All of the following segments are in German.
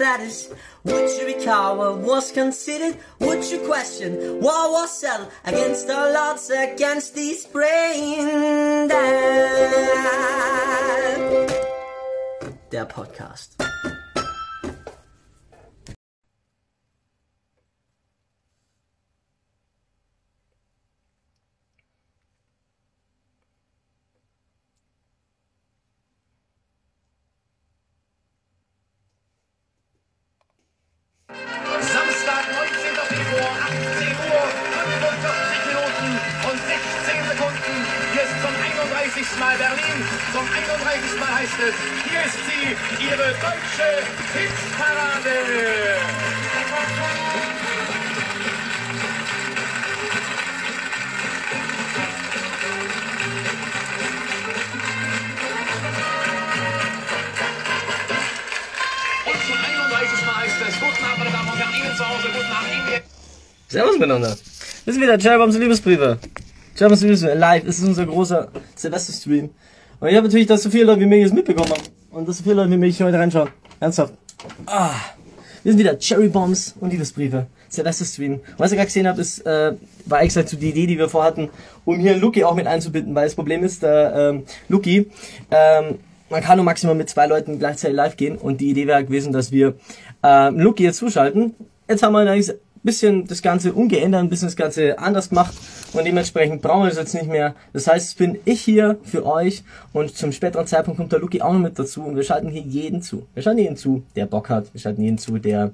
status? Would you recall what was considered? Would you question what was settled against all odds, against these brain dead? Der Podcast. Cherbombs Liebesbriefe. Cherbombs Liebesbriefe live. Es ist unser großer Silvester-Stream. Und ich habe natürlich, dass so viele Leute wie mich es mitbekommen haben. Und dass so viele Leute wie mich heute reinschauen. Ernsthaft. Ah. Wir sind wieder Cherry Bombs und Liebesbriefe. Silvester-Stream. Was ihr gerade gesehen habt, ist, äh, war extra zu die Idee, die wir vorhatten, um hier Luki auch mit einzubinden, weil das Problem ist, der ähm, Luki, ähm, man kann nur maximal mit zwei Leuten gleichzeitig live gehen und die Idee wäre gewesen, dass wir ähm, Luki jetzt zuschalten. Jetzt haben wir eigentlich bisschen das Ganze umgeändert, ein bisschen das Ganze anders gemacht und dementsprechend brauchen wir das jetzt nicht mehr. Das heißt, es bin ich hier für euch und zum späteren Zeitpunkt kommt der Luki auch noch mit dazu und wir schalten hier jeden zu. Wir schalten jeden zu, der Bock hat. Wir schalten jeden zu, der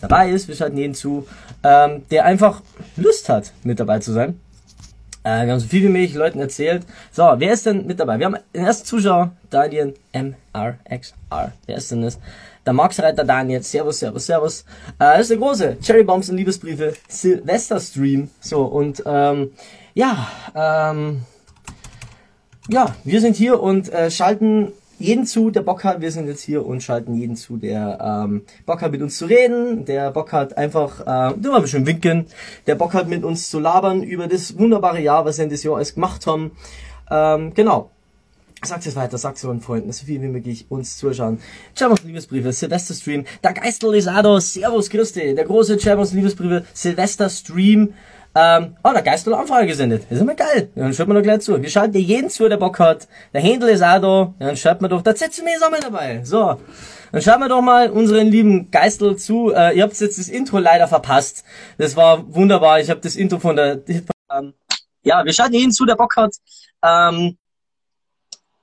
dabei ist. Wir schalten jeden zu, ähm, der einfach Lust hat, mit dabei zu sein. Äh, wir haben so viel wie möglich Leuten erzählt. So, wer ist denn mit dabei? Wir haben den ersten Zuschauer, Daniel MRXR. Wer ist denn das? Der Marksreiter Daniel. Servus, servus, servus. Äh, das ist der große Cherry Bombs und Liebesbriefe Silvester Stream. So, und ähm, ja, ähm, ja, wir sind hier und äh, schalten jeden zu, der Bock hat. Wir sind jetzt hier und schalten jeden zu, der ähm, Bock hat, mit uns zu reden, der Bock hat einfach, äh, nur mal ein bisschen winken, der Bock hat, mit uns zu labern über das wunderbare Jahr, was wir in das Jahr alles gemacht haben. Ähm, genau. Sagt es weiter, sagt es euren Freunden, so viel wie möglich uns zuschauen. Chabons Liebesbriefe, Silvester Stream, der Geistel Lisado, Servus Christi, der große Chabons Liebesbriefe, Silvester Stream. Ähm, oh, der Geistel hat Anfrage gesendet. Ist immer geil. Ja, dann schaut man doch gleich zu. Wir schalten dir jeden zu, der Bock hat. Der Händel ist auch da. Ja, dann schaut man doch, Zetsumi ist auch mit dabei. So. Dann schauen wir doch mal unseren lieben Geistel zu. Äh, ihr habt jetzt das Intro leider verpasst. Das war wunderbar. Ich habe das Intro von der... Ähm, ja, wir schalten jeden zu, der Bock hat. Ähm,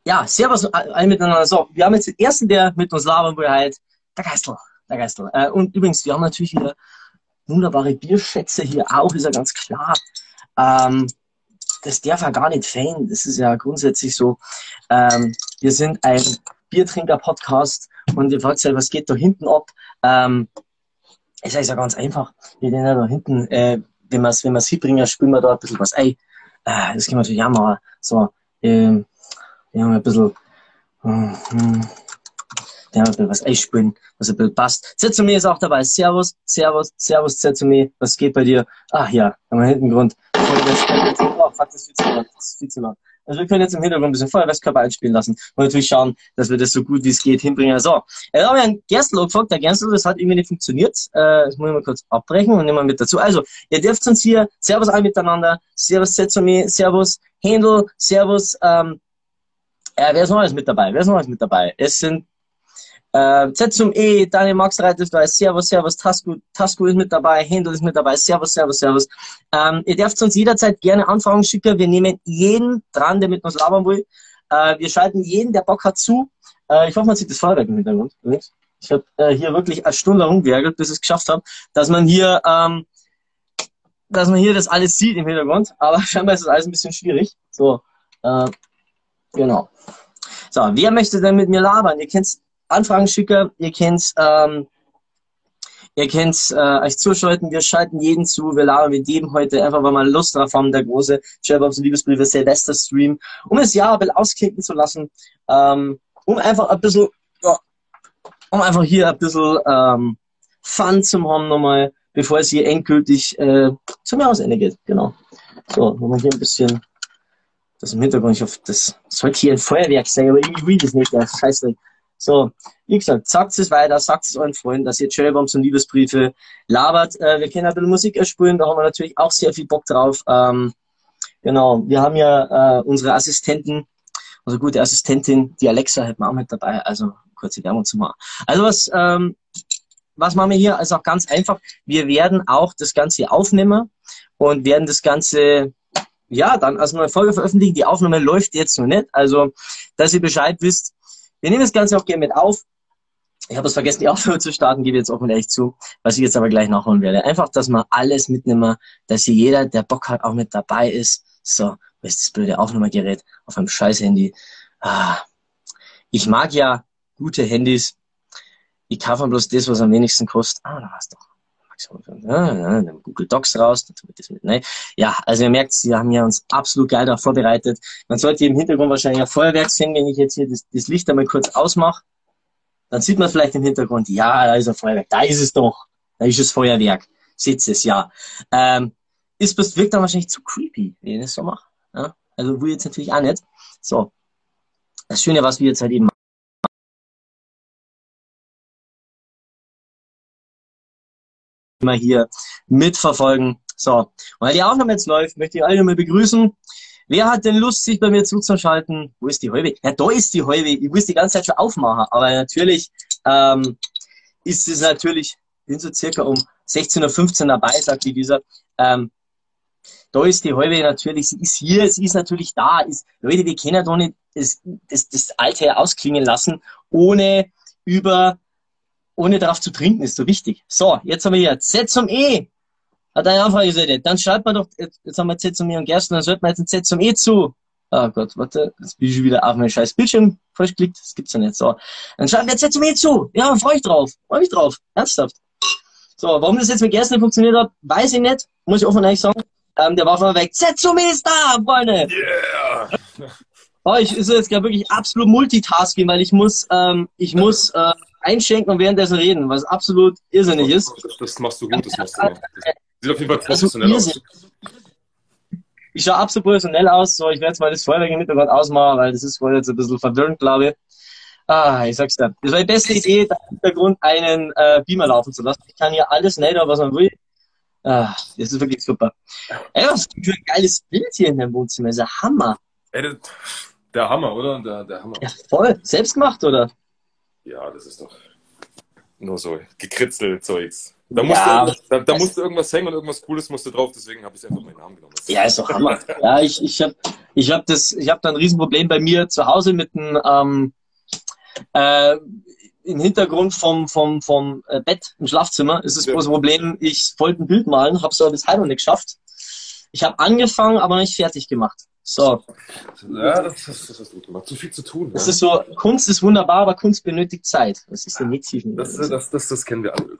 ja, servus alle miteinander. So, wir haben jetzt den ersten, der mit uns labern will, halt der Geistel. Der Geistel. Äh, und übrigens, wir haben natürlich wieder wunderbare Bierschätze hier auch, ist ja ganz klar. Ähm, das darf ja gar nicht fehlen. Das ist ja grundsätzlich so. Ähm, wir sind ein Biertrinker-Podcast und ihr fragt euch, was geht da hinten ab? Ähm, es ist ja ganz einfach. Wir gehen ja da hinten, äh, wenn wir es wenn hinbringen, spülen wir da ein bisschen was ein. Äh, das können wir natürlich auch mal so, ähm, wir haben ein bisschen, hm, hm, wir haben ein bisschen was einspülen, was ein bisschen passt. Zetsumi ist auch dabei. Servus, Servus, Servus, Zetsumi. Was geht bei dir? Ach ja, haben wir hinten Grund. Oh, fuck, das ist viel zu laut. Das ist viel zu laut. Also wir können jetzt im Hintergrund ein bisschen Feuerwehrskörper einspielen lassen und natürlich schauen, dass wir das so gut wie es geht hinbringen. So, jetzt haben wir einen Gerstl gefragt. Der Gerstl, das hat irgendwie nicht funktioniert. Äh, das muss ich mal kurz abbrechen und nehmen wir mit dazu. Also, ihr dürft uns hier, Servus alle miteinander, Servus Zetsumi, Servus Händel, Servus, ähm, äh, wer ist noch alles mit dabei? Wer ist noch alles mit dabei? Es sind äh, Z zum E, Daniel Max Reit ist dabei, Servus, Servus, Tasco, Tasco ist mit dabei, Händel ist mit dabei, Servus, Servus, Servus. Ähm, ihr dürft uns jederzeit gerne Anfragen schicken. Wir nehmen jeden dran, der mit uns labern will. Äh, wir schalten jeden, der Bock hat, zu. Äh, ich hoffe, man sieht das Feuerwerk im Hintergrund. Ich habe äh, hier wirklich eine Stunde rumgeärgert, bis ich es geschafft habe, dass man hier, ähm, dass man hier das alles sieht im Hintergrund. Aber scheinbar ist das alles ein bisschen schwierig. So, äh, genau. So, wer möchte denn mit mir labern? Ihr kennt Anfragen schicken, ihr kennt ähm, ihr kennt äh, euch zuschalten, wir schalten jeden zu, wir labern mit jedem heute, einfach weil wir Lust drauf haben, der große Sherbox Liebesbriefe Silvester Stream, um das Jahr ein bisschen ausklicken zu lassen, ähm, um einfach ein bisschen, ja, um einfach hier ein bisschen ähm, Fun zu haben nochmal, bevor es hier endgültig äh, zum Jahresende geht, genau. So, nochmal hier ein bisschen das im Hintergrund, ich hoffe, das sollte hier ein Feuerwerk sein, aber irgendwie will das nicht, der Scheiße. So, wie gesagt, sagt es weiter, sagt es euren Freunden, dass ihr Cherrybombs und Liebesbriefe labert. Äh, wir können ein bisschen Musik erspielen, da haben wir natürlich auch sehr viel Bock drauf. Ähm, genau, wir haben ja äh, unsere Assistenten, also gute Assistentin, die Alexa hat man auch mit dabei, also kurze Werbung zu machen. Also was, ähm, was machen wir hier? Also auch ganz einfach, wir werden auch das Ganze aufnehmen und werden das Ganze ja, dann als neue Folge veröffentlichen. Die Aufnahme läuft jetzt noch nicht. Also, dass ihr Bescheid wisst, wir nehmen das Ganze auch gerne mit auf. Ich habe es vergessen, die Aufnahme zu starten, gebe jetzt offen ehrlich zu, was ich jetzt aber gleich nachholen werde. Einfach, dass man alles mitnehmen, dass hier jeder, der Bock hat, auch mit dabei ist. So, wo ist das blöde Aufnahmegerät auf einem scheiß Handy? Ah, ich mag ja gute Handys. Ich kaufe bloß das, was am wenigsten kostet. Ah, da war's doch. Ja, Google Docs raus, dann tun wir das mit. Ne? Ja, also ihr merkt, wir haben ja uns absolut geil darauf vorbereitet. Man sollte im Hintergrund wahrscheinlich ein Feuerwerk sehen, wenn ich jetzt hier das, das Licht einmal kurz ausmache. Dann sieht man vielleicht im Hintergrund, ja, da ist ein Feuerwerk, da ist es doch. Da ist das Feuerwerk. Sitzt es, ja. Ähm, ist, das wirkt dann wahrscheinlich zu creepy, wenn ich das so mache. Ja? Also, wo jetzt natürlich auch nicht. So. Das Schöne, was wir jetzt halt eben immer hier mitverfolgen. So, weil die Aufnahme jetzt läuft, möchte ich alle nochmal begrüßen. Wer hat denn Lust, sich bei mir zuzuschalten? Wo ist die Häube? Ja, da ist die Häube. Ich muss die ganze Zeit schon aufmachen. Aber natürlich ähm, ist es natürlich, bin so circa um 16.15 Uhr dabei, sagt die dieser. Ähm, da ist die Häube natürlich, sie ist hier, sie ist natürlich da. Ist, Leute, wir können doch nicht das, das, das Alte ausklingen lassen, ohne über ohne darauf zu trinken, ist so wichtig. So, jetzt haben wir hier Z zum E. Hat eine Anfrage gesagt. Dann schreibt man doch, jetzt haben wir Z zum E und Gersten, dann schreibt man jetzt ein Z zum E zu. Oh Gott, warte, jetzt bin ich wieder auf meinen scheiß Bildschirm falsch geklickt. Das gibt's ja nicht. So. Dann schreibt der Z zum E zu. Ja, freue ich drauf. Freue mich drauf. Ernsthaft. So, warum das jetzt mit Gersten funktioniert hat, weiß ich nicht. Muss ich offen ehrlich sagen. Ähm, der war schon mal weg. Z zum E ist da, Freunde. Yeah. Oh, ich ist jetzt gerade wirklich absolut Multitasking, weil ich muss, ähm, ich muss, äh, einschenken und währenddessen reden, was absolut irrsinnig ist. Das, das machst du gut, das machst du gut. Sieht auf jeden Fall professionell aus. Ich schaue absolut professionell aus, so ich werde jetzt mal das Feuerwerk im Hintergrund ausmachen, weil das ist wohl jetzt ein bisschen verwirrend, glaube ich. Ah, ich sag's dir. Das war die beste Idee, da im Hintergrund einen äh, Beamer laufen zu lassen. Ich kann hier alles nehmen, was man will. Ah, das ist wirklich super. Ey, was für ein geiles Bild hier in deinem Wohnzimmer. Das ist der Hammer. Ey, der Hammer, oder? Der, der Hammer. Ja, voll. Selbst gemacht, oder? Ja, das ist doch nur so gekritzelt Zeugs. Da musste, ja, da, da musste irgendwas hängen und irgendwas Cooles musste drauf, deswegen habe ich einfach meinen Namen genommen. Ja, ist doch Hammer. ja, ich, ich habe ich hab das, ich habe da ein Riesenproblem bei mir zu Hause mit einem ähm, äh, im Hintergrund vom, vom, vom äh, Bett im Schlafzimmer ist das ja. große Problem, ich wollte ein Bild malen, habe es aber bis halb noch nicht geschafft. Ich habe angefangen, aber nicht fertig gemacht. So. Ja, das, das, das hast du gut gemacht. Zu viel zu tun. Das ja. ist so, Kunst ist wunderbar, aber Kunst benötigt Zeit. Das ist der Mädchen. Das, das, das, das kennen wir alle.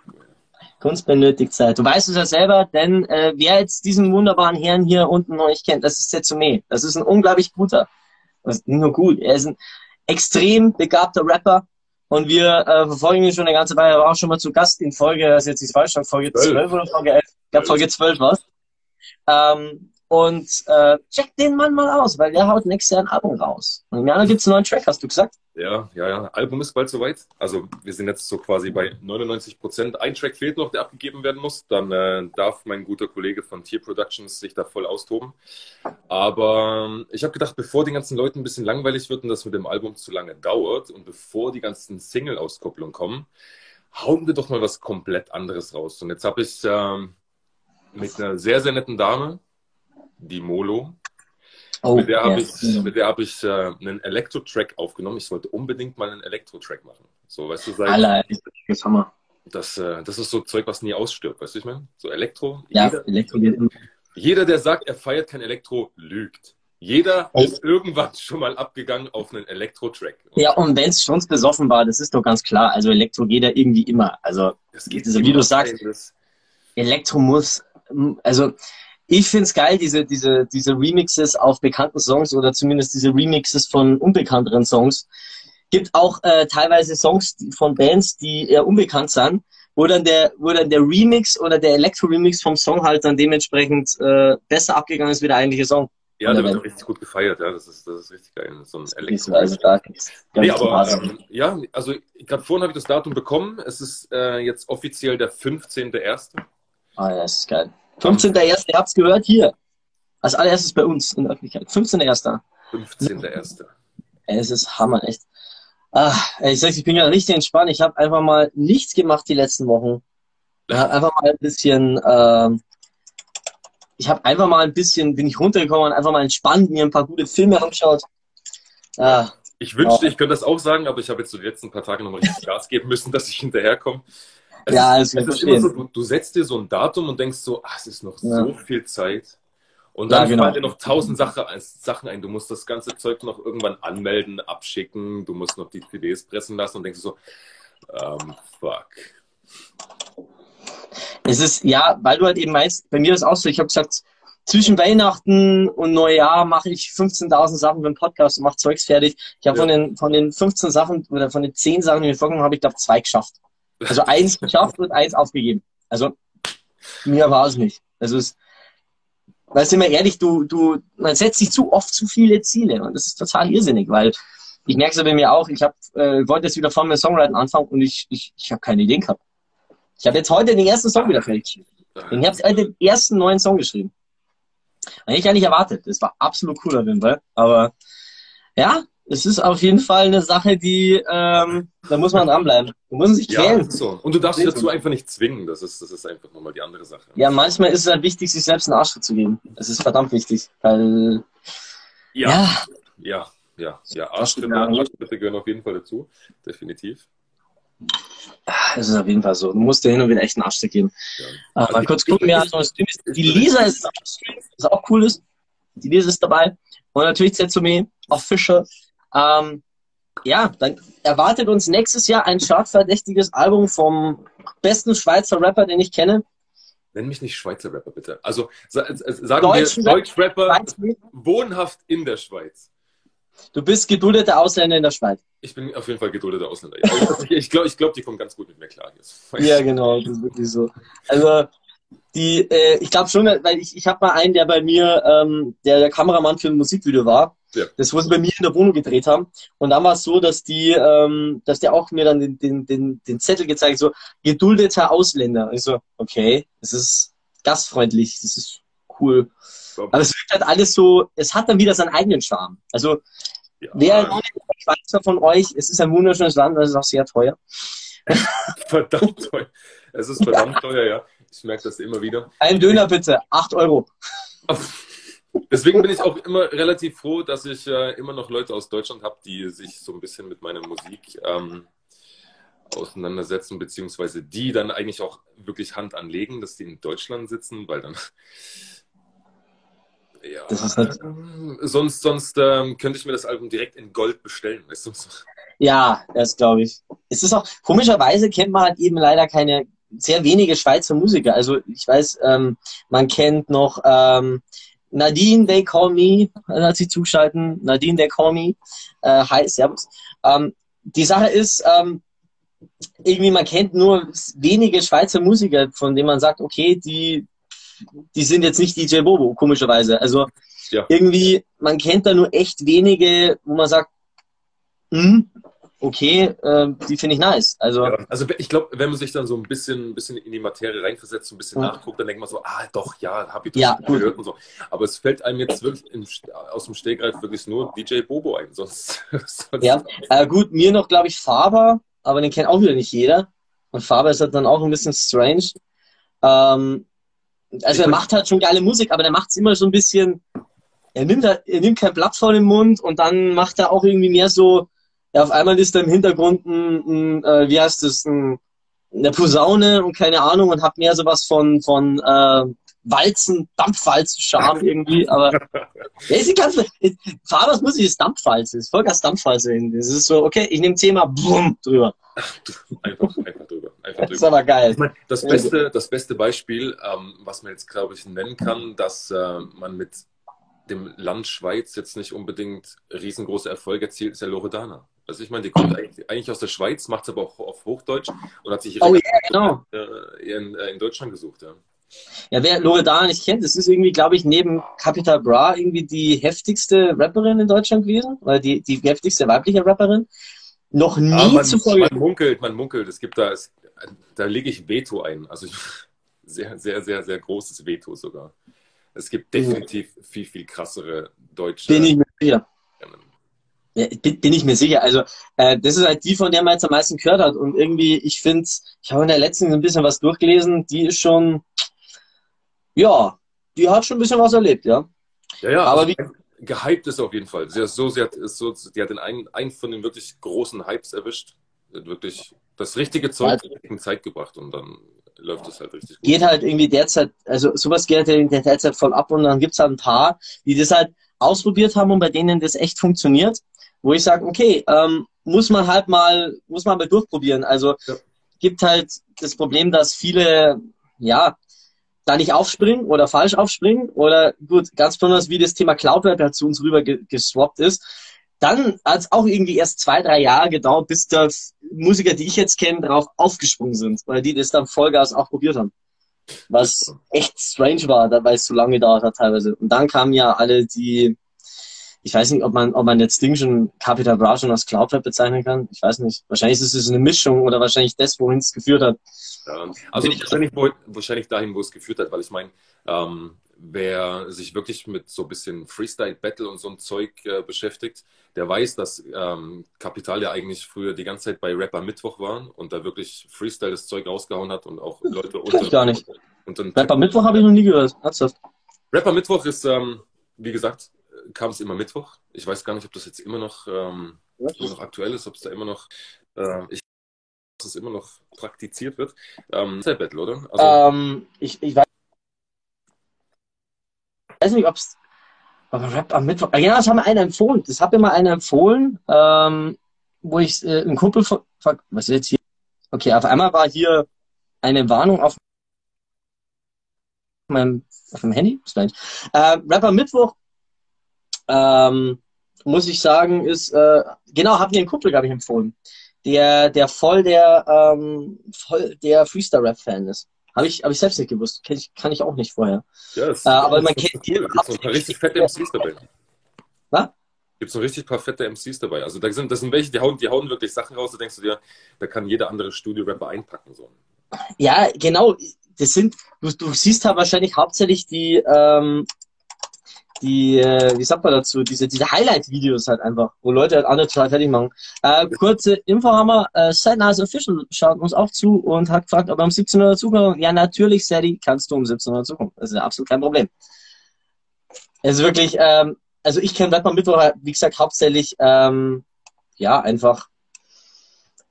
Kunst benötigt Zeit. Du weißt es ja selber, denn äh, wer jetzt diesen wunderbaren Herrn hier unten noch nicht kennt, das ist Setsume. Das ist ein unglaublich guter. Das ist nur gut, er ist ein extrem begabter Rapper. Und wir äh, verfolgen ihn schon eine ganze Weile. Er war auch schon mal zu Gast in Folge, das ist jetzt nicht falsch, Folge 12 oder Folge 11. Ich glaube, Folge 12 war ähm, und äh, check den Mann mal aus, weil der haut nächstes Jahr ein Album raus. Und im Januar gibt es einen neuen Track, hast du gesagt? Ja, ja, ja. Album ist bald soweit. Also wir sind jetzt so quasi bei 99 Prozent. Ein Track fehlt noch, der abgegeben werden muss. Dann äh, darf mein guter Kollege von Tier Productions sich da voll austoben. Aber ich habe gedacht, bevor den ganzen Leuten ein bisschen langweilig wird und das mit dem Album zu lange dauert und bevor die ganzen Single-Auskopplungen kommen, hauen wir doch mal was komplett anderes raus. Und jetzt habe ich ähm, mit einer sehr, sehr netten Dame, die Molo. Oh, mit der habe ich, mit der hab ich äh, einen Elektro-Track aufgenommen. Ich wollte unbedingt mal einen Elektro-Track machen. So, weißt du, seit, Alter, das Hammer. Das, äh, das ist so Zeug, was nie ausstirbt, weißt du, ich meine? So Elektro. Ja, jeder, Elektro geht immer. Jeder, der sagt, er feiert kein Elektro, lügt. Jeder oh. ist irgendwann schon mal abgegangen auf einen Elektro-Track. Ja, und wenn es schon besoffen war, das ist doch ganz klar. Also Elektro geht ja irgendwie immer. Also, das geht also, wie du sagst, Elektro muss, also ich finde es geil, diese, diese, diese Remixes auf bekannten Songs oder zumindest diese Remixes von unbekannteren Songs. Gibt auch äh, teilweise Songs von Bands, die eher unbekannt sind, wo dann der, wo dann der Remix oder der Elektro-Remix vom Song halt dann dementsprechend äh, besser abgegangen ist wie der eigentliche Song. Ja, der wird auch richtig gut gefeiert, ja. Das ist, das ist richtig geil. So ein Elektro. also Nee, aber ähm, ja, also gerade vorhin habe ich das Datum bekommen. Es ist äh, jetzt offiziell der 15.01. Ah, ja, das ist geil. 15.01. Ihr habt's gehört hier. Als allererstes bei uns in der Öffentlichkeit. 15.01. 15.01. Ey, es ist Hammer, echt. Ey, ich sag's, ich bin gerade richtig entspannt. Ich habe einfach mal nichts gemacht die letzten Wochen. Ich habe einfach mal ein bisschen, ähm, ich habe einfach mal ein bisschen, bin ich runtergekommen und einfach mal entspannt, mir ein paar gute Filme angeschaut. Ah, Ich wünschte, Ja. ich könnte das auch sagen, aber ich habe jetzt so die letzten paar Tage nochmal richtig Gas geben müssen, dass ich hinterherkomme. Es Ja, ist, kann es ist immer so, du, du setzt dir so ein Datum und denkst so, ah, es ist noch Ja. so viel Zeit. Und Ja, dann genau. fallen dir noch tausend Sache, Sachen ein. Du musst das ganze Zeug noch irgendwann anmelden, abschicken, du musst noch die CDs pressen lassen und denkst so, ähm, fuck. Es ist, ja, weil du halt eben meinst, bei mir ist auch so, ich habe gesagt, zwischen Weihnachten und Neujahr mache ich 15.000 Sachen für den Podcast und mache Zeugs fertig. Ich habe Ja. von den von den 15 Sachen oder von den 10 Sachen, die mir vorgenommen habe, ich glaube zwei geschafft. Also eins geschafft und eins aufgegeben. Also mir war es nicht. Also es, weil sind wir ehrlich, du du man setzt sich zu oft zu viele Ziele und das ist total irrsinnig, weil ich merke es ja bei mir auch. Ich habe äh, wollte jetzt wieder von mir Songwriting anfangen und ich ich ich habe keine Ideen gehabt. Ich habe jetzt heute den ersten Song wieder fertig geschrieben. Ich habe heute den ersten neuen Song geschrieben. Hätte ich nicht erwartet. Das war absolut cool auf jeden Fall. Aber ja, es ist auf jeden Fall eine Sache, die, ähm, da muss man dranbleiben. Du musst sich Ja, quälen. ist so. Und du darfst dich dazu einfach nicht zwingen. Das ist, das ist einfach nochmal die andere Sache. Ja, manchmal ist es halt wichtig, sich selbst einen Arschtritt zu geben. Das ist verdammt wichtig. Weil, Ja, ja, ja, ja. ja. Ja. Arschtritte, Arschtritte gehören auf jeden Fall dazu. Definitiv. es ist auf jeden Fall so. Du musst dir hin und wieder echt einen Arschtritt geben. Ja. Äh, Also mal ich- kurz gucken, das Stream ist. Die Lisa ist was auch cool ist. Die Lisa ist dabei. Und natürlich Zetsumi, auch Fischer. Ähm, ja, dann erwartet uns nächstes Jahr ein chartverdächtiges Album vom besten Schweizer Rapper, den ich kenne. Nenn mich nicht Schweizer Rapper, bitte. Also sa äh, sagen Deutschen wir Rap- Deutschrapper, Schweiz- wohnhaft in der Schweiz. Du bist geduldeter Ausländer in der Schweiz. Ich bin auf jeden Fall geduldeter Ausländer. Ich, glaube, ich glaub, die kommen ganz gut mit mir klar. Hier. Ja, genau, das ist wirklich so. Also die, äh, ich glaube schon, weil ich, ich habe mal einen, der bei mir, ähm, der der Kameramann für ein Musikvideo war. Ja. Das, wo sie bei mir in der Wohnung gedreht haben. Und dann war es so, dass die, ähm, dass der auch mir dann den, den, den, den Zettel gezeigt, so geduldeter Ausländer. Und ich so, okay, das ist gastfreundlich, das ist cool. Aber es wirkt halt alles so, es hat dann wieder seinen eigenen Charme. Also Ja. wer Schweizer von euch, es ist ein wunderschönes Land, das ist auch sehr teuer. Verdammt teuer. Es ist verdammt teuer, ja. Ich merke das immer wieder. Ein Döner bitte, 8 Euro. Deswegen bin ich auch immer relativ froh, dass ich äh, immer noch Leute aus Deutschland habe, die sich so ein bisschen mit meiner Musik ähm, auseinandersetzen, beziehungsweise die dann eigentlich auch wirklich Hand anlegen, dass die in Deutschland sitzen, weil dann. Ja, halt- ähm, sonst sonst ähm, könnte ich mir das Album direkt in Gold bestellen. Weißt du? Ja, das glaube ich. Es ist auch, komischerweise kennt man halt eben leider keine, sehr wenige Schweizer Musiker. Also ich weiß, ähm, man kennt noch ähm, Nadine, They Call Me, hat sich zugeschalten. Nadine, They Call Me. Äh, hi, servus. Ähm, die Sache ist, ähm, irgendwie man kennt nur wenige Schweizer Musiker, von denen man sagt, okay, die, die sind jetzt nicht DJ Bobo, komischerweise. Also Ja. irgendwie, man kennt da nur echt wenige, wo man sagt, hm, okay, äh, die finde ich nice. Also Ja, also ich glaube, wenn man sich dann so ein bisschen, ein bisschen in die Materie reinversetzt, so ein bisschen Ja. nachguckt, dann denkt man so, ah doch, ja, habe ich das Ja, gut. gehört und so. Aber es fällt einem jetzt wirklich im, aus dem Stegreif wirklich nur DJ Bobo ein. Sonst, sonst Ja, äh, gut, mir noch, glaube ich, Faber, aber den kennt auch wieder nicht jeder. Und Faber ist halt dann auch ein bisschen strange. Ähm, also er macht halt schon geile Musik, aber der macht es immer so ein bisschen, er nimmt halt, er nimmt kein Blatt vor den Mund und dann macht er auch irgendwie mehr so, ja, auf einmal ist da im Hintergrund ein, ein äh, wie heißt das, ein, eine Posaune und keine Ahnung und hat mehr sowas von, von äh, Walzen, Dampfwalzen-Charme irgendwie, aber ja, ist die ganze, Fabers Musik ist Dampfwalze, ist Vollgas Dampfwalze. Das ist so, okay, ich nehme Thema, bumm, drüber. einfach, einfach drüber. Einfach Das ist aber geil. Ich das beste, das beste Beispiel, ähm, was man jetzt, glaube ich, nennen kann, dass äh, man mit dem Land Schweiz jetzt nicht unbedingt riesengroße Erfolge erzielt, ist ja Loredana. Also ich meine, die kommt eigentlich, eigentlich aus der Schweiz, macht es aber auch auf Hochdeutsch und hat sich ihre Oh ja, genau. äh, in, äh, in Deutschland gesucht. Ja. Ja, wer Loredana nicht kennt, das ist irgendwie, glaube ich, neben Capital Bra irgendwie die heftigste Rapperin in Deutschland gewesen, oder die, die heftigste weibliche Rapperin. Noch nie Ja, man, zuvor. man munkelt, man munkelt. Es gibt da, es, da lege ich Veto ein. Also sehr, sehr, sehr, sehr großes Veto sogar. Es gibt definitiv viel, viel krassere deutsche. Bin ich mir sicher. Ja, bin, bin ich mir sicher. Also, äh, das ist halt die, von der man jetzt am meisten gehört hat. Und irgendwie, ich finde, ich habe in der letzten ein bisschen was durchgelesen, die ist schon, ja, die hat schon ein bisschen was erlebt, ja. Ja, ja, Aber also wie- gehypt ist auf jeden Fall. Sie, hat so, sie, hat, so, die hat den einen, einen von den wirklich großen Hypes erwischt. Sie hat wirklich das richtige Zeug zur richtigen Zeit gebracht und dann läuft es halt richtig gut. geht halt irgendwie derzeit, also sowas geht halt in der derzeit voll ab und dann gibt's halt ein paar, die das halt ausprobiert haben und bei denen das echt funktioniert, wo ich sage, okay, ähm, muss man halt mal, muss man mal durchprobieren. Also Ja. gibt halt das Problem, dass viele, ja, da nicht aufspringen oder falsch aufspringen oder gut, ganz besonders wie das Thema Cloudware halt zu uns rüber ge geswappt ist. Dann hat es auch irgendwie erst zwei, drei Jahre gedauert, bis da Musiker, die ich jetzt kenne, darauf aufgesprungen sind, weil die das dann Vollgas auch probiert haben. Was echt strange war, weil es so lange gedauert hat teilweise. Und dann kamen ja alle die, ich weiß nicht, ob man, ob man jetzt Ding schon Capital Bra schon als Cloudweb bezeichnen kann. Ich weiß nicht. Wahrscheinlich ist es eine Mischung oder wahrscheinlich das, wohin es geführt hat. Ja, also wahrscheinlich, wo, wahrscheinlich dahin, wo es geführt hat, weil ich meine, ähm, wer sich wirklich mit so ein bisschen Freestyle-Battle und so ein Zeug äh, beschäftigt, der weiß, dass ähm, Kapital ja eigentlich früher die ganze Zeit bei Rapper Mittwoch waren und da wirklich Freestyle das Zeug rausgehauen hat und auch Leute Kenn ich gar nicht. Rapper Mittwoch habe ich noch nie gehört. Ernsthaft. Rapper Mittwoch ist, ähm, wie gesagt, kam es immer Mittwoch. Ich weiß gar nicht, ob das jetzt immer noch, ähm, immer noch aktuell ist, ob es da immer noch, äh, ich dass es immer noch praktiziert wird. Ähm, Battle, oder? Also, Ähm, ich, ich weiß weiß nicht, ob es aber Rap am Mittwoch. Ja, das hat mir einer empfohlen. Das hat mir mal einer empfohlen, ähm, wo ich äh, ein Kumpel von, was ist jetzt hier? Okay, auf einmal war hier eine Warnung auf meinem, auf meinem Handy. Äh, Rapper Mittwoch, ähm, muss ich sagen, ist, äh, genau, hat mir ein Kumpel, glaube ich, empfohlen. Der, der voll der, ähm, voll der Freestyle-Rap-Fan ist. Habe ich, hab ich selbst nicht gewusst. Kenn ich, kann ich auch nicht vorher. ja, das, äh, aber man kennt cool. gibt's noch ein paar richtig fette MCs dabei. Was? Gibt es noch richtig paar fette MCs dabei. Also da sind, das sind welche, die hauen, die hauen wirklich Sachen raus, da denkst du dir, da kann jeder andere Studio-Rapper einpacken. So. Ja, genau. Das sind, du, du siehst halt wahrscheinlich hauptsächlich die, ähm, die, äh, wie sagt man dazu, diese, diese Highlight-Videos halt einfach, wo Leute halt andere total fertig machen. Äh, kurze Info haben wir, äh, Sad Nice Official schaut uns auch zu und hat gefragt, ob er um 17 Uhr dazukommt. Ja, natürlich, Sadie, kannst du um 17 Uhr dazukommen. Das ist ja absolut kein Problem. Es ist wirklich, ähm, also ich kenne Rapper Mittwoch, halt, wie gesagt, hauptsächlich, ähm, ja, einfach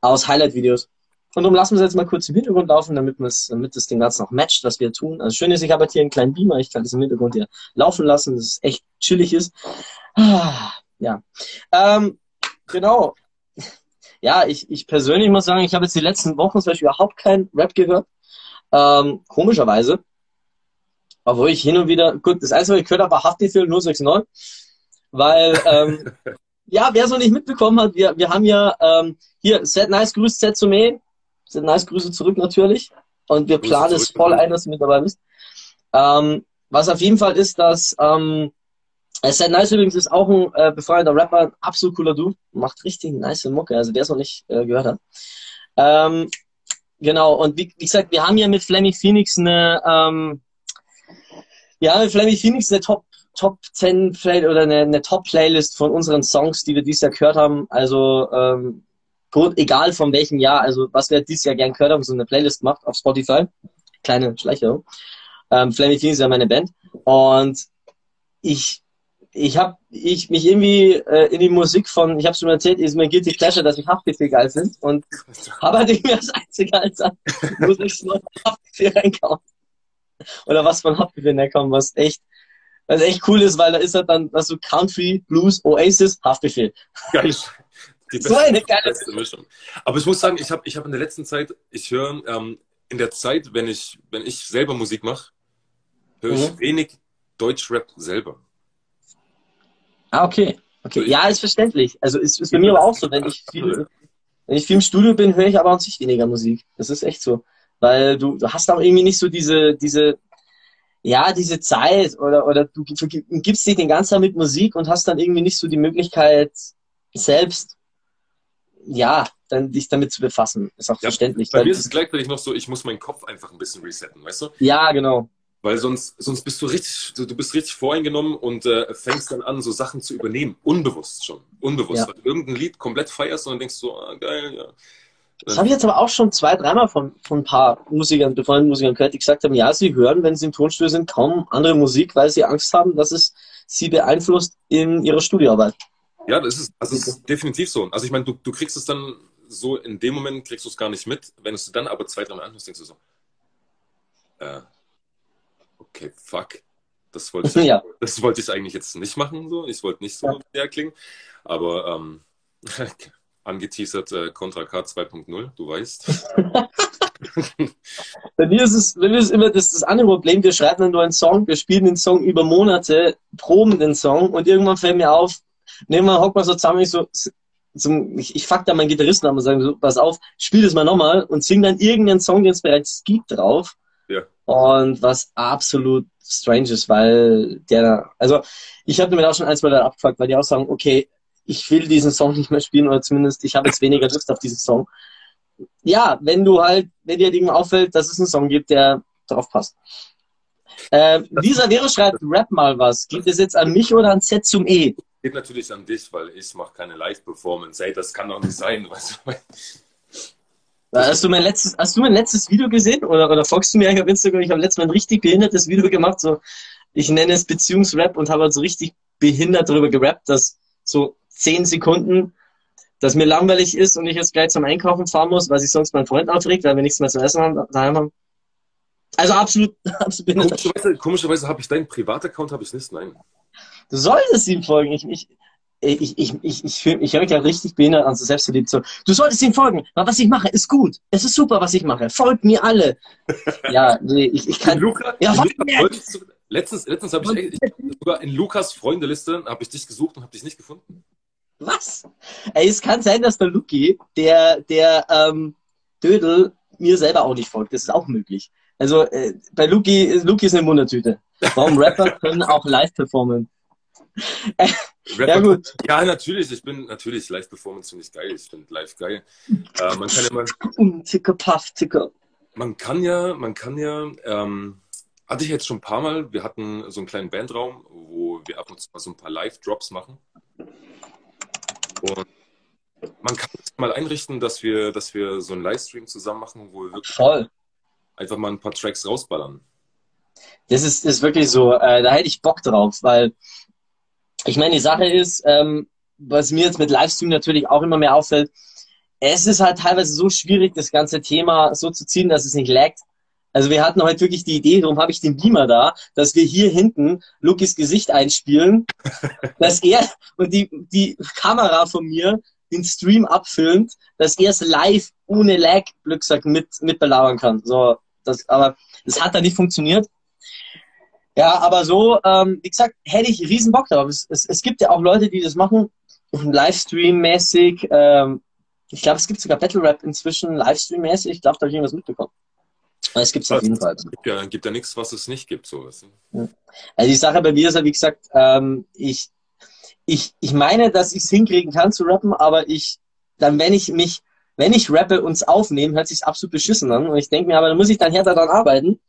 aus Highlight-Videos. Und darum lassen wir es jetzt mal kurz im Hintergrund laufen, damit, damit das Ding Ganze noch matcht, was wir tun. Also schön ist, ich habe jetzt hier einen kleinen Beamer, ich kann das im Hintergrund hier laufen lassen, dass es echt chillig ist. Ah, Ja. Ähm, genau. Ja, ich, ich persönlich muss sagen, ich habe jetzt die letzten Wochen zum Beispiel überhaupt kein Rap gehört. Ähm, komischerweise. Obwohl ich hin und wieder, gut, das Einzige, was ich gehört habe, war Haftbefehl 069. Weil, ähm, ja, wer so nicht mitbekommen hat, wir, wir haben ja ähm, hier, Set Nice grüßt Set Sume. Set Nice Grüße zurück natürlich. Und wir Grüße planen es voll ein, dass du mit dabei bist. Ähm, was auf jeden Fall ist, dass ähm, äh, Set Nice übrigens ist auch ein äh, befreundeter Rapper, ein absolut cooler Dude, macht richtig nice Mucke, also der es noch nicht äh, gehört hat. Ähm, genau, und wie, wie gesagt, wir haben ja mit Flemmy Phoenix eine, ähm, ja, mit Flemmy Phoenix eine Top Top 10 Play oder eine, eine Top Playlist von unseren Songs, die wir dieses Jahr gehört haben. Also ähm, gut, egal von welchem Jahr, also was wir dieses Jahr gern gehört haben, so eine Playlist macht auf Spotify. Kleine Schleicherung. Ähm, Flemmy Phoenix ist ja meine Band. Und ich ich habe ich mich irgendwie äh, in die Musik von, ich habe schon erzählt, ist mir Guilty Pleasure, dass ich Haftbefehl geil finde und habe halt irgendwie als einziger als Musik noch Haftbefehl reinkauen. Oder was von Haftbefehl reinkommen, was echt was echt cool ist, weil da ist halt dann also Country, Blues, Oasis, Haftbefehl. Geil. Die So eine geile beste Mischung. Aber ich muss sagen, ich habe ich hab in der letzten Zeit, ich höre ähm, in der Zeit, wenn ich, wenn ich selber Musik mache, höre ich Mhm. wenig Deutschrap selber. Ah, okay. Okay. Ja, ist verständlich. Also ist, ist bei mir aber auch so, wenn ich viel, wenn ich viel im Studio bin, höre ich aber an sich weniger Musik. Das ist echt so. Weil du, du hast auch irgendwie nicht so diese, diese, ja, diese Zeit oder, oder du gibst dich den ganzen Tag mit Musik und hast dann irgendwie nicht so die Möglichkeit, selbst, ja, dann dich damit zu befassen. Ist auch Ja, verständlich. Bei mir ist es gleichzeitig noch so, ich muss meinen Kopf einfach ein bisschen resetten, weißt du? ja, genau. Weil sonst, sonst bist du richtig, du, du bist richtig voreingenommen und äh, fängst dann an, so Sachen zu übernehmen. Unbewusst schon. Unbewusst. Ja. Weil du irgendein Lied komplett feierst und dann denkst du, so, ah, geil, ja. Das habe ich jetzt aber auch schon zwei, dreimal von, von ein paar Musikern, befreundeten Musikern gehört, die gesagt haben, ja, sie hören, wenn sie im Tonstudio sind, kaum andere Musik, weil sie Angst haben, dass es sie beeinflusst in ihrer Studioarbeit. Ja, das ist, also es ist definitiv so. Also ich meine, du, du kriegst es dann so, in dem Moment kriegst du es gar nicht mit. Wenn du es dann aber zwei, drei Mal anhörst, denkst du so, äh, okay, fuck. Das wollte ich, Ja. das wollte ich eigentlich jetzt nicht machen, so. Ich wollte nicht so Ja. der klingen. Aber ähm, angeteasert äh, Contra K 2.0, du weißt. Bei mir ist es, bei mir ist immer das, das andere Problem, wir schreiben dann nur einen Song, wir spielen den Song über Monate, proben den Song und irgendwann fällt mir auf, nehmen wir, hocken wir so zusammen, ich so, so ich, ich fuck da meinen Gitarristen an und sage so, pass auf, spiel das mal nochmal und sing dann irgendeinen Song, den es bereits gibt, drauf. Ja. Und was absolut strange ist, weil der, also ich habe damit auch schon ein, zwei Leute abgefuckt, weil die auch sagen, okay, ich will diesen Song nicht mehr spielen oder zumindest ich habe jetzt weniger Lust auf diesen Song. Ja, wenn du halt, wenn dir halt irgendwann auffällt, dass es einen Song gibt, der drauf passt. Äh, Lisa Vero schreibt, rap mal was. Geht es jetzt an mich oder an Z zum E? Geht natürlich an dich, weil ich mache keine Live-Performance. Ey, das kann doch nicht sein. Du? Hast du mein letztes, hast du mein letztes Video gesehen? Oder, oder folgst du mir eigentlich auf Instagram? Ich habe letztes Mal ein richtig behindertes Video gemacht, so, ich nenne es Beziehungsrap und habe halt so richtig behindert darüber gerappt, dass so zehn Sekunden, dass mir langweilig ist und ich jetzt gleich zum Einkaufen fahren muss, weil sich sonst mein Freund aufregt, weil wir nichts mehr zu essen haben, daheim haben. Also absolut, absolut behindert. Komischerweise, komischerweise habe ich deinen Privataccount, habe ich nicht, nein. Du solltest ihm folgen. Ich, ich, ich, ich, ich, ich, ich höre mich ja richtig behindert an, so selbstverliebt. So, du solltest ihm folgen. Aber was ich mache, ist gut. Es ist super, was ich mache. Folgt mir alle. Ja, nee, ich, ich kann. Luca, Ja? Freundes- letztens, letztens habe ich, echt- ich sogar in Lukas Freundeliste habe ich dich gesucht und habe dich nicht gefunden. Was? Ey, es kann sein, dass der Luki, der, der ähm, Dödel, mir selber auch nicht folgt. Das ist auch möglich. Also äh, bei Luki, Luki ist eine Wundertüte. Warum Rapper können auch live performen? Ja gut. Ja, natürlich. Ich bin natürlich Live-Performance finde ich geil. Ich finde live geil. Äh, man kann Mm, Ticker, Puff, Ticker. man kann ja, man kann ja, ähm, hatte ich jetzt schon ein paar Mal. Wir hatten so einen kleinen Bandraum, wo wir ab und zu mal so ein paar Live-Drops machen. Und man kann es mal einrichten, dass wir, dass wir so einen Livestream zusammen machen, wo wir wirklich Voll. einfach mal ein paar Tracks rausballern. Das ist, ist wirklich so, äh, da hätte ich Bock drauf, weil ich meine, die Sache ist, ähm, was mir jetzt mit Livestream natürlich auch immer mehr auffällt, es ist halt teilweise so schwierig, das ganze Thema so zu ziehen, dass es nicht laggt. Also wir hatten heute wirklich die Idee, darum habe ich den Beamer da, dass wir hier hinten Lukis Gesicht einspielen, dass er und die, die Kamera von mir den Stream abfilmt, dass er es live ohne Lag, Glück gesagt, mit, mit belabern kann. So, das, aber das hat da nicht funktioniert. Ja, aber so, ähm, wie gesagt, hätte ich riesen Bock drauf. Es, es, es gibt ja auch Leute, die das machen, Livestream-mäßig. Ähm, ich glaube, es gibt sogar Battle Rap inzwischen Livestream-mäßig. Ich glaube, da habe ich irgendwas mitbekommen. Es gibt es auf jeden Fall. Gibt ja, gibt ja nichts, was es nicht gibt. So. Also die Sache bei mir ist ja, wie gesagt, ähm, ich, ich, ich meine, dass ich es hinkriegen kann zu rappen, aber ich, dann, wenn ich mich, wenn ich rappe und es aufnehme, hört sich absolut beschissen an. Und ich denke mir, aber da muss ich dann härter daran arbeiten.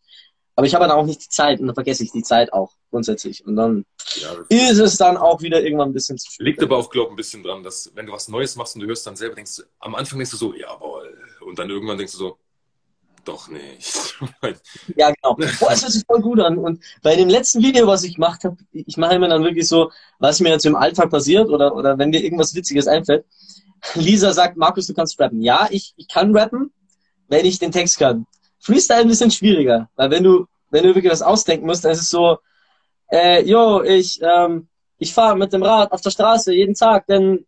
Aber ich habe dann auch nicht die Zeit und dann vergesse ich die Zeit auch grundsätzlich. Und dann Ja, ist es dann auch wieder irgendwann ein bisschen zu viel. Liegt aber auch, glaube ich, ein bisschen dran, dass wenn du was Neues machst und du hörst dann selber, denkst du, am Anfang denkst du so, jawohl. Und dann irgendwann denkst du so, doch nicht. Ja, genau. Boah, es hört sich voll gut an. Und bei dem letzten Video, was ich gemacht habe, ich mache immer dann wirklich so, was mir jetzt im Alltag passiert oder, oder wenn mir irgendwas Witziges einfällt. Lisa sagt, Markus, du kannst rappen. Ja, ich, ich kann rappen, wenn ich den Text kann. Freestyle ein bisschen schwieriger, weil wenn du, wenn du wirklich was ausdenken musst, dann ist es so, äh, yo, ich, ähm, ich fahre mit dem Rad auf der Straße jeden Tag, denn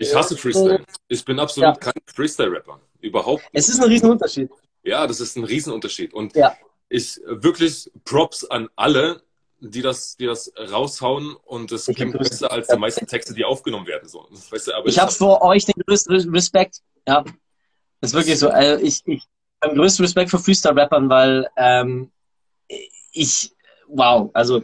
Ich hasse Freestyle. Ich bin absolut kein Freestyle-Rapper. Überhaupt. es ist ein Riesenunterschied. Ja, das ist ein Riesenunterschied. Und Ja. ich wirklich Props an alle, die das, die das raushauen und es Ich klingt besser als die meisten Texte, die aufgenommen werden. So. Weißt du, aber Ich habe vor euch den größten Respekt. Ja, das ist wirklich so. Also ich, ich den größten Respekt vor Freestyle-Rappern, weil ähm, ich, wow, also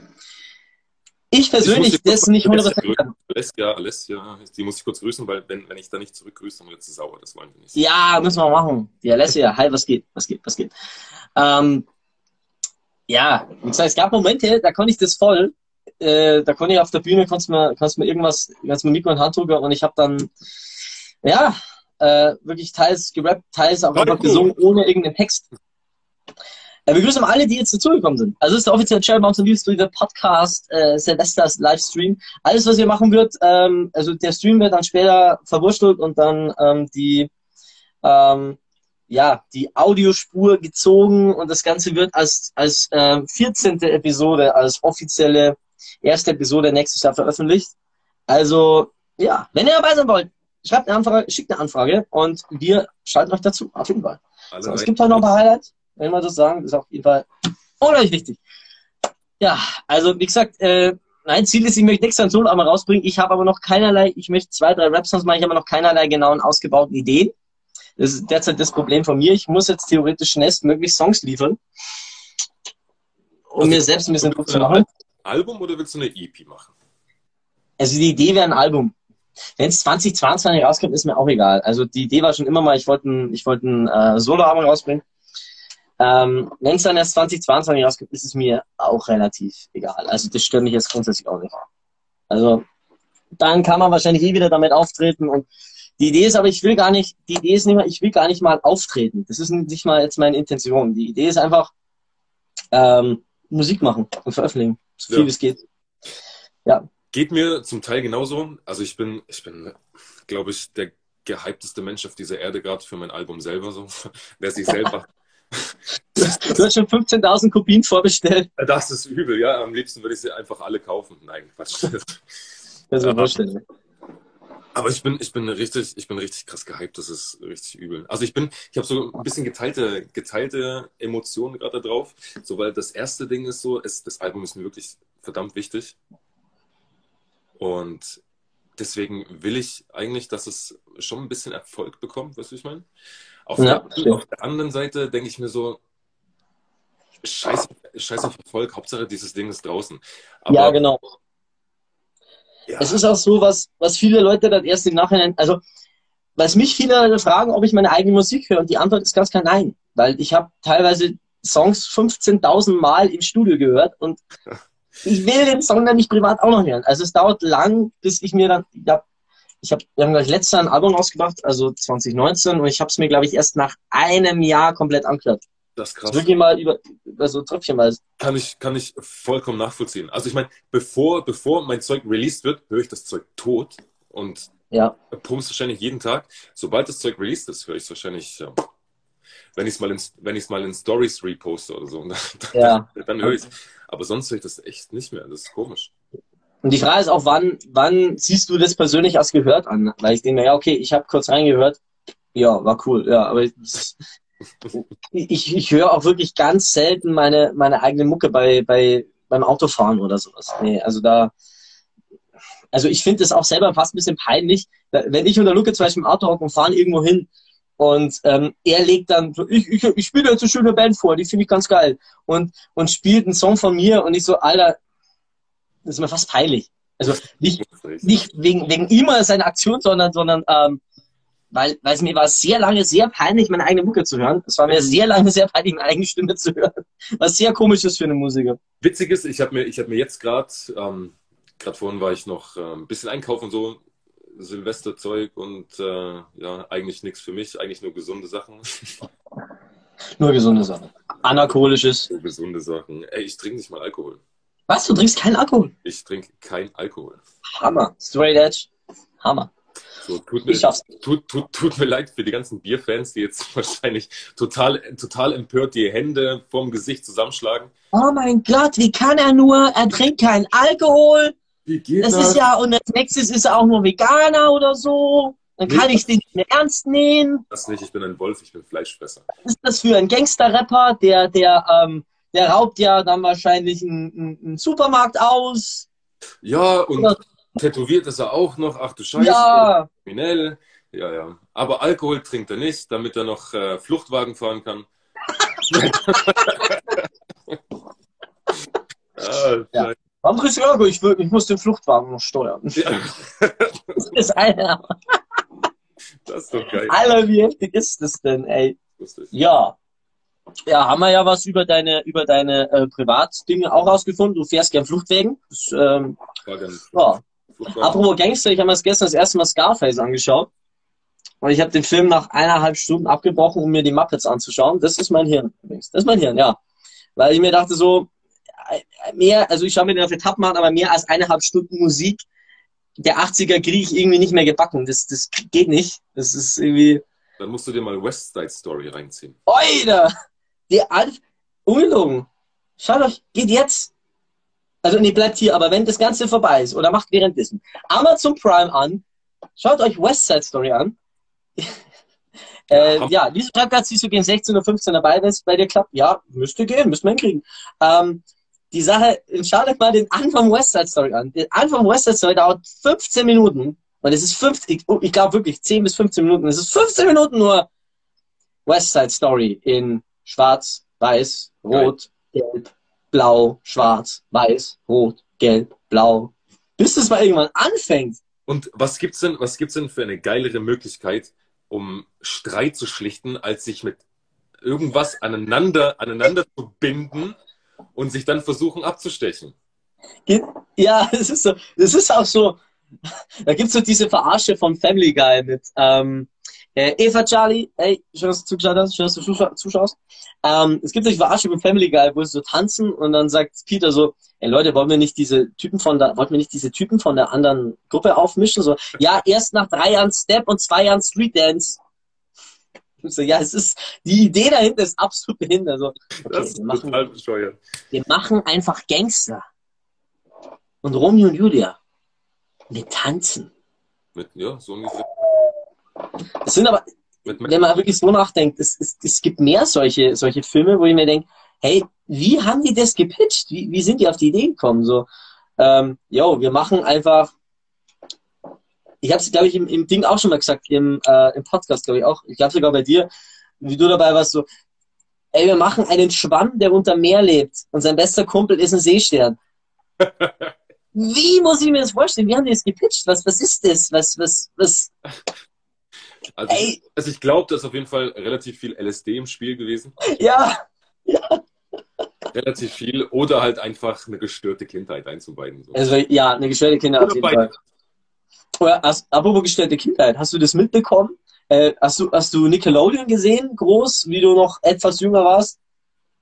ich Ich muss persönlich, kurz das nicht Alessia 100% grüßen. Alessia, Alessia, die muss ich kurz grüßen, weil wenn, wenn ich da nicht zurückgrüße, dann wird sie sauer. Das wollen wir nicht. Ja, müssen wir machen. Die Alessia, hi, was geht, was geht, was geht. Ähm, ja, wie gesagt, es gab Momente, da konnte ich das voll. Äh, da konnte ich auf der Bühne, kannst mir, kannst mir irgendwas, kannst mir Mikro und Handdrucker und ich habe dann, ja, äh, wirklich teils gerappt, teils auch einfach cool. gesungen, ohne irgendeinen Text. Äh, wir grüßen alle, die jetzt dazugekommen sind. Also es ist der offizielle Cherry und Liebes der Podcast, äh, Silvesters Livestream. Alles, was ihr machen wird, ähm, also der Stream wird dann später verwurstelt und dann ähm, die ähm, ja, die Audiospur gezogen und das Ganze wird als, als äh, 14. Episode, als offizielle erste Episode nächstes Jahr veröffentlicht. Also, ja, wenn ihr dabei sein wollt, schreibt eine Anfrage, schickt eine Anfrage und wir schalten euch dazu, auf jeden Fall. So, es gibt halt noch ein paar Highlights, wenn wir das sagen, ist auf jeden Fall unglaublich wichtig. Ja, also wie gesagt, äh, mein Ziel ist, ich möchte nächstes Jahr ein Solo einmal rausbringen. Ich habe aber noch keinerlei, ich möchte zwei, drei Rap-Songs machen, ich habe aber noch keinerlei genauen ausgebauten Ideen. Das ist derzeit das Problem von mir. Ich muss jetzt theoretisch schnellstmöglich Songs liefern, um Also, mir selbst ein bisschen Druck zu machen. Album oder willst du eine EP machen? Also die Idee wäre ein Album. Wenn es 2022 rauskommt, ist mir auch egal. Also die Idee war schon immer mal, ich wollte ein, ich wollte ein äh, Solo-Album rausbringen. Ähm, Wenn es dann erst 2022 rauskommt, ist es mir auch relativ egal. Also das stört mich jetzt grundsätzlich auch nicht. Also dann kann man wahrscheinlich eh wieder damit auftreten und die Idee ist aber, ich will gar nicht, die Idee ist nicht mal, ich will gar nicht mal auftreten. Das ist nicht mal jetzt meine Intention. Die Idee ist einfach ähm, Musik machen und veröffentlichen, so viel Ja. wie es geht. Geht mir zum Teil genauso. Also ich bin, ich bin, glaube ich, der gehypteste Mensch auf dieser Erde gerade für mein Album selber. So, wer sich selber. Du hast schon 15.000 Kopien vorbestellt. Das ist übel, ja. Am liebsten würde ich sie einfach alle kaufen. Nein, Quatsch. Das ist vorstellen. Aber ich bin, ich bin richtig, ich bin richtig krass gehypt. Das ist richtig übel. Also ich bin, ich habe so ein bisschen geteilte, geteilte Emotionen gerade drauf. So, weil das erste Ding ist so, es, das Album ist mir wirklich verdammt wichtig. Und deswegen will ich eigentlich, dass es schon ein bisschen Erfolg bekommt, weißt du, ich meine? Auf, Ja, der, auf der anderen Seite denke ich mir so, scheiß, scheiß auf Erfolg, Hauptsache dieses Ding ist draußen. Aber, ja, genau. ja, Es ist auch so, was, was viele Leute dann erst im Nachhinein, also, was mich viele fragen, ob ich meine eigene Musik höre, und die Antwort ist ganz klar nein. Weil ich habe teilweise Songs 15.000 Mal im Studio gehört und ich will den Song dann nicht privat auch noch hören. Also es dauert lang, bis ich mir dann, ja, ich habe, wir haben gleich letztes Jahr ein Album rausgebracht, also 2019, und ich habe es mir, glaube ich, erst nach einem Jahr komplett angehört. das ist Das krass. wirklich mal über, über so tröpfchenweise. Kann ich, kann ich vollkommen nachvollziehen. Also ich meine, bevor, bevor mein Zeug released wird, höre ich das Zeug tot und Ja. pump's wahrscheinlich jeden Tag. Sobald das Zeug released ist, höre ich es wahrscheinlich, ja, wenn ich es mal in, wenn ich's mal in Stories reposte oder so, dann, Ja. dann höre ich Aber sonst höre ich das echt nicht mehr. Das ist komisch. Und die Frage ist auch, wann, wann siehst du das persönlich als gehört an? Weil ich denke mir, ja, okay, ich habe kurz reingehört. Ja, war cool, ja, aber ich, ich, ich höre auch wirklich ganz selten meine, meine eigene Mucke bei, bei, beim Autofahren oder sowas. Nee, also da, also ich finde es auch selber fast ein bisschen peinlich, wenn ich und der Luke zum Beispiel im Auto hocken und fahren irgendwo hin und ähm, er legt dann, so, ich, ich, ich spiele jetzt eine schöne Band vor, die finde ich ganz geil und, und spielt einen Song von mir und ich so, Alter, das ist mir fast peinlich. Also nicht, nicht wegen, wegen ihm oder seiner Aktion, sondern, sondern ähm, weil, weil es mir war sehr lange sehr peinlich, meine eigene Mucke zu hören. Es war mir sehr lange sehr peinlich, meine eigene Stimme zu hören. Was sehr komisch ist für eine Musiker. Witzig ist, ich habe mir, ich hab mir jetzt gerade, ähm, gerade vorhin war ich noch äh, ein bisschen einkaufen, so Silvesterzeug und äh, ja, eigentlich nichts für mich, eigentlich nur gesunde Sachen. Nur gesunde Sachen. Analkoholisches. Nur gesunde Sachen. Ey, ich trinke nicht mal Alkohol. Was? Du trinkst keinen Alkohol? Ich trinke kein Alkohol. Hammer. Straight Edge. Hammer. So, tut, mir, Ich schaff's. tut, tut, tut mir leid für die ganzen Bierfans, die jetzt wahrscheinlich total, total empört die Hände vorm Gesicht zusammenschlagen. Oh mein Gott, wie kann er nur? Er trinkt keinen Alkohol. Wie geht Das ist ja, und als nächstes ist er auch nur Veganer oder so. Dann kann ich den nicht mehr ernst nehmen. Das nicht, ich bin ein Wolf, ich bin Fleischfresser. Was ist das für ein Gangster-Rapper? Der, der, ähm, der raubt ja dann wahrscheinlich einen, einen, Supermarkt aus. Ja, und Ja. tätowiert ist er auch noch. Ach du Scheiße, Ja, kriminell. Ja, ja. Aber Alkohol trinkt er nicht, damit er noch äh, Fluchtwagen fahren kann. Ah, Ja. Du Euro? Ich, will- ich muss den Fluchtwagen noch steuern. ja. Das ist Alter. Das ist doch geil. Alter, wie heftig ist das denn, ey? Lustig. Ja. Ja, haben wir ja was über deine, über deine äh, Privatdinge auch rausgefunden. Du fährst gern Fluchtwegen. Das, ähm, ja. Apropos Gangster, ich habe mir das gestern das erste Mal Scarface angeschaut. Und ich habe den Film nach eineinhalb Stunden abgebrochen, um mir die Muppets anzuschauen. Das ist mein Hirn übrigens. Das ist mein Hirn, ja. Weil ich mir dachte so, mehr, also ich schaue mir den auf Etappen an, aber mehr als eineinhalb Stunden Musik der 80er kriege ich irgendwie nicht mehr gebacken. Das, das geht nicht. Das ist irgendwie, Dann musst du dir mal West Side Story reinziehen. Oida! Der Alf, ungelogen. Schaut euch, geht jetzt. Also, nee, bleibt hier, aber wenn das Ganze vorbei ist oder macht währenddessen Amazon Prime an, schaut euch West Side Story an. äh, Ja. ja, diese Schreibplatz siehst du gegen 16 oder 15 dabei, wenn es bei dir klappt. Ja, müsste gehen, müssen wir hinkriegen. Ähm, die Sache, schaut euch mal den Anfang West Side Story an. Der Anfang West Side Story dauert 15 Minuten. Und es ist 50, ich, ich glaube wirklich 10 bis 15 Minuten. Es ist 15 Minuten nur West Side Story in schwarz, weiß, rot, gelb, blau, schwarz, weiß, rot, gelb, blau. Bis es mal irgendwann anfängt. Und was gibt's denn, was gibt's denn für eine geilere Möglichkeit, um Streit zu schlichten, als sich mit irgendwas aneinander, aneinander zu binden und sich dann versuchen abzustechen? Ja, es ist so, es ist auch so, da gibt's so diese Verarsche vom Family Guy mit ähm, äh, Eva Charlie, hey, schön, dass du zugeschaut hast, schön, dass du zuscha- zuschaust. Ähm, es gibt so die Verarsche vom Family Guy, wo sie so tanzen und dann sagt Peter so, ey Leute, wollen wir nicht diese Typen von der, wollten wir nicht diese Typen von der anderen Gruppe aufmischen? So, ja, erst nach drei Jahren Step und zwei Jahren Street Dance. So, ja, es ist, die Idee dahinter ist absolut behindert. So, okay, Das ist wir machen, total bescheuert. wir machen einfach Gangster. Und Romeo und Julia. Wir tanzen. Mit, ja, so ungefähr. Es sind aber, Mit, wenn man wirklich so nachdenkt, es, es, es gibt mehr solche, solche Filme, wo ich mir denke, hey, wie haben die das gepitcht? Wie, wie sind die auf die Idee gekommen? So, ähm, yo, wir machen einfach, ich habe es, glaube ich, im, im Ding auch schon mal gesagt, im, äh, im Podcast, glaube ich auch, ich glaube sogar bei dir, wie du dabei warst, so, ey, wir machen einen Schwamm, der unter Meer lebt und sein bester Kumpel ist ein Seestern. Wie muss ich mir das vorstellen? Wie haben die das gepitcht? Was, was ist das? Was, was, was? also, Ey. also ich glaube, da ist auf jeden Fall relativ viel LSD im Spiel gewesen. Ja, Relativ viel. Oder halt einfach eine gestörte Kindheit einzubeiden. So. also ja, eine gestörte Kinder auf jeden. Fall. Hast, apropos gestörte Kindheit, hast du das mitbekommen? Äh, hast du, hast du Nickelodeon gesehen, groß, wie du noch etwas jünger warst?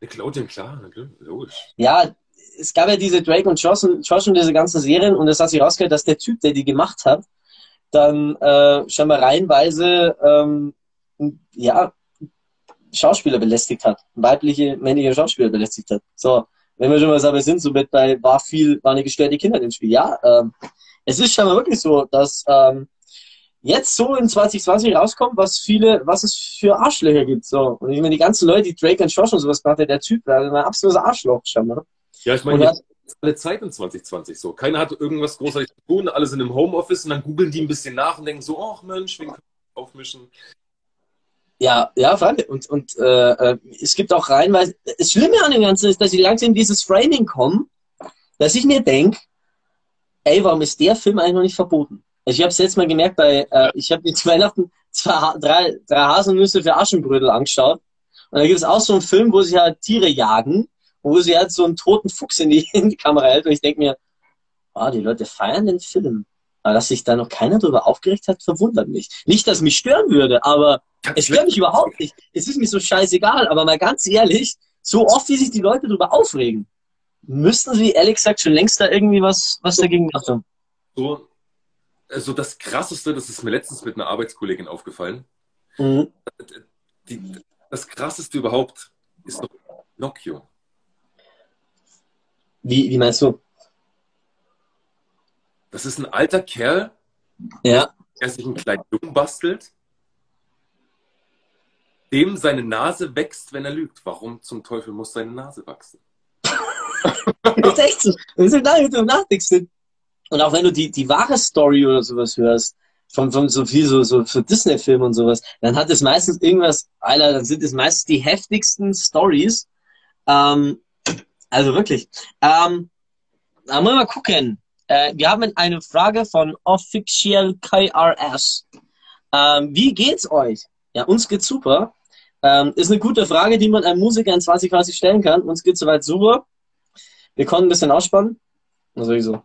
Nickelodeon, klar, logisch. Ja, es gab ja diese Drake und Josh und, Josh und diese ganzen Serien und es hat sich rausgehört, dass der Typ, der die gemacht hat, dann äh, scheinbar reihenweise ähm, ja, Schauspieler belästigt hat, weibliche, männliche Schauspieler belästigt hat. So, wenn wir schon mal dabei sind, so mit bei war viel, war eine gestörte Kindheit im Spiel. Ja, ähm, es ist scheinbar wirklich so, dass ähm, jetzt so in 2020 rauskommt, was viele, was es für Arschlöcher gibt. So. Und ich meine, die ganzen Leute, die Drake und Josh und sowas gemacht hat, der Typ war ein absolutes Arschloch scheinbar. Ja, ich meine, jetzt alle Zeit in 2020 so. Keiner hat irgendwas großartig zu tun, alle sind im Homeoffice und dann googeln die ein bisschen nach und denken so, ach Mensch, wen können wir aufmischen? Ja, ja, vor allem. Und, und äh, äh, es gibt auch reinweise. Das Schlimme an dem Ganzen ist, dass sie langsam in dieses Framing kommen, dass ich mir denke, ey, warum ist der Film eigentlich noch nicht verboten? Ich habe es jetzt mal gemerkt bei, äh, ich habe jetzt Weihnachten zwei, drei, drei Haselnüsse für Aschenbrödel angeschaut. Und da gibt es auch so einen Film, wo sie halt Tiere jagen, wo sie halt so einen toten Fuchs in die, in die Kamera hält. Und ich denke mir, ah, die Leute feiern den Film. Aber dass sich da noch keiner drüber aufgeregt hat, verwundert mich. Nicht, dass mich stören würde, aber es stört mich überhaupt nicht. Es ist mir so scheißegal, aber mal ganz ehrlich, so oft wie sich die Leute darüber aufregen, müssten sie ehrlich gesagt schon längst da irgendwie was, was dagegen gemacht haben. So, also das Krasseste, das ist mir letztens mit einer Arbeitskollegin aufgefallen. Mhm. Die, das Krasseste überhaupt ist doch Pinocchio. Wie, wie meinst du? Das ist ein alter Kerl, Ja. der sich einen kleinen Jungen bastelt, dem seine Nase wächst, wenn er lügt. Warum zum Teufel muss seine Nase wachsen? Das ist echt so. Das ist lange drüber nachdenkst. Und auch wenn du die, die wahre Story oder sowas hörst, von, von so viel so, so für Disney-Filme und sowas, dann hat es meistens irgendwas, Alter, dann sind es meistens die heftigsten Stories. Ähm, also wirklich. Ähm, da wollen wir mal gucken. Äh, wir haben eine Frage von Official KRS. Ähm, wie geht's euch? Ja, uns geht's super. Ähm, ist eine gute Frage, die man einem Musiker in 2020 stellen kann. Uns geht's soweit super. Wir konnten ein bisschen ausspannen. Was soll ich so?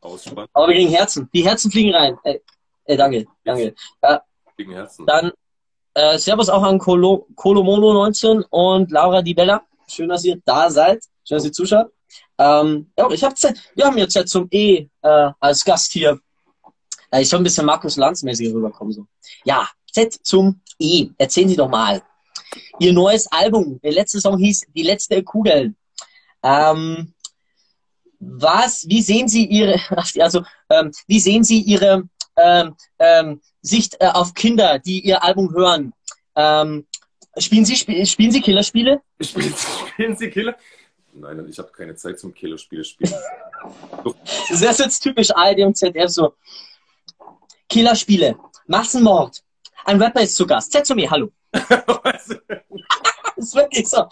Ausspannen. Aber wir kriegen Herzen. Die Herzen fliegen rein. Ey, ey danke, danke. Ja, Herzen. dann äh, Servus auch an Colo, Colomono 19 und Laura Di Bella. Schön, dass ihr da seid. Schön, dass ihr zuschaut. Ähm, ja, ich hab. Wir haben jetzt ja zum E äh, als Gast hier. Äh, ich soll ein bisschen Markus Lanz-mäßig rüberkommen. So. Ja, Z zum E. Erzählen Sie doch mal. Ihr neues Album. Der letzte Song hieß Die letzte Kugel. Ähm, was, wie sehen Sie Ihre, also, ähm, wie sehen Sie Ihre ähm, ähm, Sicht äh, auf Kinder, die Ihr Album hören? Ähm, spielen Sie, sp spielen Sie Killerspiele? Spielen, spielen Sie Killer? Nein, ich habe keine Zeit zum Killerspiele spielen. Das ist jetzt typisch ARD und ZDF so. Killerspiele, Massenmord. Ein Rapper ist zu Gast. Setz zu mir, hallo. Das ist wirklich so.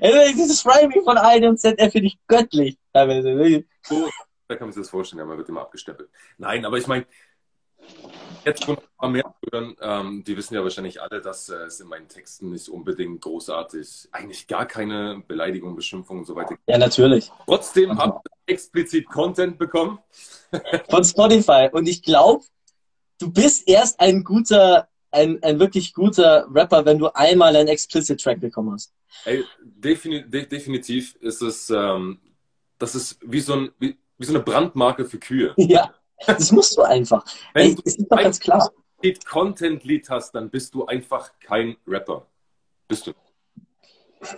Also, dieses Framing von ARD und ZDF finde ich göttlich. so, da kann man sich das vorstellen, ja, man wird immer abgestempelt. Nein, aber ich meine, jetzt schon ein paar mehr hören, ähm, die wissen ja wahrscheinlich alle, dass äh, es in meinen Texten nicht unbedingt großartig, eigentlich gar keine Beleidigung, Beschimpfung und so weiter. Ja, natürlich. Trotzdem habe ich explizit Content bekommen. Von Spotify. Und ich glaube, du bist erst ein guter, ein, ein wirklich guter Rapper, wenn du einmal einen Explicit Track bekommen hast. Ey, defini de definitiv ist es, ähm, das ist wie so, ein, wie, wie so eine Brandmarke für Kühe. Ja, das musst du einfach. Wenn Ey, du ist doch ganz klar. ein Content-Lied hast, dann bist du einfach kein Rapper. Bist du.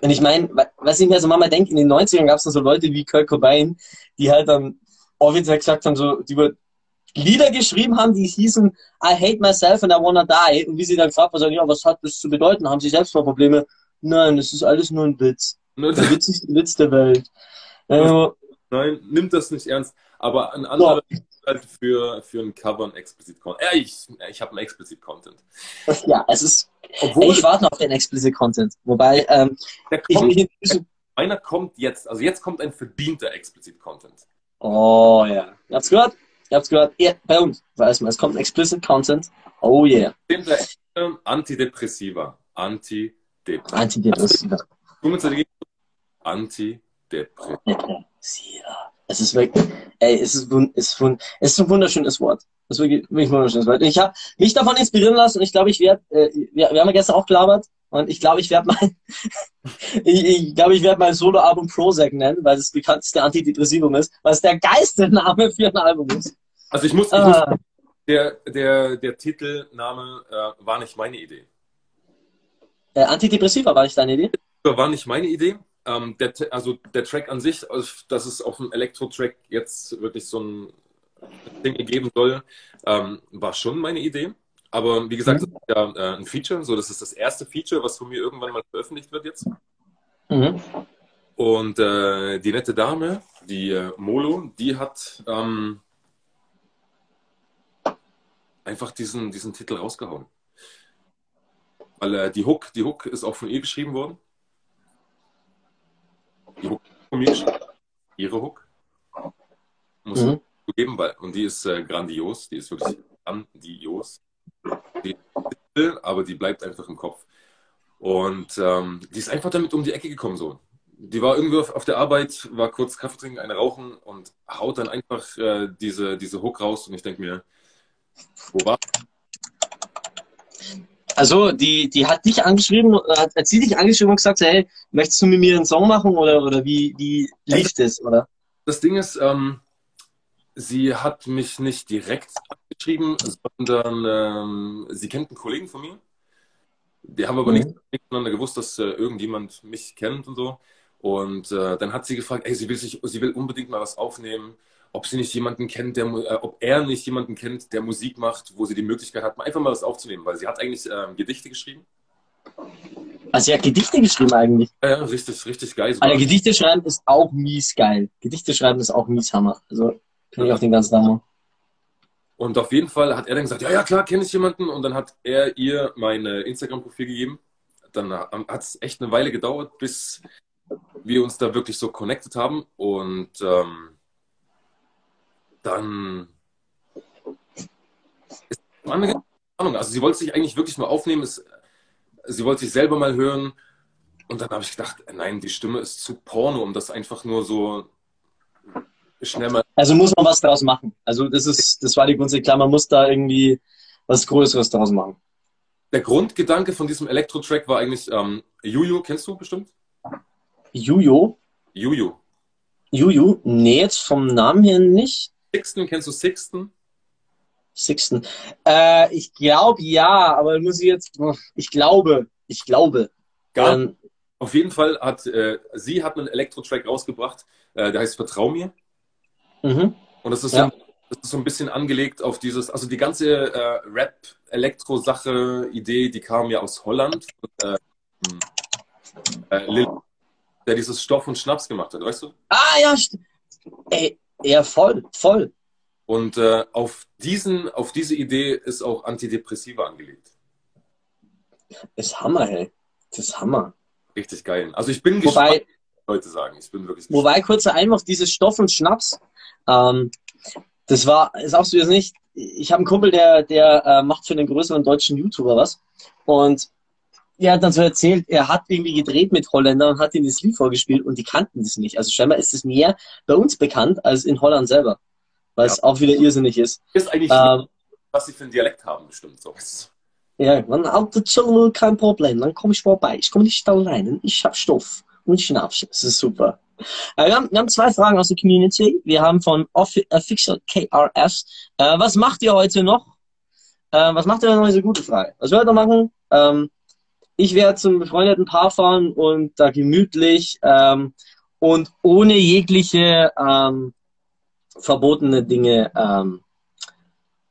Und ich meine, was ich mir so manchmal denke, in den 90ern gab es so Leute wie Kurt Cobain, die halt dann offiziell gesagt haben, so, die über Lieder geschrieben haben, die hießen I hate myself and I wanna die. Und wie sie dann gefragt haben, ja, was hat das zu bedeuten? Haben sie Selbstmordprobleme? Nein, das ist alles nur ein Witz. Ne, Der witzigste Witz der Welt. Ja, Nein, nimm das nicht ernst. Aber ein anderer ist halt für, für ein Cover ein explizit Content. Ja, ich, ich habe einen explizit Content. ja, es ist. Obwohl ich warte noch auf den explicit Content. Wobei, ähm, der ich kommt, mich einer kommt jetzt, also jetzt kommt ein verdienter explizit Content. Oh ja. Ihr habt's gehört? Ihr habt's gehört? Ja, bei uns. Weiß man, es kommt ein explicit Content. Oh yeah. Zehnter Ende, Antidepressiva. Antidepressiva. Antidepressiva. Es ist wirklich, ey, es ist, es ist, ein wunderschönes Wort. Es ist wirklich, wirklich ein wunderschönes Wort. Ich habe mich davon inspirieren lassen und ich glaube, ich werde, äh, wir, wir haben ja gestern auch gelabert und ich glaube, ich werde mein, ich, ich glaube, ich werde mein Soloalbum Prozac nennen, weil es das bekannteste Antidepressivum ist, weil es der geilste Name für ein Album ist. Also ich muss, ich muss Ah, der, der, der Titelname äh, war nicht meine Idee. Äh, Antidepressiva war nicht deine Idee? War nicht meine Idee. Ähm, der, also der Track an sich, also, dass es auf dem Elektro-Track jetzt wirklich so ein Ding geben soll, ähm, war schon meine Idee. Aber wie gesagt, das ist ja äh, ein Feature. So, das ist das erste Feature, was von mir irgendwann mal veröffentlicht wird jetzt. Mhm. Und äh, die nette Dame, die äh, Molo, die hat ähm, einfach diesen, diesen Titel rausgehauen. Weil äh, die Hook, die Hook ist auch von ihr geschrieben worden. Die Hook ist von mir geschrieben. Ihre Hook. Muss Mhm. man zugeben, weil, und die ist äh, grandios, die ist wirklich grandios. Die ist, aber die bleibt einfach im Kopf. Und ähm, die ist einfach damit um die Ecke gekommen so. Die war irgendwie auf, auf der Arbeit, war kurz Kaffee trinken, eine rauchen und haut dann einfach äh, diese, diese Hook raus und ich denke mir, wo war Also, die, die hat dich angeschrieben, hat, hat sie dich angeschrieben und gesagt, hey, möchtest du mit mir einen Song machen oder, oder wie, wie lief das, oder? Das Ding ist, ähm, sie hat mich nicht direkt angeschrieben, sondern ähm, sie kennt einen Kollegen von mir. Die haben aber Mhm. nicht miteinander gewusst, dass äh, irgendjemand mich kennt und so. Und äh, dann hat sie gefragt, ey, sie will, sich, sie will unbedingt mal was aufnehmen, ob sie nicht jemanden kennt, der, äh, ob er nicht jemanden kennt, der Musik macht, wo sie die Möglichkeit hat, einfach mal was aufzunehmen, weil sie hat eigentlich ähm, Gedichte geschrieben. Also, sie hat Gedichte geschrieben eigentlich. Äh, richtig, richtig geil. sogar. Gedichte schreiben ist auch mies geil. Gedichte schreiben ist auch mies Hammer. Also, kann ich auch den ganzen Hammer. Und auf jeden Fall hat er dann gesagt, ja, ja, klar, kenne ich jemanden. Und dann hat er ihr mein äh, Instagram-Profil gegeben. Dann hat es echt eine Weile gedauert, bis wir uns da wirklich so connected haben und ähm, dann ist keine Ahnung, also sie wollte sich eigentlich wirklich mal aufnehmen, es, sie wollte sich selber mal hören und dann habe ich gedacht, nein, die Stimme ist zu Porno, um das einfach nur so schnell mal. Also muss man was daraus machen. Also das ist, das war die Grundsätze klar, man muss da irgendwie was Größeres daraus machen. Der Grundgedanke von diesem Elektro-Track war eigentlich, ähm, Juju, kennst du bestimmt? Juju? Juju. Juju? Nee, jetzt vom Namen her nicht. Sixten, kennst du Sixten? Sixten. Äh, ich glaube ja, aber muss ich jetzt. Ich glaube, ich glaube. Gar ähm, Auf jeden Fall hat äh, sie hat einen Elektro-Track rausgebracht, äh, der heißt Vertrau mir. Mhm. Und das ist, Ja. so, das ist so ein bisschen angelegt auf dieses, also die ganze äh, Rap-Elektro-Sache, Idee, die kam ja aus Holland. Äh, äh, Lil, der dieses Stoff und Schnaps gemacht hat, weißt du? Ah ja, ey, ja voll, voll. Und äh, auf, diesen, auf diese Idee ist auch Antidepressiva angelegt. Ist Hammer, ey. Das ist Hammer. Richtig geil. Also ich bin gespannt, Wobei, was Leute sagen. Ich bin wirklich gespannt. wobei kurzer Einwurf, dieses Stoff und Schnaps, ähm, das war, sagst du jetzt nicht, ich habe einen Kumpel, der, der äh, macht für einen größeren deutschen YouTuber was. Und er hat dann so erzählt, er hat irgendwie gedreht mit Holländern und hat ihnen das Lied vorgespielt und die kannten das nicht. Also scheinbar ist es mehr bei uns bekannt als in Holland selber. Weil es auch wieder irrsinnig ist. Ist eigentlich, Ähm, was sie für einen Dialekt haben, bestimmt so. Ja, dann alte Zunge, kein Problem. Dann komme ich vorbei. Ich komme nicht allein. Ich habe Stoff und Schnaps. Das ist super. Äh, wir, haben, wir haben zwei Fragen aus der Community. Wir haben von Offi- Official KRS. Äh, was macht ihr heute noch? Äh, was macht ihr noch? Ist eine gute Frage. Was werdet ihr machen? Ähm, ich werde zum befreundeten Paar fahren und da gemütlich ähm, und ohne jegliche ähm, verbotene Dinge. Ähm,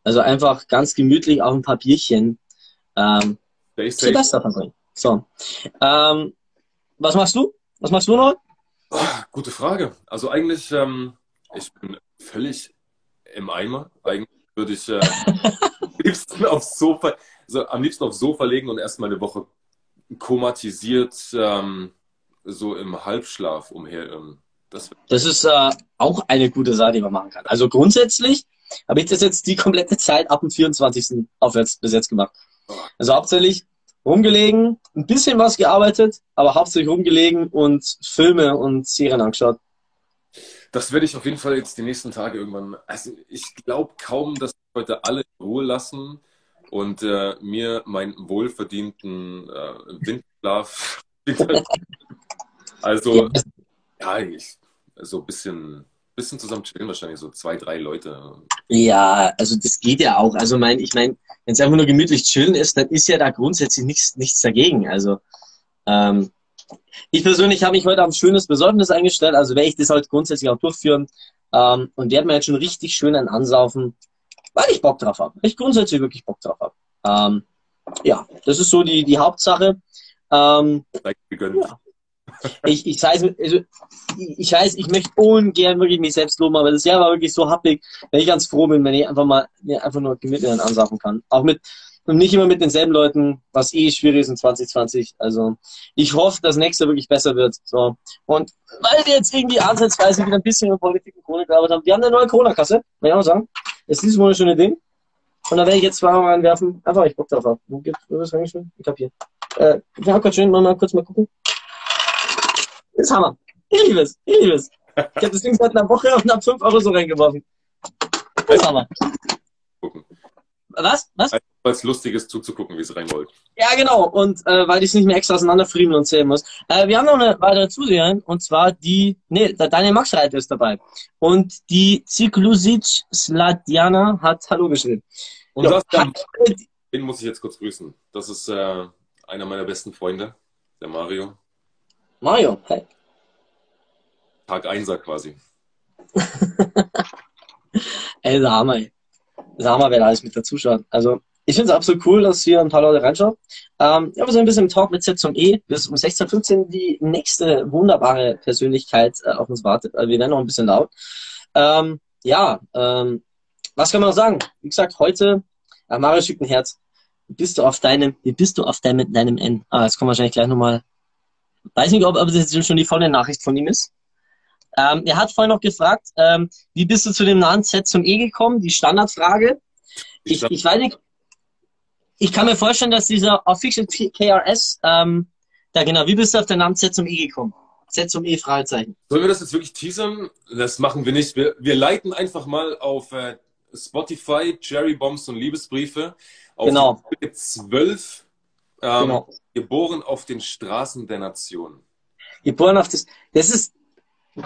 also einfach ganz gemütlich auf ein paar Bierchen ähm. Silvester verbringen. So. Ähm, was machst du? Was machst du noch? Gute Frage. Also eigentlich, ähm, ich bin völlig im Eimer. Eigentlich würde ich äh, am liebsten aufs Sofa, also am liebsten aufs Sofa legen und erstmal eine Woche komatisiert ähm, so im Halbschlaf umherirren. Das Das ist äh, auch eine gute Sache, die man machen kann. Also grundsätzlich habe ich das jetzt die komplette Zeit ab dem 24. aufwärts bis jetzt gemacht. Also hauptsächlich rumgelegen, ein bisschen was gearbeitet, aber hauptsächlich rumgelegen und Filme und Serien angeschaut. Das werde ich auf jeden Fall jetzt die nächsten Tage irgendwann. Also ich glaube kaum, dass wir heute alle in Ruhe lassen und äh, mir meinen wohlverdienten äh, Winterschlaf. also ja, ich, so ein bisschen, bisschen zusammen chillen wahrscheinlich, so zwei, drei Leute. Ja, also das geht ja auch. Also mein, ich meine, wenn es einfach nur gemütlich chillen ist, dann ist ja da grundsätzlich nichts, nichts dagegen. Also ähm, ich persönlich habe mich heute auf ein schönes Besäufnis eingestellt, also werde ich das heute grundsätzlich auch durchführen ähm, und werde mir jetzt schon richtig schön einen ansaufen, weil ich Bock drauf habe. Ich grundsätzlich wirklich Bock drauf habe. Ähm, ja, das ist so die, die Hauptsache. Ähm. Ja. ich, ich weiß, also, ich weiß, ich möchte ungern wirklich mich selbst loben, aber das Jahr war wirklich so happig, wenn ich ganz froh bin, wenn ich einfach mal mir einfach nur gemütlich ansaufen kann. Auch mit und nicht immer mit denselben Leuten, was eh schwierig ist in 2020. Also ich hoffe, dass nächste wirklich besser wird. So. Und weil wir jetzt irgendwie ansatzweise wieder ein bisschen über Politik und Kohle gearbeitet haben, wir haben eine neue Corona-Kasse, will ich auch sagen. Das ist dieses wunderschöne Ding. Und da werde ich jetzt zwei Mal reinwerfen, einfach ich Bock drauf habe. Wo gibt's, wo ist reingeschrieben? Ich hab hier. Äh, ja, kurz schön, mal, mal kurz mal gucken. Das ist Hammer. Ich liebe es. Ich liebe es. Ich habe das Ding seit einer Woche und habe 5 Euro so reingeworfen. Das ist Hammer. Gucken. Was? Was? Weil es lustig ist zuzugucken, wie es reinrollt. Ja, genau. Und äh, weil ich es nicht mehr extra auseinanderfriemeln und zählen muss. Äh, wir haben noch eine weitere Zuseherin und zwar die, nee, der Daniel Maxreiter ist dabei. Und die Ziklusic Sladjana hat Hallo geschrieben. Und Ja, das, hat, den muss ich jetzt kurz grüßen. Das ist äh, einer meiner besten Freunde, der Mario. Mario, hey. Tag 1er quasi. Ey, der Hammer, ey. Der Hammer, wer da alles mit dazu schaut. Also, ich finde es absolut cool, dass hier ein paar Leute reinschauen. Ähm, ja, wir sind ein bisschen im Talk mit Z zum E. Bis um 16.15 Uhr die nächste wunderbare Persönlichkeit äh, auf uns wartet. Also, wir werden noch ein bisschen laut. Ähm, ja, ähm, was kann man noch sagen? Wie gesagt, heute, äh, Mario schickt ein Herz. Wie bist du auf deinem, wie bist du auf deinem, deinem N? Ah, jetzt kommt wahrscheinlich gleich nochmal weiß nicht, ob, ob das jetzt schon die volle Nachricht von ihm ist. Ähm, er hat vorhin noch gefragt, ähm, wie bist du zu dem Namen Z zum E gekommen? Die Standardfrage. Ich, Stand- ich weiß nicht, ich kann mir vorstellen, dass dieser Official KRS, ähm, da genau, wie bist du auf den Namen Z zum E gekommen? Z zum E, Fragezeichen. Sollen wir das jetzt wirklich teasern? Das machen wir nicht. Wir, wir leiten einfach mal auf äh, Spotify Cherry Bombs und Liebesbriefe auf Genau. die Folge 12, ähm, Genau. geboren auf den Straßen der Nation. Geboren auf das, das ist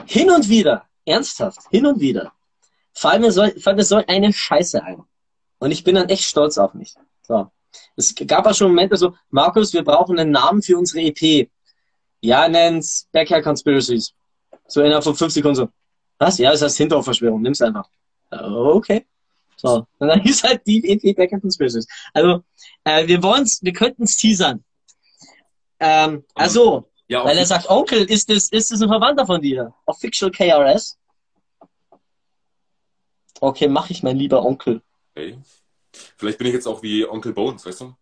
hin und wieder, ernsthaft, hin und wieder, fallen mir so, fällt mir so eine Scheiße ein. Und ich bin dann echt stolz auf mich. So. Es gab auch schon Momente so, Markus, wir brauchen einen Namen für unsere EP. Ja, nenn's Backyard Conspiracies. So innerhalb von fünf Sekunden so. Was? Ja, das heißt Hinterhofverschwörung, nimm's einfach. Okay. So. Und dann hieß halt die EP Backyard Conspiracies. Also, äh, wir wollen's, wir können's teasern. Ähm, also, Ja, weil er sagt, Onkel, ist es, ist es ein Verwandter von dir? Official KRS? Okay, mach ich, mein lieber Onkel. okay. Vielleicht bin ich jetzt auch wie Onkel Bones, weißt du?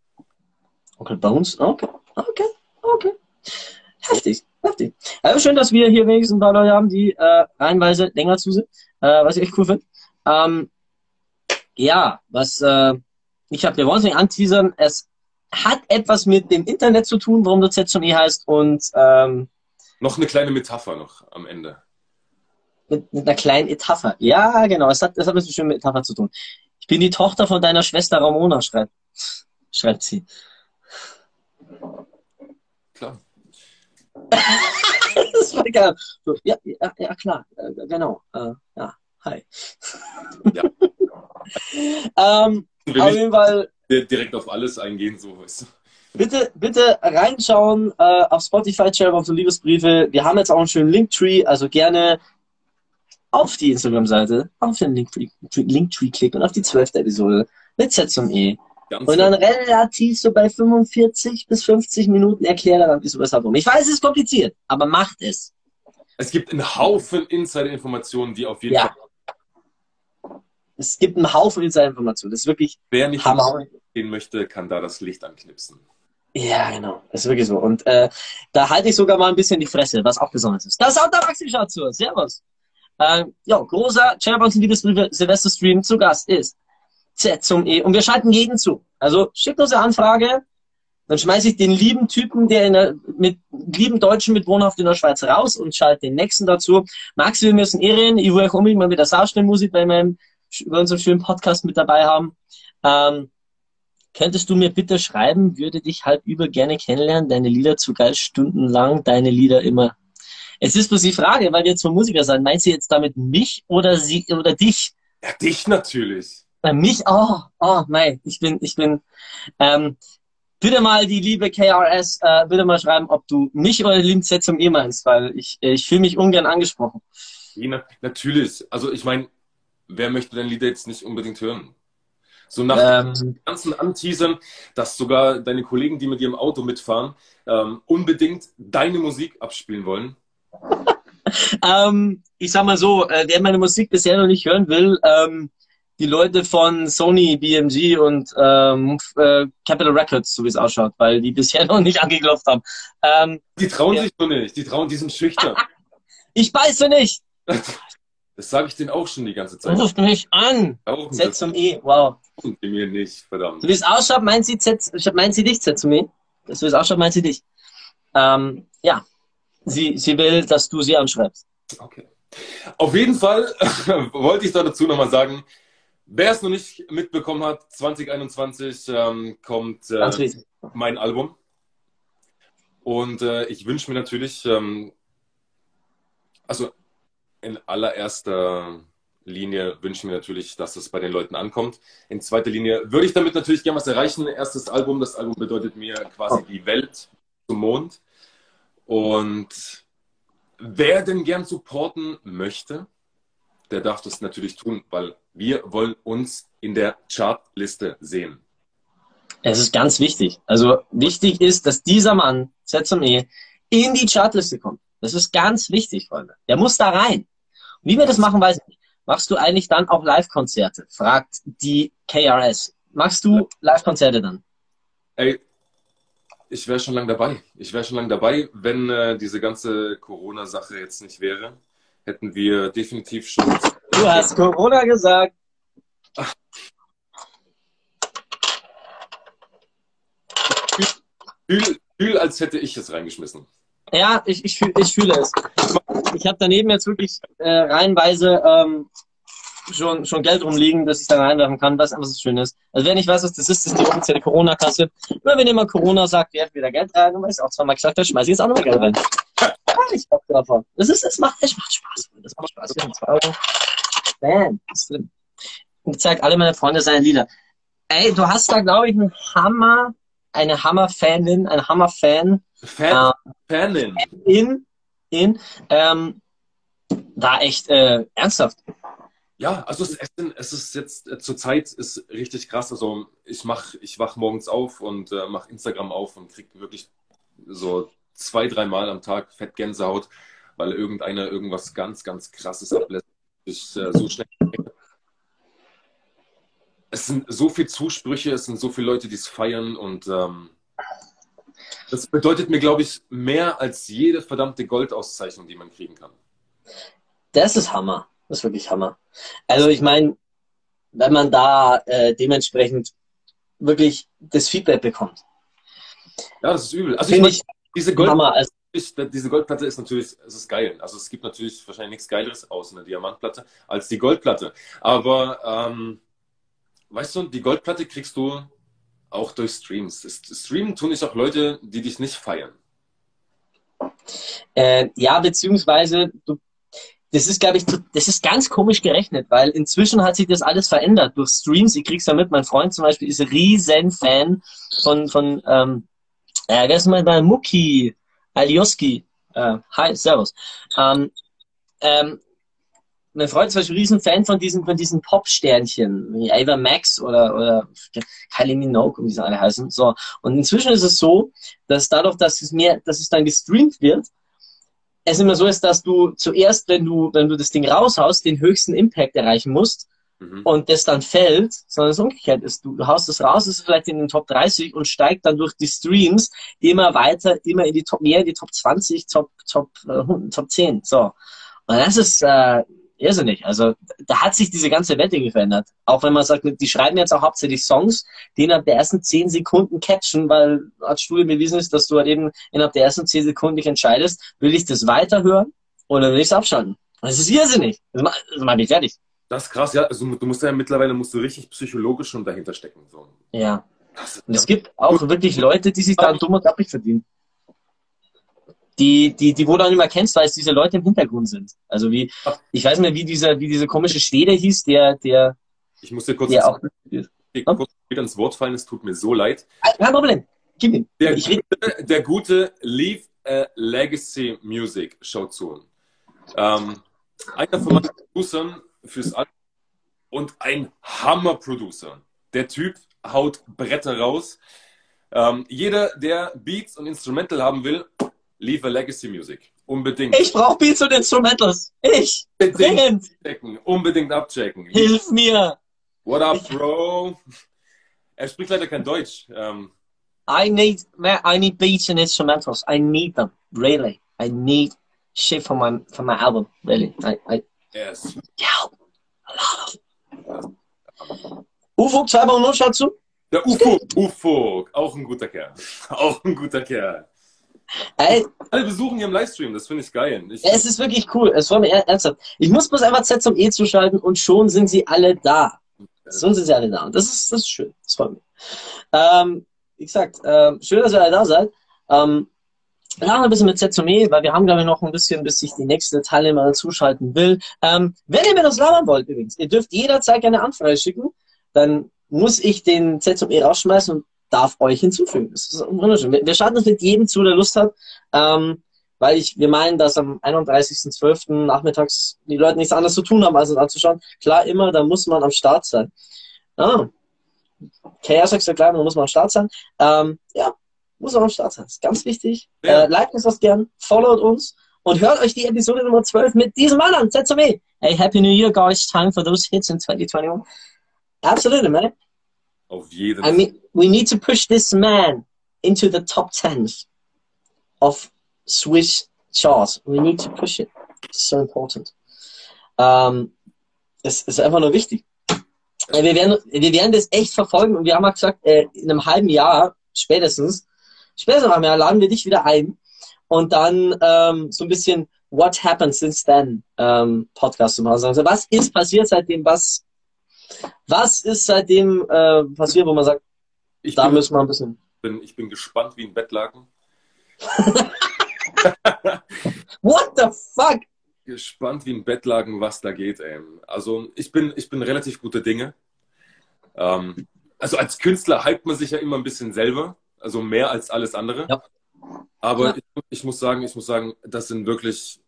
Onkel Bones? Okay, okay, okay. Heftig, heftig. Aber schön, dass wir hier wenigstens ein paar Leute haben, die äh, reihenweise länger zu sind, äh, was ich echt cool finde. Ähm, ja, was äh, ich habe, wir wollen es nicht anteasern, es hat etwas mit dem Internet zu tun, warum das jetzt schon eh heißt und ähm, Noch eine kleine Metapher noch am Ende. mit, mit einer kleinen Etappe. Ja, genau. Es hat, es hat ein bisschen mit Etappe zu tun. Ich bin die Tochter von deiner Schwester Ramona, schreibt, schreibt sie. Klar. das war geil. So, ja, ja, ja, klar. Äh, genau. Äh, ja, hi. Ja. ähm, auf jeden Fall, di- direkt auf alles eingehen, so weißt du. bitte, bitte reinschauen äh, auf Spotify, Channel auf so Liebesbriefe. Wir haben jetzt auch einen schönen Linktree, also gerne auf die Instagram-Seite, auf den Linktree, Linktree klicken und auf die zwölfte Episode mit Z zum E. Ganz Und dann relativ so bei 45 bis 50 Minuten erklärt er dann, wieso, weshalb, warum. Ich weiß, es ist kompliziert, aber macht es. es gibt einen Haufen Insider-Informationen, die auf jeden Ja. Fall, Es gibt einen Haufen Insider-Informationen. Das ist wirklich wer nicht Hammer. gehen möchte, kann da das Licht anknipsen. Ja, genau. Das ist wirklich so. Und äh, da halte ich sogar mal ein bisschen die Fresse, was auch besonders ist. Das ist auch der Maxi Schatzur. Servus. Ähm, ja, großer Chatterbox und Liebesbriefe Silvester-Stream zu Gast ist Z zum E. Und wir schalten jeden zu. Also schickt uns eine Anfrage, dann schmeiße ich den lieben Typen, der in der, mit lieben Deutschen mit Wohnhaft in der Schweiz raus und schalte den nächsten dazu. Maxi, wir müssen irren. Ich will euch unbedingt mal wieder Sausteinmusik bei meinem, bei unserem schönen Podcast mit dabei haben. Ähm, Könntest du mir bitte schreiben, würde dich halb über gerne kennenlernen, deine Lieder zu geil, stundenlang, deine Lieder immer. Es ist bloß die Frage, weil wir jetzt vom Musiker sein, meinst du jetzt damit mich oder sie oder dich? Ja, dich natürlich. Äh, mich? Oh, oh, nein, ich bin, ich bin, ähm, bitte mal die liebe KRS, äh, bitte mal schreiben, ob du mich oder Z zum E meinst, weil ich, ich fühle mich ungern angesprochen. Nach- Natürlich. Also ich meine, wer möchte dein Lied jetzt nicht unbedingt hören? So nach Ähm, dem ganzen Anteasern, dass sogar deine Kollegen, die mit ihrem Auto mitfahren, ähm, unbedingt deine Musik abspielen wollen. Ähm, ich sag mal so, äh, wer meine Musik bisher noch nicht hören will, ähm, die Leute von Sony, BMG und ähm, äh, Capital Records, so wie es ausschaut, weil die bisher noch nicht angeklopft haben. Ähm, Die trauen Ja. sich so nicht. Die trauen, die sind schüchtern. ich beiße nicht! Das sage ich denen auch schon die ganze Zeit. Ruft mich an! Z zum E, wow. tun die mir nicht, verdammt. So wie es ausschaut, meint sie Z, meint sie dich, Z zum E. So wie es ausschaut, meint sie dich. Ähm, ja. Sie, sie will, dass du sie anschreibst. Okay. Auf jeden Fall wollte ich da dazu nochmal sagen, wer es noch nicht mitbekommen hat, 2021 ähm, kommt äh, mein Album. Und äh, ich wünsche mir natürlich, ähm, also in allererster Linie wünsche ich mir natürlich, dass es bei den Leuten ankommt. In zweiter Linie würde ich damit natürlich gerne was erreichen. Erstes Album, das Album bedeutet mir quasi die Welt zum Mond. Und wer denn gern supporten möchte, der darf das natürlich tun, weil wir wollen uns in der Chartliste sehen. Es ist ganz wichtig. Also wichtig ist, dass dieser Mann, Z zum E, in die Chartliste kommt. Das ist ganz wichtig, Freunde. Der muss da rein. Und wie wir das machen, weiß ich nicht. Machst du eigentlich dann auch Live-Konzerte? Fragt die KRS. Machst du Live-Konzerte dann? Ey, ich wäre schon lange dabei. Ich wäre schon lange dabei, wenn äh, diese ganze Corona-Sache jetzt nicht wäre. Hätten wir definitiv schon. Du hast Corona gesagt. Fühl, fühl, als hätte ich es reingeschmissen. Ja, ich, ich, fühl, ich fühle es. Ich habe daneben jetzt wirklich äh, reihenweise ähm, schon, schon Geld rumliegen, dass ich da reinwerfen kann, was einfach so schön ist. Also wer nicht weiß, was das ist, das ist die offizielle Corona-Kasse. Nur wenn jemand Corona sagt, werfen wieder Geld rein, und weil ich auch zweimal gesagt habe, schmeiß ich jetzt auch nochmal Geld rein. Ja, ich Bock davon. Das ist, es macht, es macht Spaß. Das macht Spaß. Wir haben zwei Euro. Bam, ist. Und zeigt alle meine Freunde seine Lieder. Ey, du hast da, glaube ich, einen Hammer, eine Hammer-Fanin, ein Hammer-Fan. Fan, Fanin. in, in, ähm, da echt äh, ernsthaft. Ja, also es, es ist jetzt äh, zur Zeit ist richtig krass. Also ich mach, ich wach morgens auf und äh, mache Instagram auf und krieg wirklich so zwei, dreimal am Tag fett Gänsehaut, weil irgendeiner irgendwas ganz, ganz krasses ablässt. Ich äh, so schnell. Es sind so viele Zusprüche, es sind so viele Leute, die es feiern und ähm, das bedeutet mir, glaube ich, mehr als jede verdammte Goldauszeichnung, die man kriegen kann. Das ist Hammer. Das ist wirklich Hammer. Also ich meine, wenn man da äh, dementsprechend wirklich das Feedback bekommt. Ja, das ist übel. Also Finde ich, ich diese, Gold, Hammer. Also, diese Goldplatte ist natürlich, es ist geil. Also es gibt natürlich wahrscheinlich nichts Geileres außer eine Diamantplatte als die Goldplatte. Aber ähm, weißt du, die Goldplatte kriegst du auch durch Streams. Streamen tun nicht auch Leute, die dich nicht feiern. äh, ja, beziehungsweise du das ist, glaube ich, das ist ganz komisch gerechnet, weil inzwischen hat sich das alles verändert durch Streams. Ich krieg's ja mit, mein Freund zum Beispiel ist riesen Fan von, von ähm, äh, wer ist mal bei Muki Alioski. Äh, hi, servus. Ähm, ähm, mein Freund zum Beispiel riesen Fan von diesen, von diesen Pop-Sternchen, wie Ava Max oder, oder Kylie Minogue, wie sie alle heißen. So. Und inzwischen ist es so, dass dadurch, dass es mehr, dass es dann gestreamt wird, es immer so ist, dass du zuerst, wenn du, wenn du das Ding raushaust, den höchsten Impact erreichen musst Mhm. und das dann fällt, sondern es umgekehrt ist. Du haust es raus, ist vielleicht in den Top 30 und steigt dann durch die Streams immer weiter, immer in die Top, mehr in die Top 20, Top, Top, äh, Top 10. So. Und das ist, äh, irrsinnig. Also, da hat sich diese ganze Welt irgendwie verändert. Auch wenn man sagt, die schreiben jetzt auch hauptsächlich Songs, die innerhalb der ersten 10 Sekunden catchen, weil als Studie bewiesen ist, dass du halt eben innerhalb der ersten 10 Sekunden dich entscheidest, will ich das weiterhören oder will ich es abschalten? Das ist irrsinnig. Das macht, das macht mich fertig. Das ist krass, ja. Also du musst ja mittlerweile musst du richtig psychologisch schon dahinter stecken. So. Ja. Das, Und es gibt auch wirklich Leute, die sich da einen dummen Teppich verdienen. Die, die, die, wo du dann immer kennst, weil es diese Leute im Hintergrund sind. Also wie, ich weiß nicht mehr, wie dieser, wie dieser komische Schwede hieß, der, der, Ich muss dir kurz, der auch, kurz wieder ins Wort fallen, es tut mir so leid. kein Problem. Gib ihm. Der, Ich rede, gute, der gute Leave a Legacy Music schaut zu. Ähm, einer von meinen Producern fürs Album und ein Hammer-Producer. Der Typ haut Bretter raus. Ähm, jeder, der Beats und Instrumental haben will, Leave a Legacy Music. Unbedingt. ich brauche Beats und Instrumentals. Ich. Unbedingt abchecken. Unbedingt abchecken. Hilf mir. What up, Bro? Er spricht leider kein Deutsch. Ähm, I need, man, I need beats and instrumentals. I need them. Really. I need shit for my, for my album. Really. I, I, ist yeah. A lot of. Ufo 2.0 schaut zu. der Ufo. Ufo. Auch ein guter Kerl. Auch ein guter Kerl. Ey, Alle besuchen hier im Livestream, das finde ich geil. Ich, es ist wirklich cool. Es freut mich er- ernsthaft. Ich muss bloß einfach Z zum E zuschalten und schon sind sie alle da. Schon sind sie alle da. Und das ist, das ist schön. Das freut mich. Ähm, wie gesagt, ähm, schön, dass ihr alle da seid. Ähm, wir machen ein bisschen mit Z zum E, weil wir haben, glaube ich, noch ein bisschen, bis sich die nächste Teilnehmer zuschalten will. Ähm, wenn ihr mir das labern wollt, übrigens, ihr dürft jederzeit gerne Anfrage schicken, dann muss ich den Z zum E rausschmeißen und darf euch hinzufügen. Das ist wunderschön. Wir, wir schalten uns mit jedem zu, der Lust hat, ähm, weil ich, wir meinen, dass am 31.12. nachmittags die Leute nichts anderes zu tun haben, als es anzuschauen. Klar, immer, da muss man am Start sein. Ah. Chaos sagt ja klar, da muss man am Start sein. Ähm, ja, muss man am Start sein. ist ganz wichtig. Ja. Äh, liked uns das gern, followt uns und hört euch die Episode Nummer 12 mit diesem Mann an. ZME. Hey, Happy New Year, guys. Time for those hits in 2021. Absolutely, man. Auf jeden I mean, we need to push this man. into the top 10 of Swiss charts. We need to push it. It's so important. Ähm, es ist einfach nur wichtig. Wir werden, wir werden das echt verfolgen und wir haben ja gesagt, äh, in einem halben Jahr spätestens, spätestens in einem Jahr laden wir dich wieder ein und dann ähm, so ein bisschen What happened since then ähm, Podcast zu machen. Also was ist passiert seitdem? Was was ist seitdem äh, passiert, wo man sagt, Ich da bin, müssen wir ein bisschen. bin, ich bin gespannt wie ein Bettlaken. What the fuck? Gespannt wie ein Bettlaken, was da geht, ey. Also ich bin, ich bin relativ gute Dinge. Ähm, also als Künstler hypt man sich ja immer ein bisschen selber, also mehr als alles andere. Ja. Aber Ja. ich, ich muss sagen, ich muss sagen, das sind wirklich,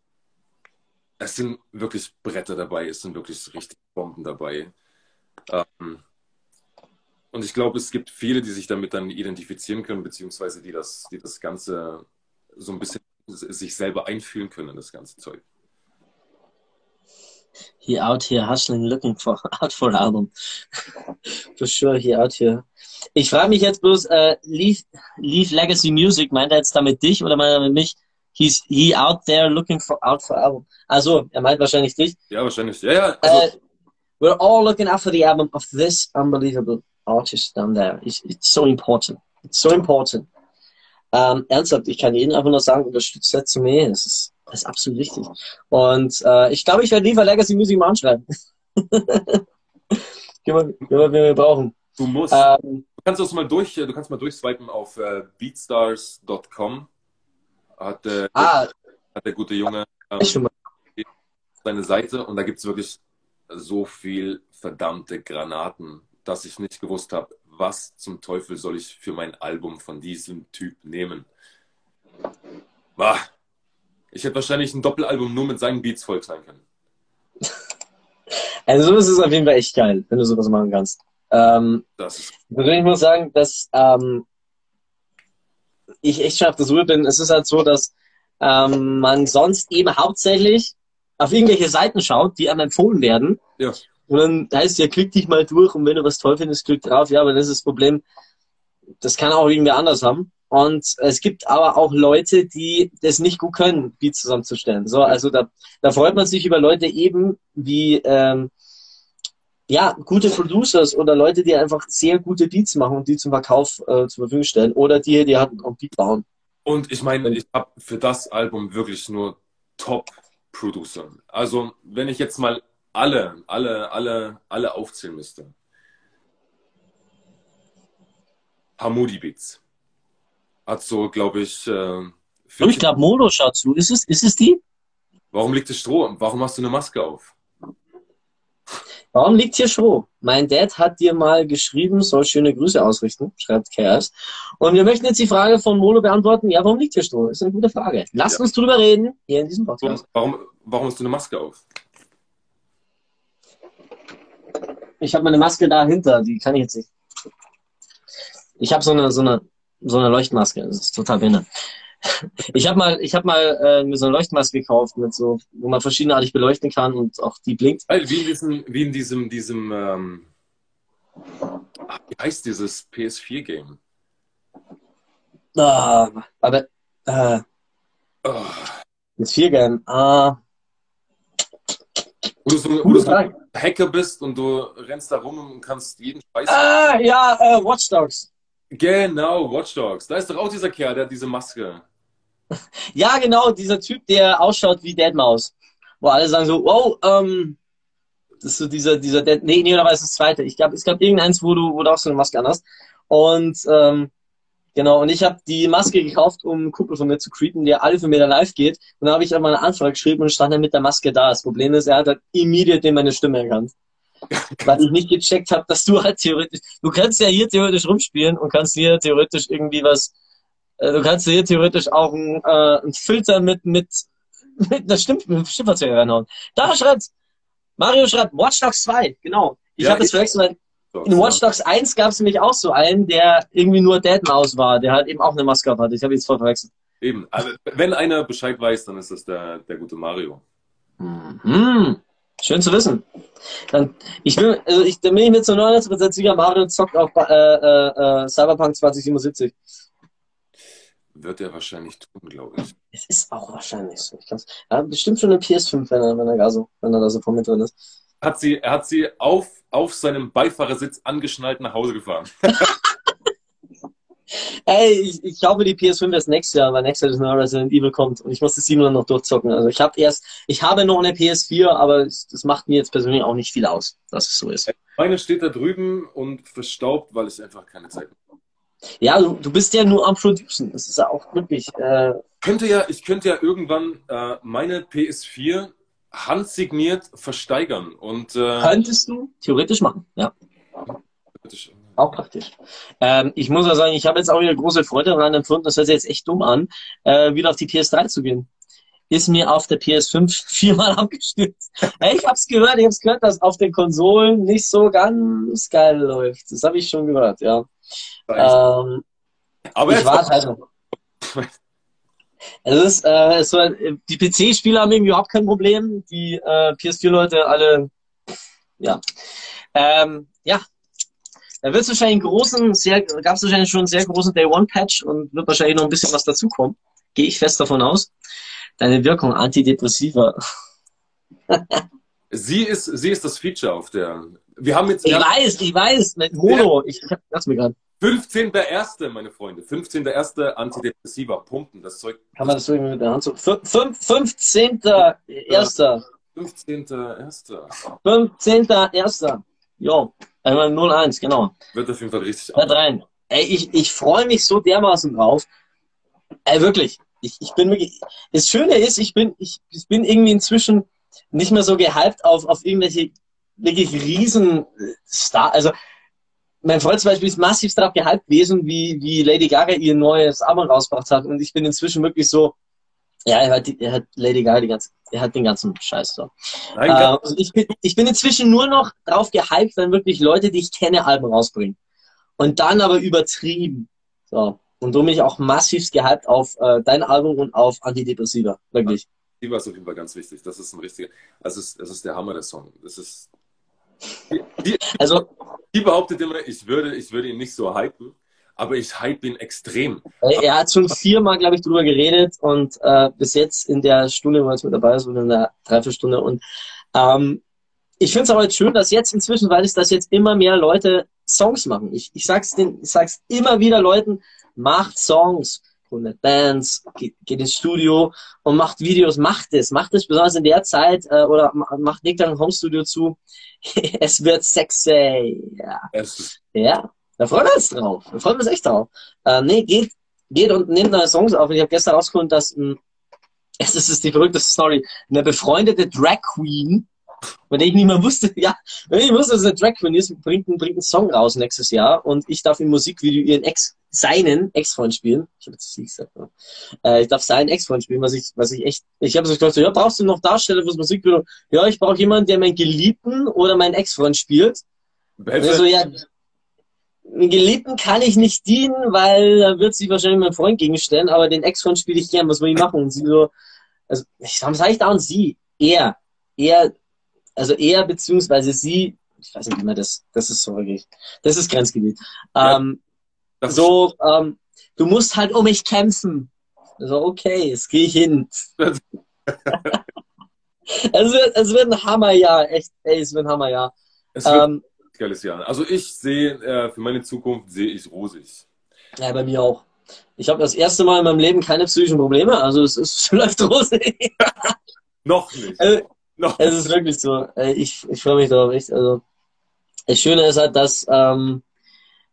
es sind wirklich Bretter dabei, es sind wirklich richtig Bomben dabei. Ähm, und ich glaube, es gibt viele, die sich damit dann identifizieren können, beziehungsweise die das, die das Ganze so ein bisschen sich selber einfühlen können in das ganze Zeug. He out here hustling, looking for out for an album. for sure, he out here. Ich frage mich jetzt bloß, äh, Leave, Leave Legacy Music, meint er jetzt damit dich oder meint er damit mich? He's he out there looking for out for album. Also, er meint wahrscheinlich dich. Ja, wahrscheinlich. Ja, ja. Also, Uh, we're all looking for the album of this unbelievable artist down there. It's, it's so important. It's so important. Ähm, ernsthaft, ich kann jeden einfach nur sagen, unterstützt zu mir. Das ist, das ist absolut wichtig. Und äh, ich glaube, ich werde lieber Legacy Music mal anschreiben. Gehen wir, gehen wir, brauchen. du musst. Ähm, Du kannst das mal durch, du kannst mal durchswipen auf äh, beatstars.com. Hat, äh, ah, hat der gute Junge ähm, mal. seine Seite und da gibt es wirklich so viel verdammte Granaten, dass ich nicht gewusst habe, was zum Teufel soll ich für mein Album von diesem Typ nehmen. Bah. Ich hätte wahrscheinlich ein Doppelalbum nur mit seinen Beats voll sein können. Also sowas ist auf jeden Fall echt geil, wenn du sowas machen kannst. Ähm, Das Ich muss sagen, dass ähm, ich echt schon auf der Suche bin. Es ist halt so, dass ähm, man sonst eben hauptsächlich auf irgendwelche Seiten schaut, die einem empfohlen werden. Ja. Und dann heißt ja, klick dich mal durch und wenn du was toll findest, klick drauf. Ja, aber das ist das Problem. Das kann auch irgendwer anders haben. Und es gibt aber auch Leute, die das nicht gut können, Beats zusammenzustellen. So, also da, da freut man sich über Leute eben wie ähm, ja, gute Producers oder Leute, die einfach sehr gute Beats machen und die zum Verkauf äh, zur Verfügung stellen. Oder die, die halt einen Beat bauen. Und ich meine, ich habe für das Album wirklich nur Top-Producer. Also, wenn ich jetzt mal alle, alle, alle, alle aufzählen müsste. Hamudi Beats. Hat so, glaube ich, äh, ich 40 glaube, Modo schaut zu. Ist es, ist es die? Warum liegt das Stroh? Warum hast du eine Maske auf? Warum liegt hier Stroh? Mein Dad hat dir mal geschrieben, soll schöne Grüße ausrichten, schreibt Chaos. Und wir möchten jetzt die Frage von Mono beantworten. Ja, warum liegt hier Stroh? Ist eine gute Frage. Lasst Ja. uns drüber reden, hier in diesem Podcast. Warum, warum hast du eine Maske auf? Ich habe meine Maske dahinter, die kann ich jetzt nicht. Ich habe so eine, so eine, so eine Leuchtmaske. Das ist total behindert. Ich habe mal, ich habe mal äh, mir so eine Leuchtmaske gekauft, mit so, wo man verschiedenartig beleuchten kann und auch die blinkt. Wie in diesem, wie in diesem, diesem, ähm, ah, wie heißt dieses PS4-Game? Ah, aber äh, Oh, das Viergame. Ah, wo du so, wo du gute so Frage. ein Hacker bist und du rennst da rum und kannst jeden Scheiß. Ah, ja, äh, Watch Dogs. Genau, Watch Dogs. Da ist doch auch dieser Kerl, der hat diese Maske. Ja, genau, dieser Typ, der ausschaut wie Deadmaus. Wo alle sagen so, wow, ähm, das ist so dieser, dieser Dead, nee, nee, oder war es das zweite? Ich glaube, es gab irgendeins, wo du, wo du auch so eine Maske an hast. Und, ähm, genau, und ich habe die Maske gekauft, um einen Kumpel von mir zu creepen, der alle für mir live geht. Und dann habe ich einmal eine Anfrage geschrieben und stand dann mit der Maske da. Das Problem ist, er hat halt immediate meine Stimme erkannt. Weil ich nicht gecheckt habe, dass du halt theoretisch, du kannst ja hier theoretisch rumspielen und kannst hier theoretisch irgendwie was, äh, du kannst hier theoretisch auch einen, äh, einen Filter mit, mit, mit einer Stimm, mit einem Stimmverzögerer reinhauen. Da schreibt, Mario schreibt, Watch Dogs 2, genau. Ich Ja, habe das verwechselt, in Watch Dogs 1 gab es nämlich auch so einen, der irgendwie nur Deadmaus war, der halt eben auch eine Maske hatte. Ich habe jetzt voll verwechselt. Eben. Also, wenn einer Bescheid weiß, dann ist das der, der gute Mario. Hm, schön zu wissen. Dann, ich will, also ich, dann bin ich mir zu 99% sicher, Mario zockt auf äh, äh, äh, Cyberpunk 2077. wird er wahrscheinlich tun, glaube ich. Es ist auch wahrscheinlich so. Ich ja, bestimmt schon eine PS5, wenn er, wenn er, da so, wenn er da so vor mir drin ist. Hat sie, er hat sie auf, auf seinem Beifahrersitz angeschnallt nach Hause gefahren. Ey, ich, ich glaube, die PS5 erst nächstes Jahr, weil nächstes Jahr das neue Resident Evil kommt und ich muss das 7 noch durchzocken. Also ich habe erst, ich habe noch eine PS4, aber das, macht mir jetzt persönlich auch nicht viel aus, dass es so ist. Meine steht da drüben und verstaubt, weil ich einfach keine Zeit habe. Ja, du, du bist ja nur am Producen. Das ist ja auch wirklich. Äh, Könnte ja, ich könnte ja irgendwann äh, meine PS4 handsigniert versteigern und äh, könntest du theoretisch machen, ja. Auch praktisch. Ähm, ich muss ja sagen, ich habe jetzt auch wieder große Freude daran empfunden, das hört sich jetzt echt dumm an, äh, wieder auf die PS3 zu gehen. Ist mir auf der PS5 viermal abgestürzt. Hey, ich hab's gehört, ich hab's gehört, dass auf den Konsolen nicht so ganz geil läuft. Das habe ich schon gehört, ja. Ähm, Aber ich warte halt noch. Es ist, äh, es war, die PC-Spieler haben irgendwie überhaupt kein Problem. Die äh, PS4-Leute alle, ja. Ähm, ja. Da wird es wahrscheinlich einen großen, sehr, gab es wahrscheinlich schon einen sehr großen Day-One-Patch und wird wahrscheinlich noch ein bisschen was dazukommen. Gehe ich fest davon aus. Deine Wirkung Antidepressiva. sie ist, sie ist das Feature auf der. Wir haben jetzt. Ich weiß, ich weiß, mit Mono. Ich lass mir gerade. 15.01., meine Freunde. 15.01. Antidepressiva pumpen. Das Zeug. Kann man das so irgendwie mit der Hand so? Fün- fün- 15.1. 15.01. 15.1. Jo, einmal 01, genau. Wird auf jeden Fall richtig. Hört rein. Ey, ich, ich freue mich so dermaßen drauf. Ey, wirklich. Ich, ich bin wirklich. Das Schöne ist, ich bin, ich, ich bin irgendwie inzwischen nicht mehr so gehypt auf, auf irgendwelche wirklich riesen Star. Also, mein Freund zum Beispiel ist massiv darauf gehypt gewesen, wie, wie Lady Gaga ihr neues Album rausgebracht hat. Und ich bin inzwischen wirklich so, ja, er hat, die- er hat Lady Gaga die ganze, er hat den ganzen Scheiß so. Nein, Äh, also ich, bin, ich bin inzwischen nur noch drauf gehypt, wenn wirklich Leute, die ich kenne, Alben rausbringen. Und dann aber übertrieben. So. Und darum bin ich auch massiv gehypt auf äh, dein Album und auf Antidepressiva. Wirklich. Die war auf jeden Fall ganz wichtig. Das ist ein richtiger. Das ist, das ist der Hammer der Song. Das ist. Die, Also, die behauptet immer, ich würde, ich würde ihn nicht so hypen, aber ich hype ihn extrem. er hat schon viermal, glaube ich, drüber geredet und äh, bis jetzt in der Stunde, wo er jetzt mit dabei ist, oder in der Dreiviertelstunde. Und ähm, ich finde es aber jetzt schön, dass jetzt inzwischen, weil es dass jetzt immer mehr Leute Songs machen. Ich, ich sag's den, ich sag's immer wieder Leuten, macht Songs, gründet Bands, geht, geht ins Studio und macht Videos, macht es, macht es besonders in der Zeit äh, oder ma- macht legt dann ein Homestudio zu. es wird sexy. Ja. Es Ja, da freuen wir uns drauf. Da freuen wir uns echt drauf. Äh, nee, geht, geht und nehmt neue Songs auf. Und ich habe gestern rausgefunden, dass es ist, es ist die verrückteste Story, eine befreundete Drag Queen, von der ich nicht mehr wusste, ja, wenn ich wusste, dass es eine Drag Queen ist, bringt, einen- bringt einen Song raus nächstes Jahr und ich darf im Musikvideo ihren Ex, seinen Ex-Freund spielen. Ich habe jetzt sie gesagt, ja. äh, ich darf seinen Ex-Freund spielen, was ich, was ich echt, ich habe so gedacht, so, ja, brauchst du noch Darsteller fürs Musikvideo? Ja, ich brauche jemanden, der meinen Geliebten oder meinen Ex-Freund spielt. Also ja, den Geliebten kann ich nicht dienen, weil da wird sich wahrscheinlich mein Freund gegenstellen, aber den Ex-Freund spiele ich gern, was soll ich machen? Und sie so, also, ich- warum sage ich da und sie? Er, er, also er beziehungsweise sie, ich weiß nicht, wie man das, das ist so wirklich, das ist Grenzgebiet. Ja. Ähm, das so, ähm, du musst halt um mich kämpfen. So, okay, jetzt gehe ich hin. es, wird, es wird ein Hammerjahr, echt, ey, es wird ein Hammerjahr. Es wird Ähm, ein geiles Jahr. Also ich sehe, äh, für meine Zukunft sehe ich rosig. Ja, bei mir auch. Ich habe das erste Mal in meinem Leben keine psychischen Probleme, also es ist läuft rosig. Noch nicht. Also, Noch. es ist wirklich so. Ich, ich freue mich darauf echt. Also das Schöne ist halt, dass, ähm,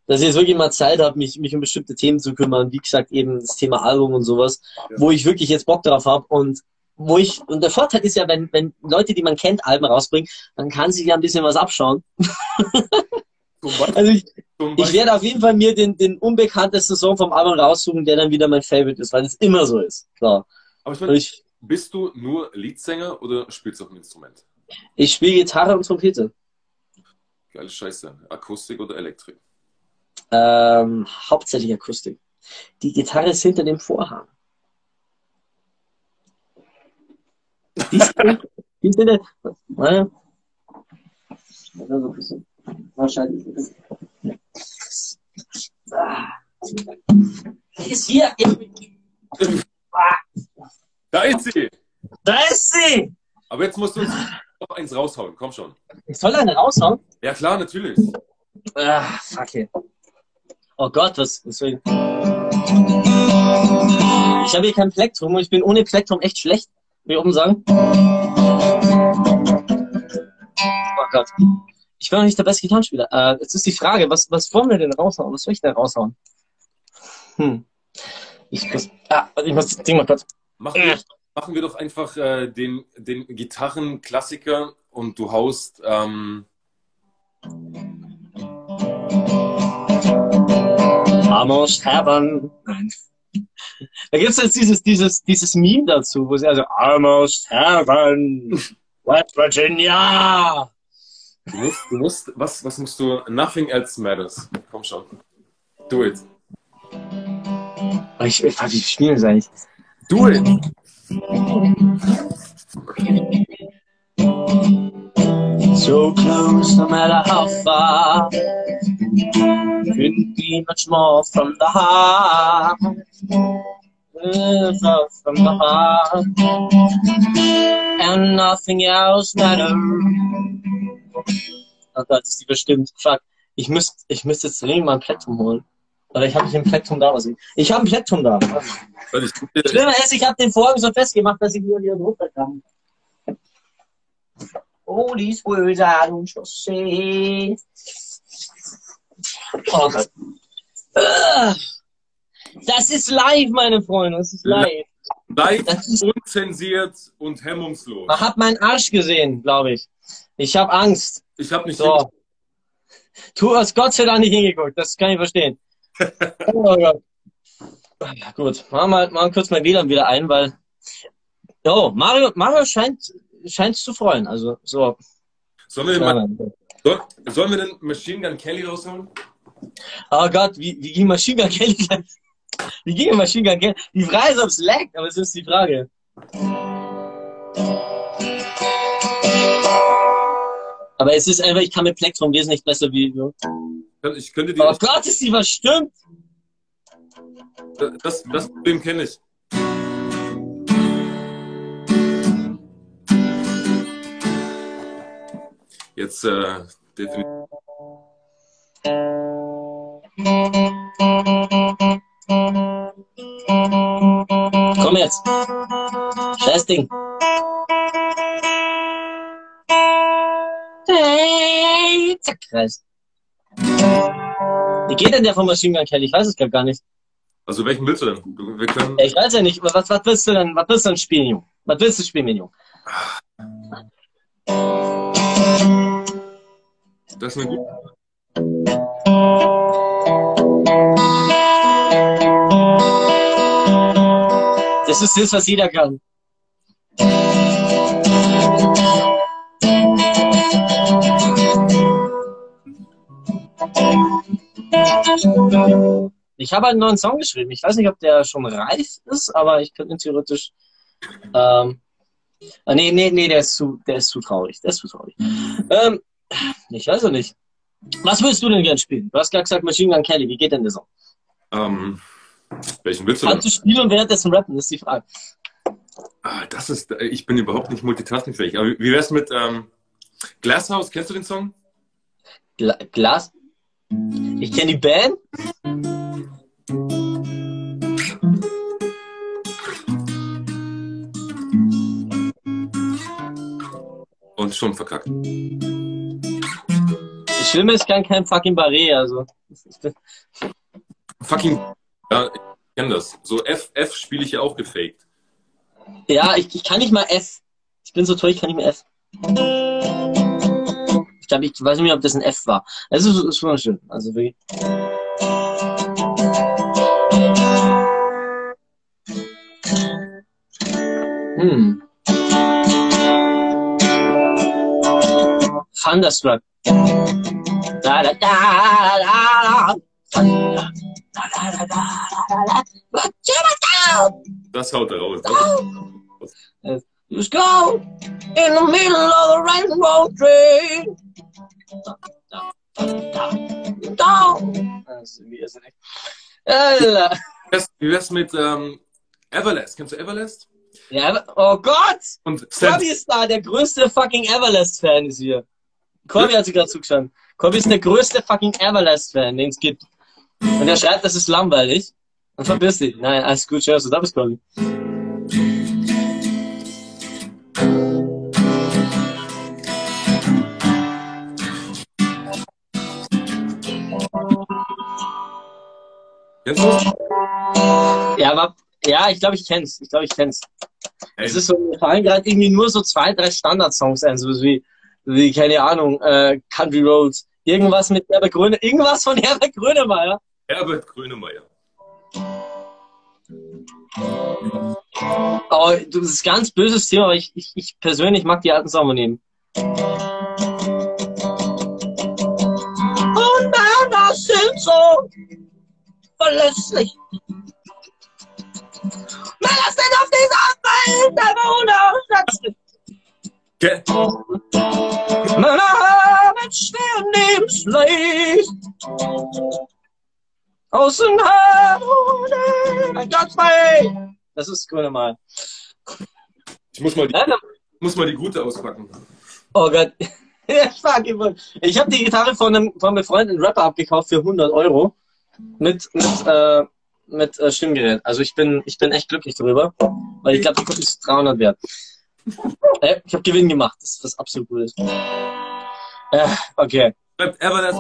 dass ich jetzt wirklich mal Zeit habe, mich, mich um bestimmte Themen zu kümmern. Wie gesagt, eben das Thema Album und sowas, Ja. wo ich wirklich jetzt Bock drauf habe und wo ich, und der Vorteil ist ja, wenn, wenn Leute, die man kennt, Alben rausbringen, dann kann sich ja ein bisschen was abschauen. Also ich, Ich werde auf jeden Fall mir den, den unbekanntesten Song vom Album raussuchen, der dann wieder mein Favorite ist, weil es immer so ist. So. aber ich meine, Ich, bist du nur Leadsänger oder spielst du auch ein Instrument? ich spiele Gitarre und Trompete. Geile Scheiße. Akustik oder Elektrik? Ähm, hauptsächlich Akustik. Die Gitarre ist hinter dem Vorhang. Die bisschen. Wahrscheinlich. Ah. Ist hier. Da ist sie! Da ist sie! Aber jetzt musst du uns noch eins raushauen. Komm schon. Ich soll eine raushauen? Ja, klar, natürlich. Ah, fuck it. Oh Gott, was, soll ich? Habe hier kein Plektrum und ich bin ohne Plektrum echt schlecht. Will ich oben sagen? Oh Gott. Ich bin noch nicht der beste Gitarrenspieler. Äh, jetzt ist die Frage, was, was wollen wir denn raushauen? Was soll ich denn raushauen? Hm. Ich muss, ah, ich muss das Ding mal kurz. Machen wir, machen wir doch einfach äh, den, den Gitarrenklassiker und du haust. Ähm, Almost Heaven. Nein. Da gibt's jetzt dieses, dieses, dieses Meme dazu, wo sie also Almost Heaven, West Virginia. du musst, du musst, was, was musst du? Nothing else matters. Komm schon. Do it. Ich, ich, wie spielen das eigentlich? Do it! So close, no matter how far. Couldn't be much more from the heart. Far From the heart. And nothing else matters. Oh Gott, ist die bestimmt. Fuck. Ich müsste ich müsste jetzt dringend mal ein Plektrum holen. Oder ich habe nicht ein Plektrum da. Was ich ich habe ein Plektrum da. Ich, Schlimmer ist, ich habe den vorhin so festgemacht, dass ich wieder wieder drunter kann. All these words I don't just say. Oh Gott. Das ist live, meine Freunde. Das ist live. live, Das ist- unzensiert und hemmungslos. Man hat meinen Arsch gesehen, glaube ich. Ich habe Angst. Ich habe nicht So. Du hast Gott sei Dank nicht hingeguckt. Das kann ich verstehen. Oh Gott. Gut, machen wir mal kurz mein WLAN wieder ein, weil. Oh, Mario, Mario scheint, scheint zu freuen. Also, so. Sollen wir, mal, soll, sollen wir den Machine Gun Kelly rausholen? Oh Gott, wie, wie ging Machine Gun Kelly? Wie ging Machine Gun Kelly? Die Frage ist, ob es laggt, aber es ist die Frage. Aber es ist einfach, ich kann mit Plektrum wesentlich besser wie du. Ich könnte die, Oh Gott, ist die verstimmt! das, das Problem kenne ich. Jetzt äh, definitiv. Komm jetzt. Scheiß Ding. Hey, zack, Kreis. Wie geht denn der von Machine Gun Kelly? Ich weiß es grad gar nicht. Also welchen willst du denn? Wir können, ich weiß ja nicht. Was, was willst du denn? Was willst du denn spielen, Junge? Was willst du spielen, Junge? Das ist eine gute. Das ist das, was jeder kann. Ich habe einen neuen Song geschrieben. Ich weiß nicht, ob der schon reif ist, aber ich könnte ihn theoretisch. Ähm, ah, nee, nee, nee, der ist zu, der ist zu traurig. Der ist zu traurig. Ähm, ich weiß auch nicht. Was willst du denn gern spielen? Du hast gerade gesagt Machine Gun Kelly. Wie geht denn der Song? Ähm, welchen willst du denn? Kannst du spielen und währenddessen rappen? Ist die Frage. Ah, das ist, ich bin überhaupt nicht multitaskingfähig. Aber wie wär's mit ähm, Glasshouse? Kennst du den Song? Gla Glas? Ich kenne die Band. Und schon verkackt. Ich Schlimme ist kein, kein fucking Barret, also. Fucking. Ja, ich kenne das. So F, F spiele ich ja auch gefaked. Ja, ich, ich kann nicht mal F. Ich bin so toll, ich kann nicht mehr F. Ich glaube, ich weiß nicht mehr, ob das ein F war. Es ist, ist schon schön. Also wirklich. Hm. Thunderstruck. Da, da, da, da, da. Das haut er raus. Just go in the middle of the railroad train. Da, da. Wie wär's- mit ähm, Everlast, kennst du Everlast? Ja, oh Gott! Und Stan Corby ist da, der größte fucking Everlast-Fan ist hier. Corby hat sich gerade zugeschaut. Corby ist der größte fucking Everlast-Fan, den es gibt. Und er schreibt, das ist langweilig. Und verpiss dich. Nein, alles gut, schön, dass du da bist, Corby. kennst du? Ja, aber, ja, ich glaube, ich kenn's. Ich glaube, ich kenn's. Ey, Es ist so, mir fallen gerade irgendwie nur so zwei, drei Standardsongs ein, so wie, wie, keine Ahnung, äh, Country Roads. Irgendwas mit Herbert Gröne, irgendwas von Herbert Grönemeyer. Herbert Grönemeyer. Aber du, das ist ein ganz böses Thema, aber ich, ich, ich persönlich mag die alten Songs nehmen. Und Männer sind so verlässlich. Männer sind auf dieser Welt einfach unersetzlich. Ke Männer haben schweren Lebensleid. Außen ein Gott frei. Das ist Grönemeyer. ich muss mal, die, Ja, muss mal die gute auspacken. Oh Gott. Ich habe die Gitarre von einem, von einem befreundeten Rapper abgekauft für 100 Euro mit, mit, äh, mit äh, Stimmgerät. Also ich bin, ich bin echt glücklich darüber, weil ich glaube, die ist 300 wert. Äh, ich habe Gewinn gemacht, das ist was absolut Gutes. Äh, okay. Schreibt Everlast.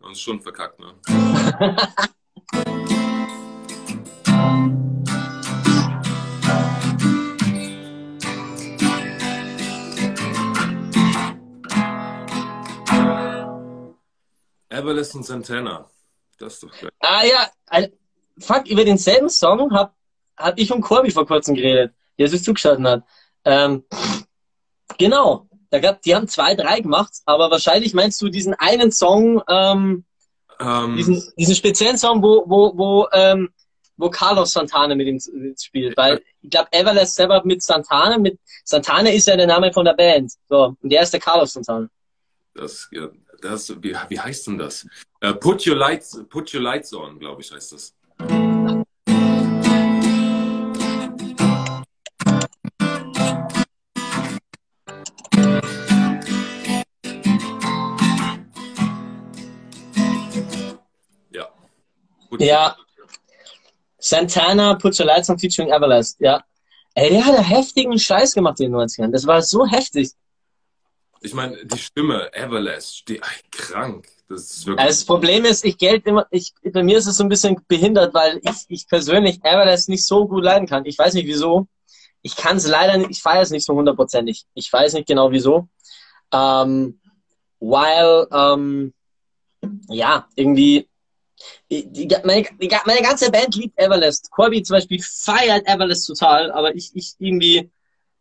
Und schon verkackt, ne? Everlast und Santana. Das ist doch geil. Ah ja, ein, fuck, über denselben Song hab, hab ich und Corby vor kurzem geredet, der sich zugeschaltet hat. Ähm, genau, da gab, die haben zwei, drei gemacht, aber wahrscheinlich meinst du diesen einen Song, ähm, Ähm, diesen, diesen speziellen Song, wo, wo, wo, ähm, wo Carlos Santana mit ihm spielt. Weil ich glaube, Everlast selber mit Santana, mit Santana ist ja der Name von der Band. So, und der ist der Carlos Santana. das, ja, das, wie, wie heißt denn das? Äh, put Your Lights, Put Your Lights On, glaube ich, heißt das. Your- Ja. Santana, Put Your Lights on featuring Everlast, ja. Ey, der hat einen heftigen Scheiß gemacht in den 90ern. Das war so heftig. Ich meine, die Stimme, Everlast, die, ey, krank. Das ist wirklich. Also das Problem ist, ich Geld immer, ich, bei mir ist es so ein bisschen behindert, weil ich, ich persönlich Everlast nicht so gut leiden kann. Ich weiß nicht wieso. Ich kann es leider nicht, ich feiere es nicht so hundertprozentig. Ich weiß nicht genau wieso. Ähm, weil, ähm, ja, irgendwie, die, die, meine, die, meine ganze Band liebt Everlast. Corby zum Beispiel feiert Everlast total, aber ich, ich irgendwie,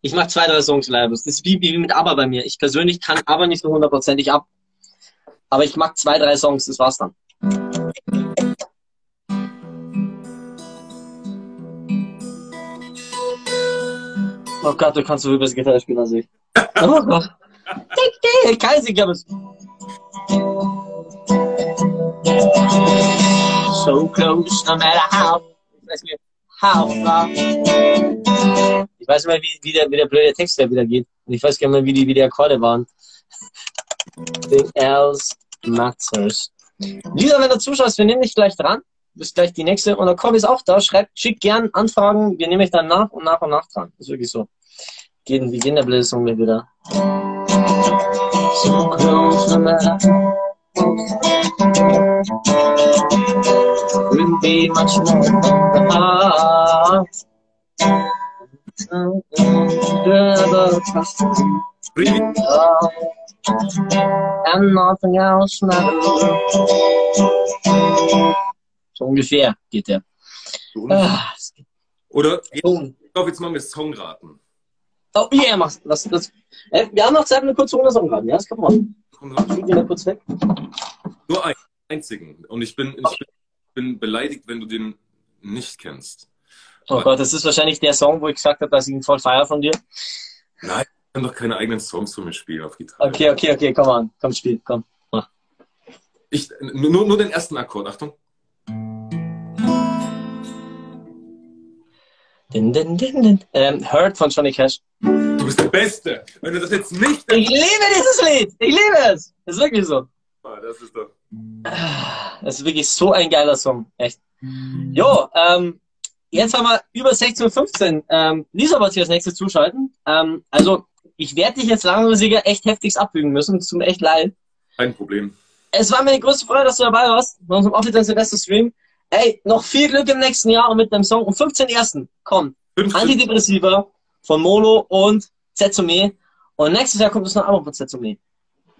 ich mach zwei, drei Songs live. Das ist wie, wie mit Aber bei mir. Ich persönlich kann Aber nicht so hundertprozentig ab. Aber ich mag zwei, drei Songs, das war's dann. Oh Gott, du kannst so viel besser Gitarre spielen als ich. Oh Gott. Kein Sing, aber So close, no matter how. Ich weiß nicht, mehr, wie, wie, der, wie der blöde Text da wieder geht. Und ich weiß gar nicht mehr, wie die, wie die Akkorde waren. Nothing else matters. Lisa, wenn du zuschaust, wir nehmen dich gleich dran. Du bist gleich die nächste. Und der Corby ist auch da. Schreibt, schickt gern Anfragen. Wir nehmen dich dann nach und nach und nach dran. Ist wirklich so. Gehen, wie gehen der blöde Song wieder? So close, no matter. Couldn't be much more from the heart. Never trusted Friedrich, and nothing else matters. So ungefähr geht der. Ah, Oder, ich glaube, jetzt machen wir Songraten. Oh, yeah, mach das. das. Äh, wir haben noch Zeit, eine kurze Runde Song. Ja, das kann man machen. Ich geh mal kurz weg. Nur einen einzigen. Und ich bin, ich bin, beleidigt, wenn du den nicht kennst. Oh Gott, das ist wahrscheinlich der Song, wo ich gesagt habe, dass ich ihn voll feier von dir. Nein, ich kann doch keine eigenen Songs von mir spielen auf Gitarre. Okay, okay, okay, komm an. Komm, spiel, komm. Mach. Ich, nur, nur den ersten Akkord, Achtung. Din, din, din, din. Ähm, Hurt von Johnny Cash. Du bist der Beste. Wenn du das jetzt nicht. Ich liebe dieses Lied. Ich liebe es. Das ist wirklich so. Ah, das ist doch. Das ist wirklich so ein geiler Song. Echt. Jo, ähm, jetzt haben wir über 16.15 Uhr. Ähm, Lisa wird sich als nächstes zuschalten. Ähm, also, ich werde dich jetzt langsamer echt heftigst abbügen müssen. Es tut mir echt leid. Kein Problem. Es war mir die größte Freude, dass du dabei warst. Bei unserem offiziellen Silvester-Stream. Ey, noch viel Glück im nächsten Jahr und mit dem Song. Um 15.01. kommt 15. Antidepressiva von Molo und Zetsumi. Und nächstes Jahr kommt es noch einmal von Zetsumi.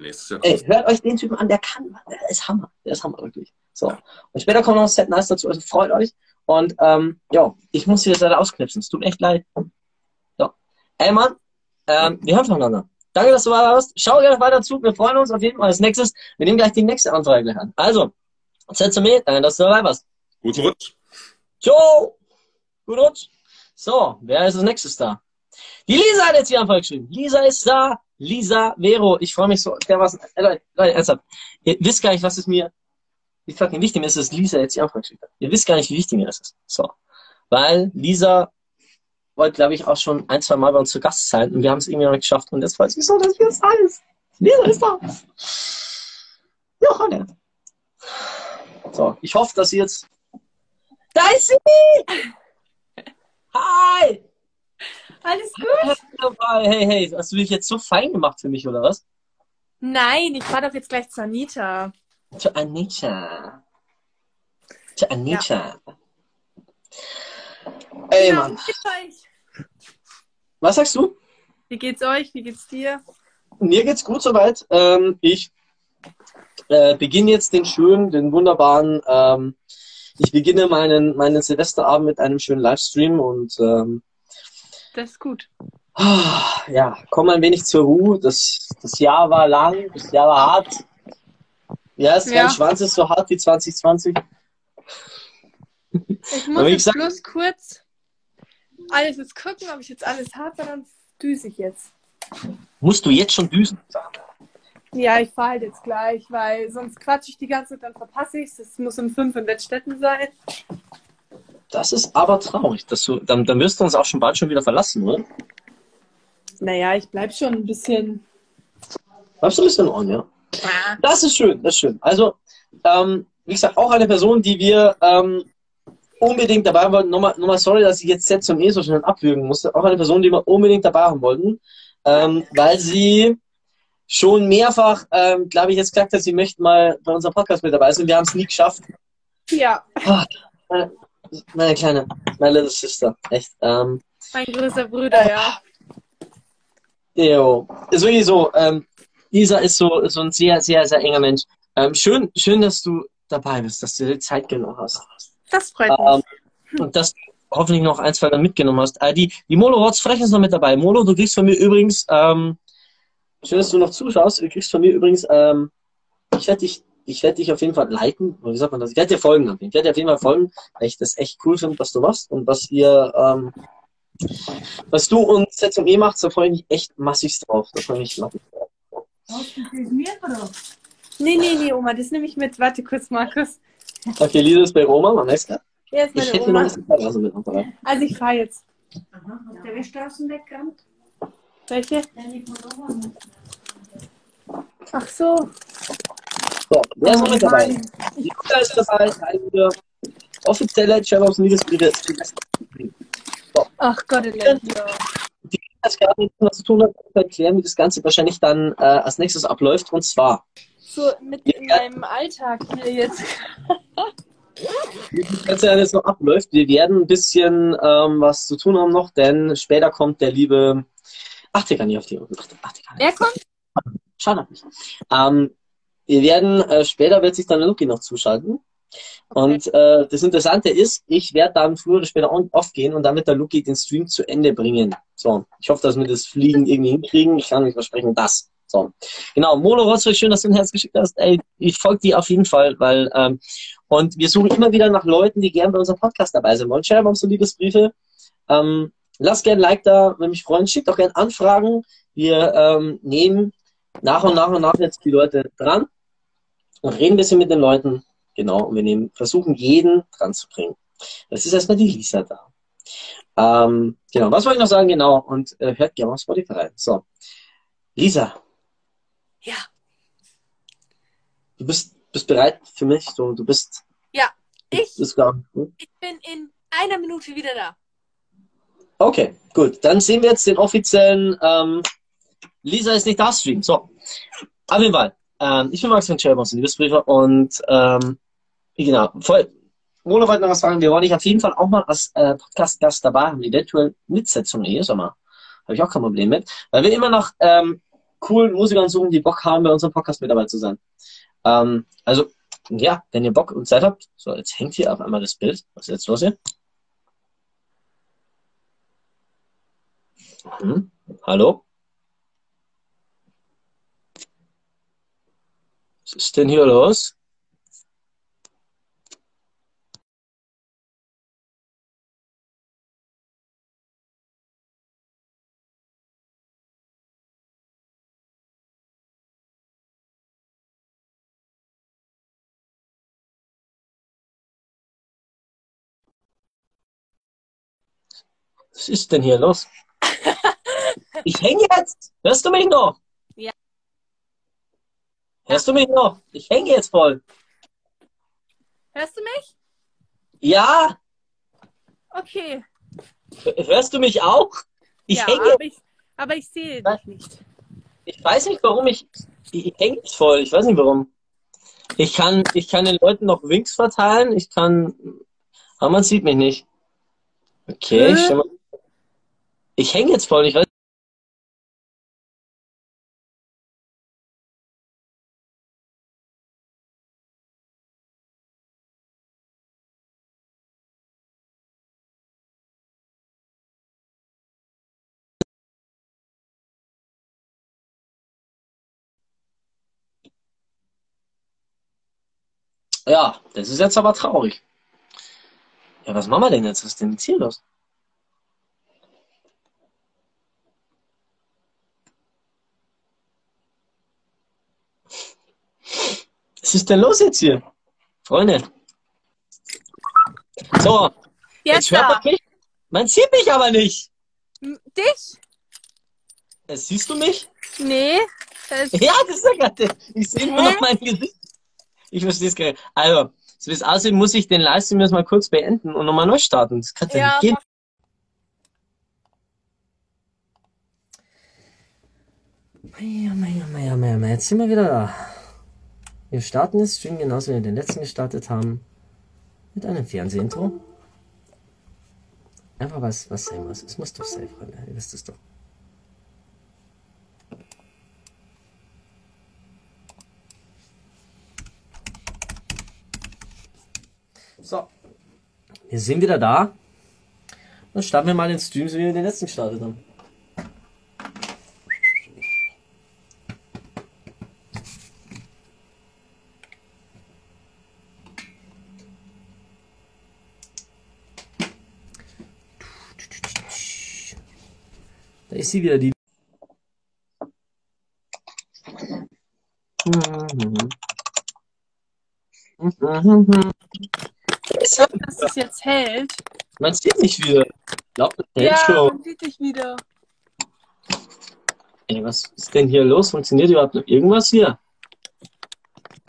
Nächstes Jahr. Ey, hört euch den Typen an, der kann, der ist Hammer. Der ist Hammer, wirklich. So. Und später kommt noch ein Set Nice dazu, also freut euch. Und, ähm, ja, ich muss hier leider ausknipsen. Es tut mir echt leid. So. Ey, Mann, ähm, wir hören voneinander. Danke, dass du dabei warst. Schau gerne weiter zu. Wir freuen uns auf jeden Fall. Als nächstes, wir nehmen gleich die nächste Anfrage gleich an. Also, Zetsumi, danke, dass du dabei warst. Guten Rutsch. Ciao! Gut Rutsch. So, wer ist als nächstes da? Die Lisa hat jetzt die Anfrage geschrieben. Lisa ist da. Lisa Vero. Ich freue mich so. Der was, äh, Leute, Leute, ernsthaft. Ihr wisst gar nicht, was es mir, wie fucking wichtig mir ist, dass Lisa jetzt die Anfrage geschickt hat. Ihr wisst gar nicht, wie wichtig mir das ist. So. Weil Lisa wollte, glaube ich, auch schon ein, zwei Mal bei uns zu Gast sein und wir haben es irgendwie noch nicht geschafft. Und jetzt es mich so, dass wir es alles. Lisa ist da. Hallo. So, ich hoffe, dass sie jetzt. Da ist sie! Hi! Alles gut? Hey, hey, hast du dich jetzt so fein gemacht für mich, oder was? Nein, ich fahr doch jetzt gleich zu Anita. Zu Anita. Zu Anita. Ey, Ja, Mann. Was sagst du? Wie geht's euch? Wie geht's dir? Mir geht's gut soweit. Ähm, ich äh, beginne jetzt den schönen, den wunderbaren, ähm, ich beginne meinen, meinen Silvesterabend mit einem schönen Livestream und ähm, Das ist gut. ah, ja, komme ein wenig zur Ruhe. Das, das Jahr war lang, das Jahr war hart. Ja, es Ja. Schwanz ist so hart wie 2020. Ich muss wie jetzt bloß kurz alles jetzt gucken, ob ich jetzt alles habe, weil dann düse ich jetzt. Musst du jetzt schon düsen? Ja, ich fahre halt jetzt gleich, weil sonst quatsche ich die ganze Zeit, dann verpasse ich es. Es muss um fünf in Wettstetten sein. Das ist aber traurig. Dass du, dann, dann wirst du uns auch schon bald schon wieder verlassen, oder? Naja, ich bleib schon ein bisschen. Bleibst du ein bisschen on, ja? Das ist schön, das ist schön. Also, ähm, wie gesagt, auch eine Person, die wir ähm, unbedingt dabei haben wollten. Nochmal, nochmal sorry, dass ich jetzt Z zum E so schnell abwürgen musste. Auch eine Person, die wir unbedingt dabei haben wollten, ähm, weil sie schon mehrfach, ähm, glaube ich, jetzt gesagt hat, sie möchte mal bei unserem Podcast mit dabei sein. Wir haben es nie geschafft. Ja, Meine, meine kleine, meine little sister, echt. Ähm, mein größter Bruder, ja. Jo, ist wirklich so. Ähm, Lisa ist so, so ein sehr, sehr, sehr enger Mensch. Ähm, schön, schön, dass du dabei bist, dass du dir Zeit genommen hast. Das freut Ähm, mich. und dass du hoffentlich noch ein, zwei dann mitgenommen hast. Äh, die, die Molo Rotz Frech ist noch mit dabei. Molo, du kriegst von mir übrigens, ähm, schön, dass du noch zuschaust, du kriegst von mir übrigens, ähm, ich werde dich, ich werde dich auf jeden Fall leiten, wie sagt man das? Ich werde dir folgen. Ich werde dir auf jeden Fall folgen, weil ich das echt cool finde, was du machst und was ihr, ähm, was du und ZME macht, da freue ich mich echt massig drauf. Da freue ich mich massig drauf. Nee, nee, nee, Oma, das nehme ich mit. Warte kurz, Markus. Okay, Lisa ist bei Roma, man weiß. Hier ist Ich hätte noch Oma. ein bisschen Verlasse mit dabei. Also ich fahre jetzt. Der Weststraßen weggerannt. Welche? Ach so. So, wer ist noch mit dabei? Die Jutta ist dabei, eine offizielle Channels Liebesbriefe. Ach Gott, ja. Die das gerade nichts mehr zu tun hat, erklären, wie das Ganze wahrscheinlich dann äh, als nächstes abläuft. Und zwar, So mit in meinem Alltag hier jetzt. wie das Ganze dann jetzt noch abläuft, wir werden ein bisschen ähm, was zu tun haben noch, denn später kommt der liebe. Ach, der kann nicht auf die. Ach, ach, der kann nicht. Wer kommt? Schade mich. Ähm, wir werden, äh, später wird sich dann der Luki noch zuschalten. Und äh, das Interessante ist, ich werde dann früher oder später off gehen und wird der Luki den Stream zu Ende bringen. So, ich hoffe, dass wir das Fliegen irgendwie hinkriegen. Ich kann nicht versprechen, das. So, genau. Molo Rotzfried, schön, dass du ein Herz geschickt hast. Ey, ich folge dir auf jeden Fall, weil ähm, und wir suchen immer wieder nach Leuten, die gerne bei unserem Podcast dabei sein wollen. Share so Liebesbriefe. Ähm, lasst gerne ein Like da, würde mich freuen. Schickt auch gerne Anfragen. Wir ähm, nehmen nach und nach und nach jetzt die Leute dran. Und reden ein bisschen mit den Leuten. Genau, und wir nehmen, versuchen jeden dran zu bringen. Das ist erstmal die Lisa da. Ähm, genau, was wollte ich noch sagen? Genau, und äh, hört gerne auf Spotify rein. So, Lisa. Ja. Du bist, bist bereit für mich? Du, du bist. Ja, ich, Ist gar, hm? ich bin in einer Minute wieder da. Okay, gut. Dann sehen wir jetzt den offiziellen ähm, Lisa ist nicht da Stream. So, auf jeden Fall. Ähm, ich bin Max von Chairboss, Liebesbriefe und ähm, genau, voll. Mona wollte noch was sagen. Wir wollen dich auf jeden Fall auch mal als äh, Podcast-Gast dabei haben, eventuell Mitsetzung hier, sag mal. Habe ich auch kein Problem mit. Weil wir immer nach ähm, coolen Musikern suchen, die Bock haben, bei unserem Podcast mit dabei zu sein. Ähm, also, ja, wenn ihr Bock und Zeit habt. So, jetzt hängt hier auf einmal das Bild. Was ist jetzt los hier? Hm? Hallo? Was ist denn hier los? Was ist denn hier los? Ich hänge jetzt. Hörst du mich noch? Hörst du mich noch? Ich hänge jetzt voll. Hörst du mich? Ja. Okay. Hörst du mich auch? Ich ja, hänge. aber ich, aber ich sehe dich nicht. Ich weiß nicht, warum ich. Ich hänge jetzt voll. Ich weiß nicht warum. Ich kann, ich kann den Leuten noch Winks verteilen. Ich kann. Aber man sieht mich nicht. Okay, Hä? ich, ich hänge jetzt voll. Ich weiß. Ja, das ist jetzt aber traurig. Ja, was machen wir denn jetzt? Was ist denn jetzt hier los? Was ist denn los jetzt hier? Freunde. So, Jetzt jetzt hört man mich. Man sieht mich aber nicht. Dich? Äh, Siehst du mich? Nee. Das, Ja, das ist ja gerade. Ich sehe nur noch mein Gesicht. Ich verstehe es gar nicht. Also, so wie es aussieht, muss ich den Livestream jetzt mal kurz beenden und nochmal neu starten. Das kann ja ja, nicht gehen. Meier, meier, meier, meier, meier. Jetzt sind wir wieder da. Wir starten den Stream genauso wie wir den letzten gestartet haben. Mit einem Fernsehintro. Einfach was, was sein muss. Es muss doch sein, Freunde. Ihr wisst es doch. So. Wir sind wieder da. Dann starten wir mal den Stream, so wie wir den letzten gestartet haben. Da ist sie wieder, die. Dass es jetzt hält. Man sieht mich wieder. Ich glaube, das hält Ja, schon. man sieht dich wieder. Ey, was ist denn hier los? Funktioniert überhaupt noch irgendwas hier?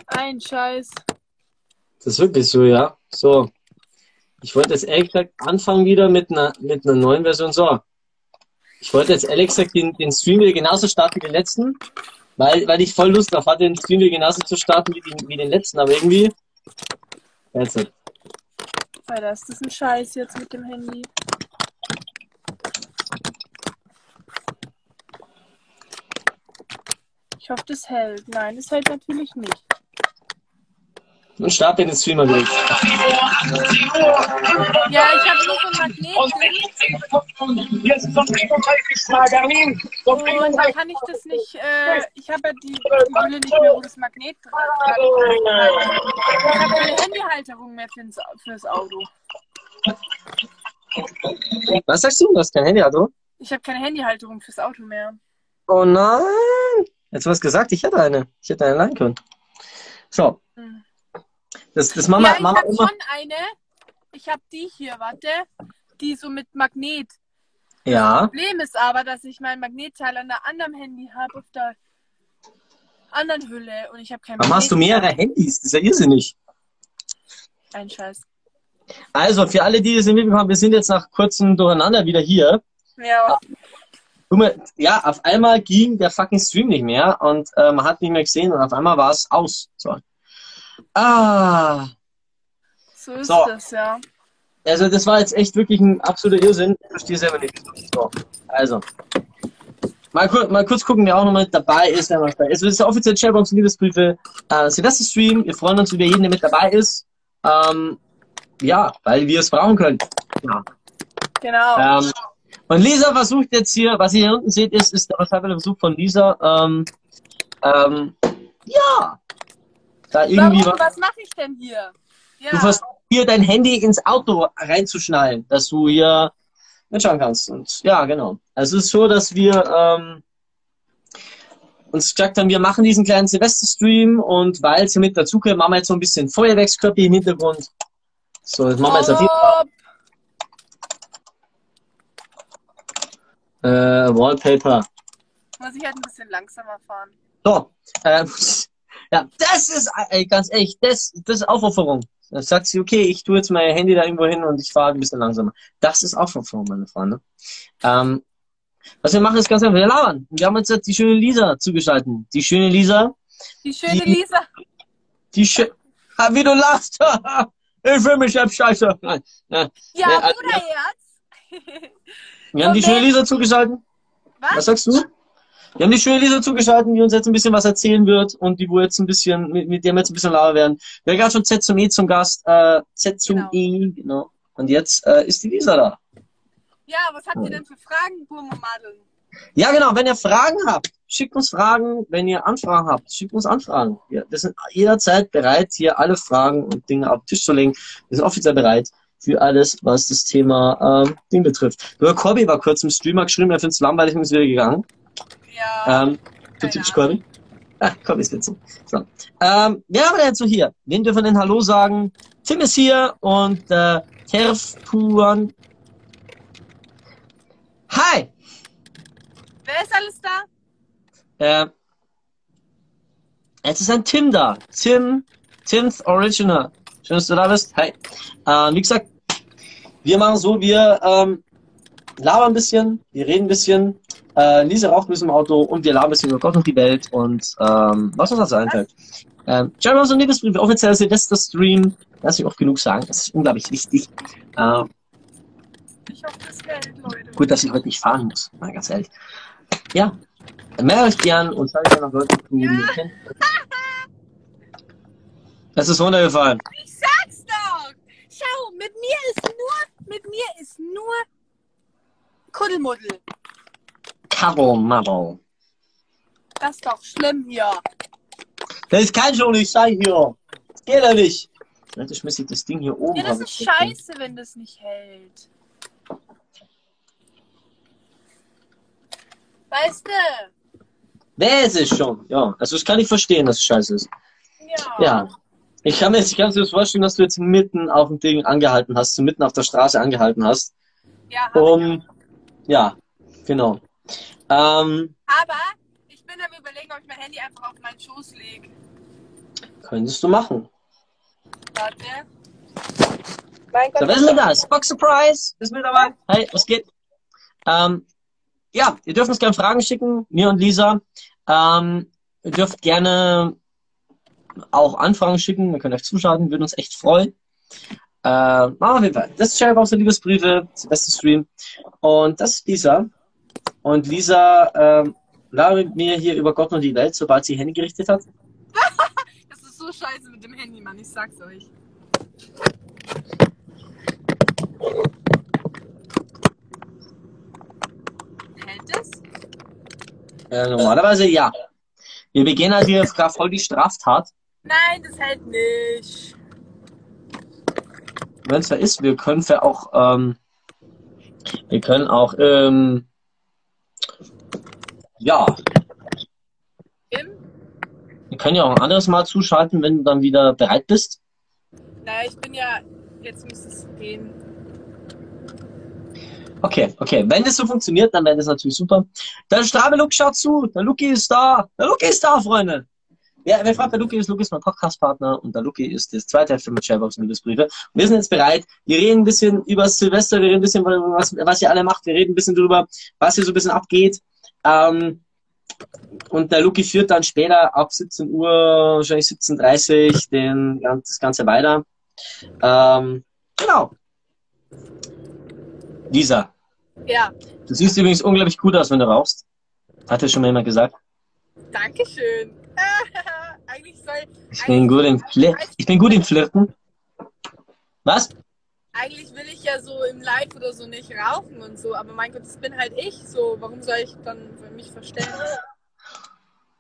Ein Scheiß. Das ist wirklich so, ja. So. Ich wollte jetzt ehrlich gesagt anfangen wieder mit einer, mit einer neuen Version. So. Ich wollte jetzt ehrlich gesagt den, den Stream wieder genauso starten wie den letzten, weil, weil ich voll Lust drauf hatte, den Stream wieder genauso zu starten wie den, wie den letzten, aber irgendwie. Jetzt nicht. Alter, ist das ein Scheiß jetzt mit dem Handy? Ich hoffe, das hält. Nein, das hält natürlich nicht. Und starte den Streamer wieder. Ja, ich habe nur so ein Magnet Und 16 Sekunden. Jetzt zum 31. Mal Berlin. Zum und da 31. kann ich das nicht, äh, ich habe ja die, Hülle nicht mehr, wo das Magnet drin ist. Ich habe keine Handyhalterung mehr fürs, fürs Auto. Was sagst du? Du hast kein Handy, also? Ich habe keine Handyhalterung fürs Auto mehr. Oh nein! Jetzt hast du was gesagt, ich hätte eine. Ich hätte eine leihen können. So. Hm. Das, das wir, ja, ich habe schon eine. Ich habe die hier, warte. Die so mit Magnet. Ja. Problem ist aber, dass ich mein Magnetteil an der anderen Handy habe, auf der anderen Hülle. Und ich habe kein Warum hast du mehrere Handys? Das ist ja irrsinnig. Ein Scheiß. Also, für alle, die das nicht mitbekommen, wir sind jetzt nach kurzem Durcheinander wieder hier. Ja, ja, auf einmal ging der fucking Stream nicht mehr und äh, man hat nicht mehr gesehen und auf einmal war es aus. So. Ah, so ist So. das, ja. also das war jetzt echt wirklich ein absoluter Irrsinn. Ich verstehe selber nicht. So, also. Mal, kur mal kurz gucken, wer auch noch mit dabei ist. Wer dabei ist. Es ist der offizielle Chairbox Liebesbriefe äh, Silvester-Stream. Wir freuen uns über jeden, der mit dabei ist. Ähm, ja, weil wir es brauchen können. Ja. Genau. Ähm, und Lisa versucht jetzt hier, was ihr hier unten seht, ist, ist der Versuch von Lisa, ähm, ähm, ja, da irgendwie Warum? was, Was mache ich denn hier? Ja. du versuchst hier dein Handy ins Auto reinzuschnallen, dass du hier mitschauen kannst. Und ja, genau. Also es ist so, dass wir ähm, uns gesagt haben, wir machen diesen kleinen Silvester-Stream und weil sie mit dazugehört, machen wir jetzt so ein bisschen Feuerwerkskörper im Hintergrund. So, das machen wir jetzt auf jeden Stopp. äh, Wallpaper. Muss ich halt ein bisschen langsamer fahren. So, ähm, ja, das ist, ey, ganz ehrlich, das, das ist Aufopferung. Da sagt sie, okay, ich tue jetzt mein Handy da irgendwo hin und ich fahre ein bisschen langsamer. Das ist Aufopferung, meine Freunde. Ähm, was wir machen, ist ganz einfach, wir labern. Wir haben uns jetzt die schöne Lisa zugeschaltet. Die schöne Lisa, Die schöne Die- Lisa. die schö ah, wie du lachst. ich will mich selbst scheiße. Nein, ja. Ja, Ja, also- Bruderherz. Wir haben die schöne Lisa zugeschaltet. Was Was? sagst du? Wir haben die schöne Lisa zugeschaltet, die uns jetzt ein bisschen was erzählen wird und die wo jetzt ein bisschen, mit, mit der wir jetzt ein bisschen lauer werden. Wir haben gerade schon Z zum E zum Gast, äh, Z zum Genau. E, genau. Und jetzt äh, ist die Lisa da. Ja, was habt ihr denn für Fragen, Burmomadeln? Ja, genau, wenn ihr Fragen habt, schickt uns Fragen. Wenn ihr Anfragen habt, schickt uns Anfragen. Wir, wir sind jederzeit bereit, hier alle Fragen und Dinge auf den Tisch zu legen. Wir sind offiziell bereit für alles, was das Thema ähm, Ding betrifft. Nur Corby war kurz im Streamer geschrieben, er findet es langweilig und ist wieder gegangen. Ja. Ähm, du typisch Corby. Ah, Corby ist witzig. So. Ähm, wer haben wir denn so hier? Wen dürfen wir denn Hallo sagen? Tim ist hier und äh, Terf Puan. Hi! Wer ist alles da? Äh, jetzt ist ein Tim da. Tim, Tim's Original. Schön, dass du da bist. Hi. Äh, wie gesagt, wir machen so, wir ähm, labern ein bisschen, wir reden ein bisschen, äh, Lisa raucht bisschen im Auto und wir labern über Gott und die Welt und ähm, was uns dazu einfällt. Ähm, Jeremy und Liebesbrief, offizieller Silvester-Stream, lass ich oft genug sagen, das ist unglaublich wichtig. Äh, Ich hoffe, das Geld, Leute. Gut, dass ich heute nicht fahren muss, mal ganz ehrlich. Ja, mehr euch gern und zeige euch noch Leute, die ihr kennt. Das ist runtergefallen. Ich sag's doch! Schau, mit mir ist nur, mit mir ist nur Kuddelmuddel. Maro. Das ist doch schlimm hier. Das kann schon nicht sein hier. Das geht ja nicht. Leute, schmiss ich das Ding hier oben. Ja, das ist ich scheiße, wenn das nicht hält. Weißt du? Wer ist es schon? Ja, also das kann ich verstehen, dass es scheiße ist. Ja. Ja. Ich kann mir jetzt, ich kann mir das vorstellen, dass du jetzt mitten auf dem Ding angehalten hast, mitten auf der Straße angehalten hast. Ja, ich Um, ja, genau. Ähm, Aber ich bin am überlegen, ob ich mein Handy einfach auf meinen Schoß lege. könntest du machen. Warte. Mein So, wer ist denn das? Box Surprise ist mit dabei. Hey, was geht? Ähm, ja, ihr dürft uns gerne Fragen schicken, mir und Lisa. Ähm, ihr dürft gerne auch Anfragen schicken. Wir können euch zuschalten, würden uns echt freuen. Äh, machen wir auf jeden Fall. Das ist Sherry der Liebesbriefe, Silvester Stream. Und das ist Lisa. Und Lisa ähm, labert mit mir hier über Gott und die Welt, sobald sie Handy gerichtet hat. Das ist so scheiße mit dem Handy, Mann. Ich sag's euch. Hält es? Äh, normalerweise ja. Wir begehen halt hier voll die Straftat. Nein, das hält nicht. wenn es da ist, wir können für auch, ähm, wir können auch, ähm, ja, Im? wir können ja auch ein anderes Mal zuschalten, wenn du dann wieder bereit bist. Naja, ich bin ja. Jetzt müsste es gehen. Okay, okay. Wenn das so funktioniert, dann wäre das natürlich super. Der Strabe Luke schaut zu. Der Luki ist da. Der Luki ist da, Freunde. Ja, wer fragt, der Luki ist, Luki ist mein Podcast-Partner und der Luki ist das zweite Hälfte mit Sharebox und Liebesbriefe. Wir sind jetzt bereit. Wir reden ein bisschen über Silvester, wir reden ein bisschen, was, was ihr alle macht. Wir reden ein bisschen drüber, was hier so ein bisschen abgeht. Ähm, und der Luki führt dann später ab 17 Uhr, wahrscheinlich 17.30 Uhr, den, das Ganze weiter. Ähm, genau. Lisa, Ja, du siehst übrigens unglaublich gut aus, wenn du rauchst. Hat dir schon mal jemand gesagt? Dankeschön. eigentlich soll. Ich bin gut im, Flir ich bin gut im Flirten. Was? Eigentlich will ich ja so im Live oder so nicht rauchen und so, aber mein Gott, das bin halt ich so. Warum soll ich dann für mich verstellen?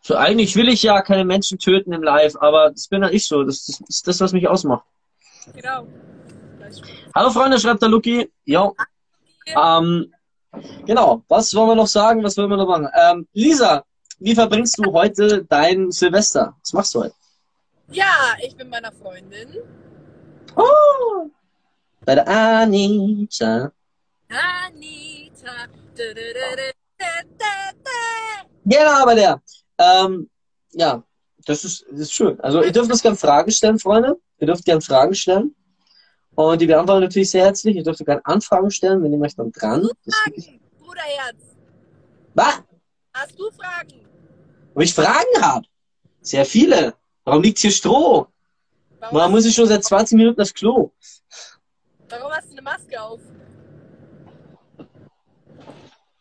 So, eigentlich will ich ja keine Menschen töten im Live, aber das bin halt ich so. Das, das ist das, was mich ausmacht. Genau. Hallo Freunde, schreibt der Luki. Jo. Ähm, genau, was wollen wir noch sagen? Was wollen wir noch machen? Ähm, Lisa, wie verbringst du heute dein Silvester? Was machst du heute? Ja, ich bin meiner Freundin. Oh, bei der Anita. Anita. Da, da, da, da, da, da, da. Genau, bei der. Ähm, ja, das ist, das ist schön. Also ihr dürft uns gerne Fragen stellen, Freunde. Ihr dürft gerne Fragen stellen. Und die beantworten natürlich sehr herzlich. Ihr dürft gerne Anfragen stellen, wenn ihr möchtet, dann dran. Fragen, Bruderherz. Was? Hast du Fragen? Ob ich Fragen habe? Sehr viele. Warum liegt hier Stroh? Warum, hast, muss ich schon seit 20 Minuten aufs Klo. Hast eine Maske auf?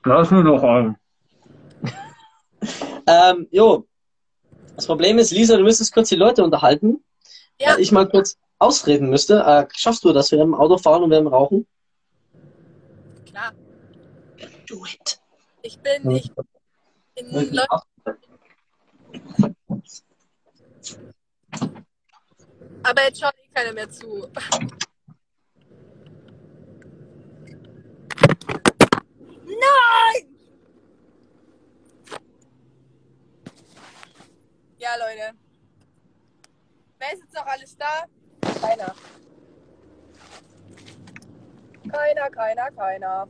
Lass mir doch ein. ähm, jo. Das Problem ist, Lisa, du müsstest kurz die Leute unterhalten, Ja, weil ich mal kurz ausreden müsste. Äh, schaffst du das? Wir im Auto fahren und wir im Rauchen? klar. Do it. Ich bin, ich in aber jetzt schaut eh keiner mehr zu. Nein! Ja, Leute. Wer ist jetzt noch alles da? Keiner. Keiner, keiner, keiner.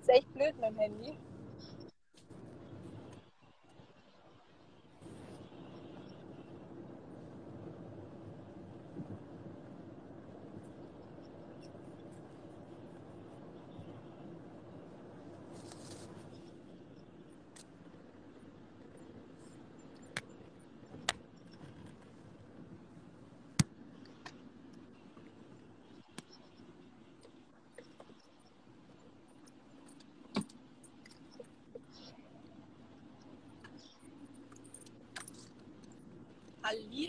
Ist echt blöd mit dem Handy.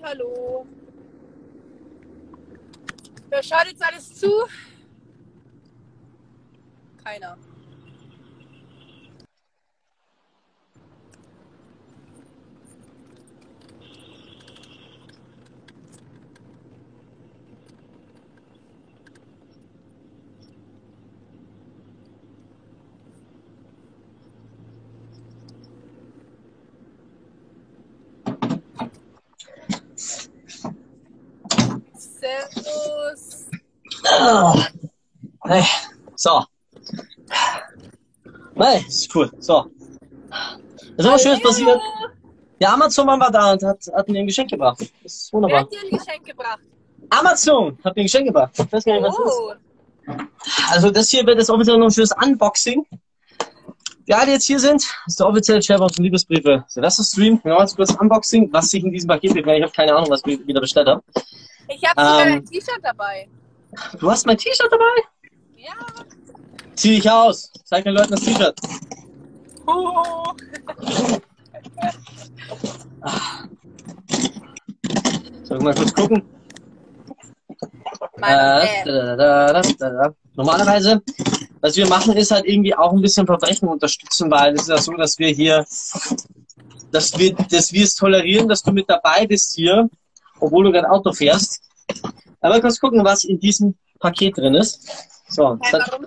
Hallo. Wer schaut jetzt alles zu? Keiner. Servus. Ah. Hey. So. Hey, ist cool. So. Das ist aber schönes passiert. Der Amazon-Mann war da und hat, hat mir ein Geschenk gebracht. Das ist Wer wunderbar. hat dir ein Geschenk gebracht? Amazon hat mir ein Geschenk gebracht. Ich weiß gar nicht, was das ist. Oh, Also das hier wird jetzt offiziell noch ein schönes Unboxing. Die alle jetzt hier sind, ist der offizielle Sharebox und Liebesbriefe Silvester Stream. Genau, jetzt kurz Unboxing, was sich in diesem Paket befindet. Ich habe keine Ahnung, was ich wieder bestellt habe. ich habe sogar Ähm. ein T-Shirt dabei. Du hast mein T-Shirt dabei? Ja. Zieh dich aus. Zeig den Leuten das T-Shirt. Oh. Soll ich mal kurz gucken? Äh, da, da, da, da, da. Normalerweise, was wir machen, ist halt irgendwie auch ein bisschen Verbrechen unterstützen, weil es ist ja so, dass wir hier, dass wir, dass wir es tolerieren, dass du mit dabei bist hier, obwohl du gerade Auto fährst. Aber kurz gucken, was in diesem Paket drin ist. So, das hat?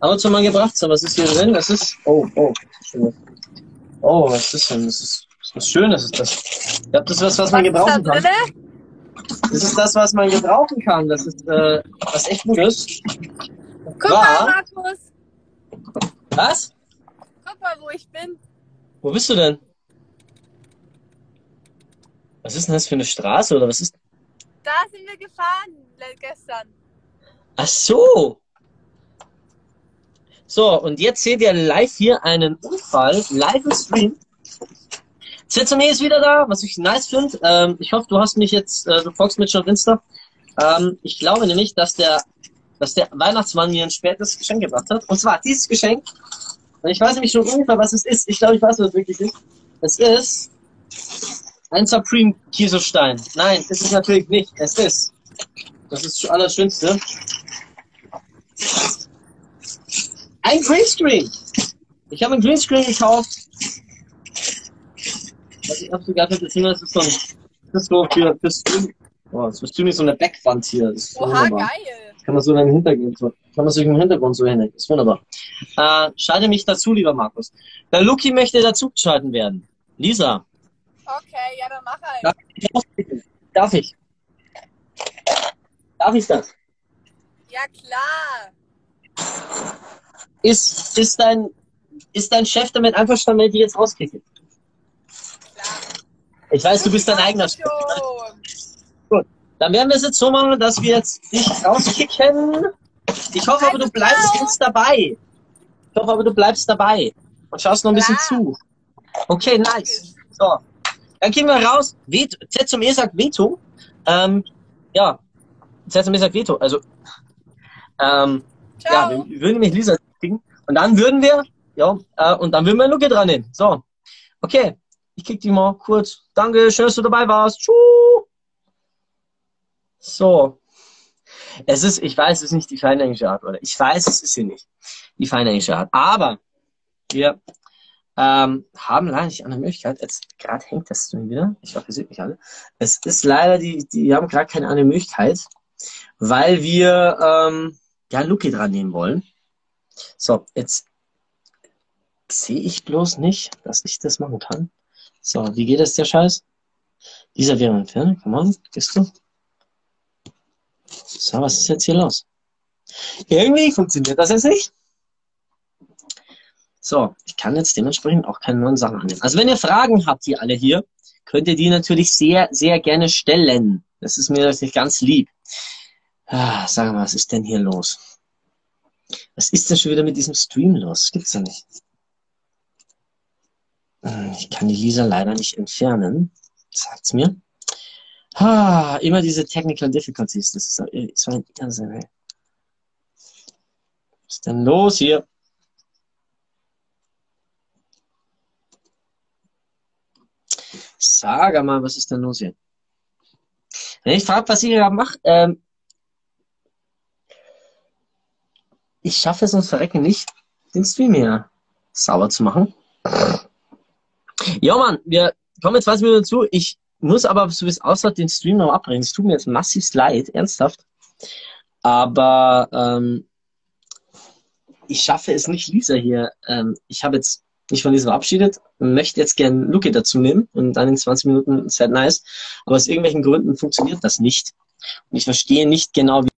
Aber zu mal gebracht. So, was ist hier drin? Das ist. Oh, oh. schön. Oh, was ist denn? Das ist was Schönes ist das. Ich glaube, das ist was, was man gebrauchen kann. Das ist das, was man gebrauchen kann. Das ist äh, was echt Gutes. Guck War? mal, Markus. Was? Guck mal, wo ich bin. Wo bist du denn? Was ist denn das für eine Straße oder was ist? Da sind wir gefahren gestern. Ach so. So, und jetzt seht ihr live hier einen Unfall, live im Stream. ZME ist wieder da, was ich nice finde. Ähm, ich hoffe, du hast mich jetzt, äh, du folgst mir schon auf Insta. Ähm, ich glaube nämlich, dass der, dass der Weihnachtsmann mir ein spätes Geschenk gebracht hat. Und zwar dieses Geschenk. Und ich weiß nämlich schon ungefähr, was es ist. Ich glaube, ich weiß, was es wirklich ist. Es ist ein Supreme Kieselstein. Nein, ist es natürlich nicht. Es ist. Das ist das Allerschönste. Ein Greenscreen. Ich habe ein Greenscreen gekauft. Was ich absolut gar nicht gesehen habe, das ist so ein, so für, für Stream. Oh, das ist ziemlich so eine Backwand hier. Das ist Oha, wunderbar. geil. Kann man so im Hintergrund so, kann man so im Hintergrund so hinlegen. Ist wunderbar. Äh, schalte mich dazu, lieber Markus. Der Luki möchte dazu geschalten werden. Lisa, Okay, ja, dann mach halt. darf ich? Darf ich? Darf ich das? Ja, klar. Ist, ist dein, ist dein Chef damit einverstanden, wenn ich dich jetzt rauskicke? Ich weiß, du bist dein eigener Chef. Schon. Dann werden wir es jetzt so machen, dass wir jetzt dich rauskicken. Ich hoffe aber, du bleibst jetzt dabei. Ich hoffe aber, du bleibst dabei und schaust noch ein bisschen Klar. zu. Okay, nice. So. Dann gehen wir raus. Z zum E sagt Veto. Ähm, ja. Z zum E sagt Veto. Also, ähm, ja, Ciao. wir würden nämlich Lisa kriegen. Und dann würden wir, ja, äh, und dann würden wir Luke dran nehmen. So. Okay. Ich kick die mal kurz. Danke, schön, dass du dabei warst. Tschu. So. Es ist, ich weiß, es ist nicht die feine englische Art, oder? Ich weiß, es ist sie nicht. Die feine englische Art. Aber wir ähm, haben leider nicht eine Möglichkeit. Jetzt gerade hängt das Stream wieder. Ich hoffe, ihr seht mich alle. Es ist leider die, die haben gerade keine andere Möglichkeit, weil wir ähm, ja Luki dran nehmen wollen. So, jetzt sehe ich bloß nicht, dass ich das machen kann. So, wie geht das der Scheiß? Dieser wäre entfernen. Komm on, gehst du? So, was ist jetzt hier los? Irgendwie funktioniert das jetzt nicht. So, ich kann jetzt dementsprechend auch keine neuen Sachen annehmen. Also wenn ihr Fragen habt, ihr alle hier, könnt ihr die natürlich sehr, sehr gerne stellen. Das ist mir natürlich ganz lieb. Ah, sag mal, was ist denn hier los? Was ist denn schon wieder mit diesem Stream los? Das gibt's ja nicht. Hm, Ich kann die Lisa leider nicht entfernen. Sagt's mir. Ah, immer diese Technical Difficulties. Das ist so, so ein Irrsinn, ey. Was ist denn los hier? Sag mal, was ist denn los hier? Wenn ich frage, was ihr da macht, ähm, ich schaffe es uns verrecken nicht, den Stream hier sauber zu machen. Ja, Mann, wir kommen jetzt 20 Minuten zu. Ich muss aber, so wie es aussieht, den Stream noch abbrechen. Es tut mir jetzt massiv leid, ernsthaft. Aber ähm, ich schaffe es nicht, Lisa hier. Ähm, ich habe jetzt mich von Lisa verabschiedet, möchte jetzt gern Luki dazu nehmen und dann in 20 Minuten sehr nice. Aber aus irgendwelchen Gründen funktioniert das nicht. Und ich verstehe nicht genau, wie.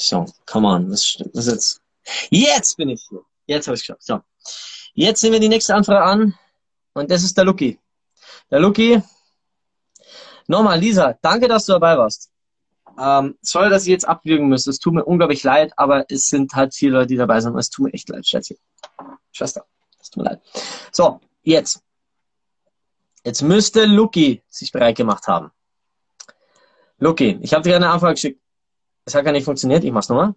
So, come on, was das jetzt? Jetzt bin ich hier. Jetzt habe ich geschafft. So. Jetzt nehmen wir die nächste Anfrage an. Und das ist der Lucky. Der Lucky. Nochmal, Lisa, danke, dass du dabei warst. Ähm, sorry, dass ich jetzt abwürgen müsste. Es tut mir unglaublich leid, aber es sind halt viele Leute, die dabei sind. Es tut mir echt leid, Schätzchen. Schwester, es tut mir leid. So, jetzt. Jetzt müsste Lucky sich bereit gemacht haben. Lucky, ich habe dir eine Anfrage geschickt. Es hat gar nicht funktioniert. Ich mach's nochmal.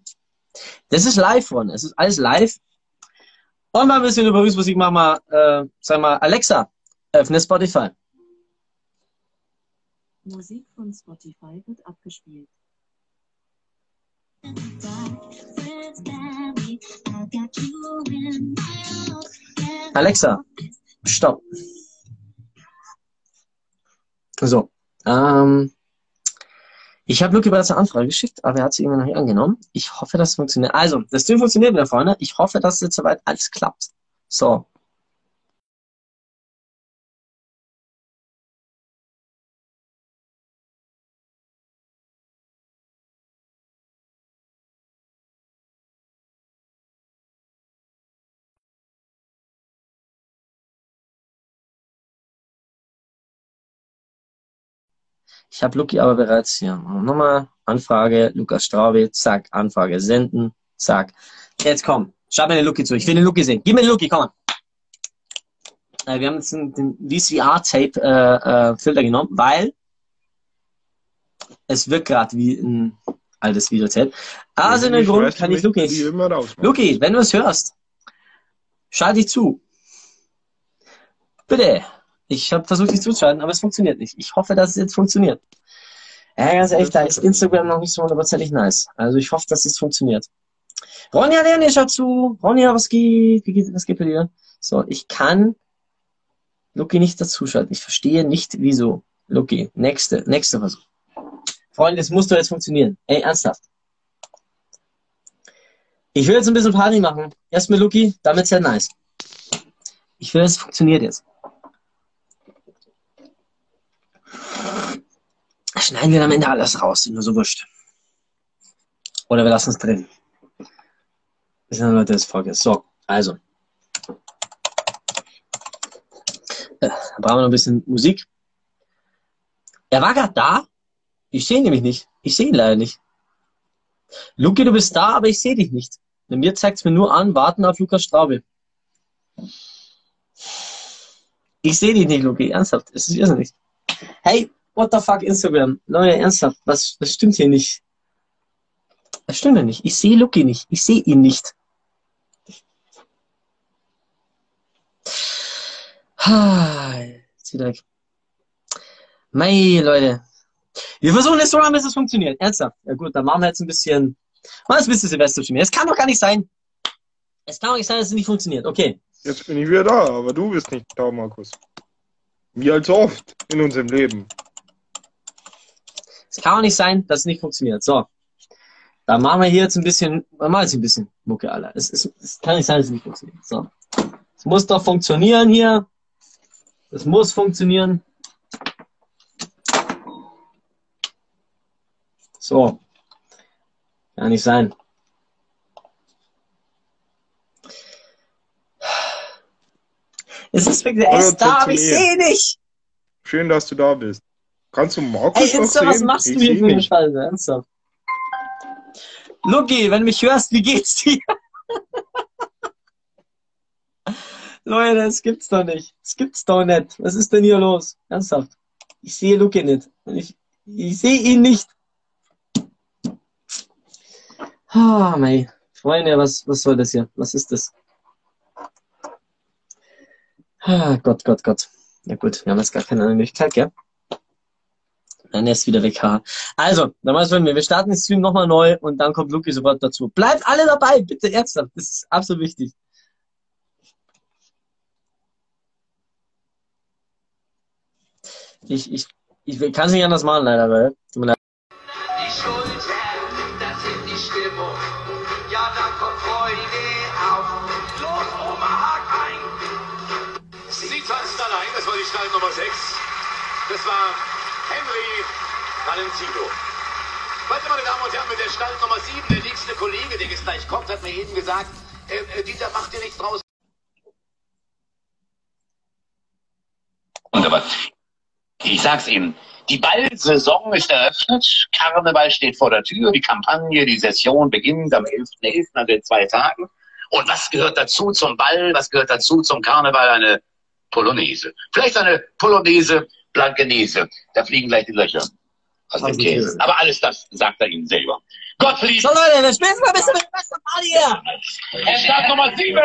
Das ist live von. Es ist alles live. Und mal ein bisschen über Musik machen wir, äh, sag mal, Alexa, öffne Spotify. Musik von Spotify wird abgespielt. Alexa, stopp. So, ähm, ich habe Luki bereits eine Anfrage geschickt, aber er hat sie immer noch nicht angenommen. Ich hoffe, dass es funktioniert. Also, das Ding funktioniert wieder, Freunde. Ich hoffe, dass jetzt soweit alles klappt. So. Ich habe Luki aber bereits hier. Nochmal Anfrage, Lukas Straube, zack, Anfrage senden, zack. Jetzt komm, schau mir den Luki zu. Ich will den Luki sehen. Gib mir den Luki, komm mal. Äh, wir haben jetzt den, den VCR-Tape-Filter äh, genommen, weil es wirkt gerade wie ein altes Videotape. Also in dem Grund kann ich Luki nicht. Luki, wenn du es hörst, schalt dich zu. Bitte. Ich habe versucht, dich zuzuschalten, aber es funktioniert nicht. Ich hoffe, dass es jetzt funktioniert. Ja, ganz ehrlich, da ist Instagram noch nicht so hundertprozentig nice. Also ich hoffe, dass es funktioniert. Ronja, Lerni, schaut zu. Ronja, was geht? Wie geht, was geht bei dir? So, ich kann Lucky nicht dazuschalten. Ich verstehe nicht, wieso. Lucky, nächste, nächste Versuch. Freunde, das muss doch jetzt funktionieren. Ey, ernsthaft. Ich will jetzt ein bisschen Party machen. Erst mit Lucky, damit ist ja nice. Ich will, es funktioniert jetzt. Schneiden wir am Ende alles raus, nur so wurscht. Oder wir lassen es drin. Das sind Leute des Volkes. So, also. Äh, Dann brauchen wir noch ein bisschen Musik. Er war gerade da. Ich sehe ihn nämlich nicht. Ich sehe ihn leider nicht. Luki, du bist da, aber ich sehe dich nicht. Bei mir zeigt es mir nur an, warten auf Lukas Straube. Ich sehe dich nicht, Luki. Ernsthaft. Es ist irrsinnig. Hey, what the fuck, Instagram? Leute, ernsthaft. Was, was stimmt hier nicht? Das stimmt ja nicht. Ich sehe Luki nicht. Ich sehe ihn nicht. Wieder weg. Mei, Leute. Wir versuchen jetzt so lange, bis es funktioniert. Ernsthaft. Ja gut, dann machen wir jetzt ein bisschen, machen wir ein bisschen Silvester zu. Es kann doch gar nicht sein. Es kann doch nicht sein, dass es nicht funktioniert. Okay. Jetzt bin ich wieder da, aber du bist nicht da, Markus. Wie allzu oft in unserem Leben. Es kann auch nicht sein, dass es nicht funktioniert. So. Dann machen wir hier jetzt ein bisschen, machen wir jetzt ein bisschen Mucke, Alter. Es, es, es kann nicht sein, dass es nicht funktioniert. So. Es muss doch funktionieren hier. Es muss funktionieren. So. Kann nicht sein. Es ist wirklich, Hallo, ist da, aber ich sehe nicht. Schön, dass du da bist. Kannst du Markus Ey, Insta, was machst ich du hier für eine. Scheiße? Ernsthaft. Luki, wenn du mich hörst, wie geht's dir? Leute, das gibt's doch nicht. Das gibt's doch nicht. Was ist denn hier los? Ernsthaft. Ich sehe Luki nicht. Ich, ich sehe ihn nicht. Ah, mei. Freunde, was, was soll das hier? Was ist das? Ah, Gott, Gott, Gott. Ja gut, wir haben jetzt gar keine andere Möglichkeit, gell? Dann ist wieder weg. ha. Also, dann mal wir. Wir starten den Stream nochmal neu und dann kommt Luki sofort dazu. Bleibt alle dabei, bitte ernsthaft. Das ist absolut wichtig. Ich, ich, ich kann es nicht anders machen, leider, weil. Tut mir leid. Das war die Stall Nummer 6. Das war Henry Valentino. Weiter, meine Damen und Herren, mit der Stall Nummer 7, der nächste Kollege, der jetzt gleich kommt, hat mir eben gesagt, äh, äh, Dieter, mach dir nichts draus. Und aber ich sag's Ihnen, die Ballsaison ist eröffnet, Karneval steht vor der Tür, die Kampagne, die Session beginnt am 11.11., also in zwei Tagen. Und was gehört dazu zum Ball, was gehört dazu zum Karneval? Eine Polonaise. Vielleicht eine Polonaise Blankenese. Da fliegen gleich die Löcher aus dem dem Käse. Aber alles das sagt er Ihnen selber. Gottfried, So Leute, wir spielen mal ein bisschen mit Bester Party hier. er Start Nummer 7.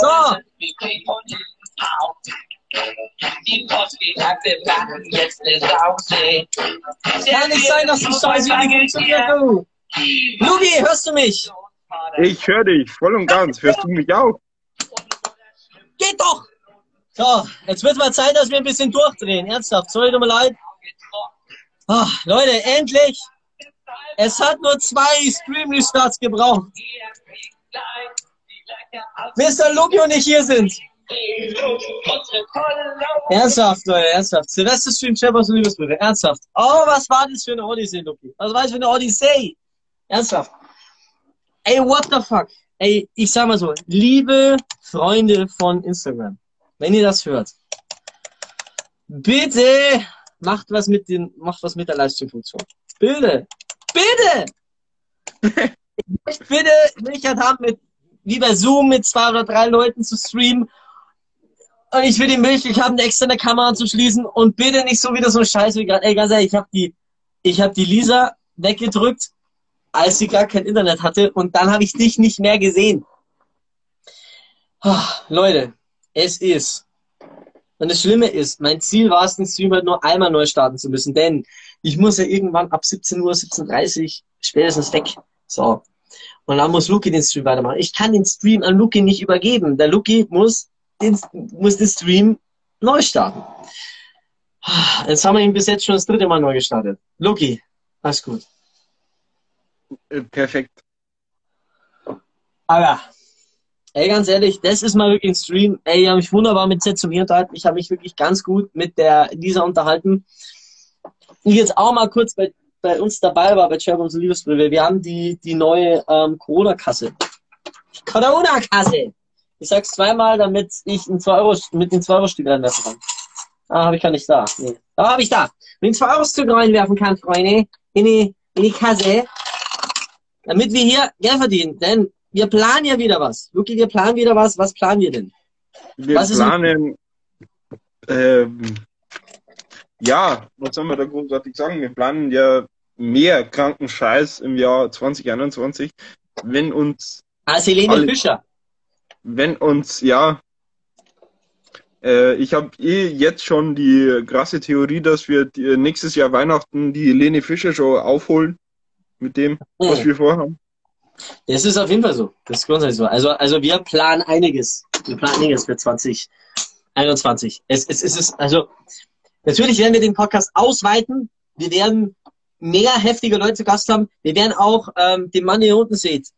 So. Die Postgetakte machen jetzt eine Sause. Kann nicht sein, dass die Scheiße nicht funktioniert, du. Lugi, hörst du mich? Ich höre dich, voll und ganz. Hörst du mich auch? Geht doch! So, jetzt wird mal Zeit, dass wir ein bisschen durchdrehen. Ernsthaft, sorry, tut mir leid. Ah, Leute, endlich! Es hat nur zwei Stream-Restarts gebraucht. Der Luki und ich hier sind. Ernsthaft, Leute, ernsthaft. Silvester-Stream, Shepherds und Liebesbrüder, ernsthaft. Oh, was war das für eine Odyssee, Luki? Was war das für eine Odyssee? Ernsthaft. Ey, what the fuck? Ey, ich sag mal so, liebe Freunde von Instagram, wenn ihr das hört, bitte macht was mit den, macht was mit der Livestream-Funktion. Bitte, bitte! ich bitte Möglichkeit haben, mit, wie bei Zoom mit zwei oder drei Leuten zu streamen. Und ich will die Möglichkeit haben, eine externe Kamera zu schließen und bitte nicht so wieder so ein Scheiß wie gerade. Ey, ganz ehrlich, ich habe die, ich habe die Lisa weggedrückt, als sie gar kein Internet hatte und dann habe ich dich nicht mehr gesehen. Ah, Leute, es ist. Und das Schlimme ist, mein Ziel war es, den Stream halt nur einmal neu starten zu müssen, denn ich muss ja irgendwann ab 17 Uhr, 17.30 Uhr spätestens weg. So. Und dann muss Luki den Stream weitermachen. Ich kann den Stream an Luki nicht übergeben. Der Luki muss den, muss den Stream neu starten. Jetzt haben wir ihn bis jetzt schon das dritte Mal neu gestartet. Luki, alles gut. Äh, Perfekt. Aber, ey, ganz ehrlich, das ist mal wirklich ein Stream. Ey, ich habe mich wunderbar mit Set zu mir unterhalten. Ich habe mich wirklich ganz gut mit der Lisa unterhalten. Die jetzt auch mal kurz bei, bei uns dabei war, bei Cherbombs Liebesbrille. Wir haben die, die neue ähm, Corona-Kasse. Corona-Kasse! Ich sag's zweimal, damit ich ein 2 Euro, mit den 2 Euro Stück reinwerfen kann. Ah, habe ich gar nicht da. Nee. Da habe ich da. Wenn ich 2 Euro Stück reinwerfen kann, Freunde, in die, in die Kasse, damit wir hier Geld verdienen. Denn wir planen ja wieder was. Luki, wir planen wieder was. Was planen wir denn? Wir Was planen, ähm, ja, was soll man da großartig sagen? Wir planen ja mehr kranken Scheiß im Jahr 2021, wenn uns, Ah, Helene Alle- Fischer. wenn uns, ja, äh, ich habe eh jetzt schon die krasse Theorie, dass wir die, nächstes Jahr Weihnachten die Lene Fischer Show aufholen mit dem, was Hm. wir vorhaben. Das ist auf jeden Fall so. Das ist grundsätzlich so. Also, also wir planen einiges. Wir planen einiges für 2021. Es, es, es ist, also, natürlich werden wir den Podcast ausweiten. Wir werden mehr heftige Leute zu Gast haben. Wir werden auch ähm, den Mann, ihr unten seht,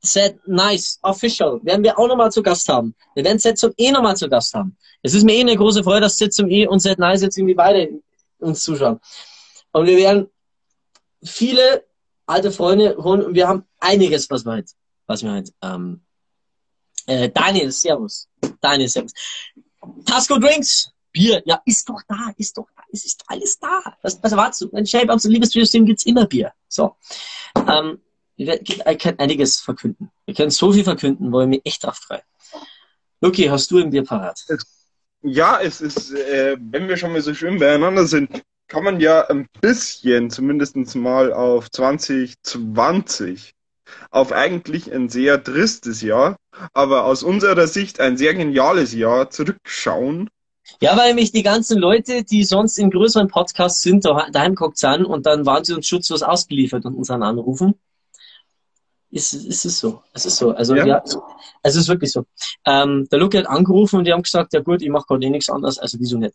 Set Nice Official, werden wir auch nochmal zu Gast haben. Wir werden Set zum E nochmal zu Gast haben. Es ist mir eh eine große Freude, dass Set zum E und Set Nice jetzt irgendwie beide uns zuschauen. Und wir werden viele alte Freunde holen und wir haben einiges, was wir halt, was wir halt, ähm, äh, Daniel, Servus. Daniel, Servus. Tasco Drinks, Bier, ja, ist doch da, ist doch da, es ist alles da. Was, was erwartest du? Wenn Shape Ups und Liebesstream gibt's immer Bier. So. Ähm, wir kann einiges verkünden. Wir können so viel verkünden, wo ich mich echt drauf freue. Luki, hast du ein Bier parat? Ja, es ist, äh, wenn wir schon mal so schön beieinander sind, kann man ja ein bisschen, zumindest mal auf 2020, auf eigentlich ein sehr tristes Jahr, aber aus unserer Sicht ein sehr geniales Jahr zurückschauen. Ja, weil mich die ganzen Leute, die sonst in größeren Podcasts sind, da- daheim guckt an und dann waren sie uns schutzlos ausgeliefert und uns anrufen. Ist, ist es so. Es ist so. Also, Ja. ja. es ist wirklich so. Ähm, der Luke hat angerufen und die haben gesagt, ja gut, ich mache gerade eh nichts anderes, also wieso nicht?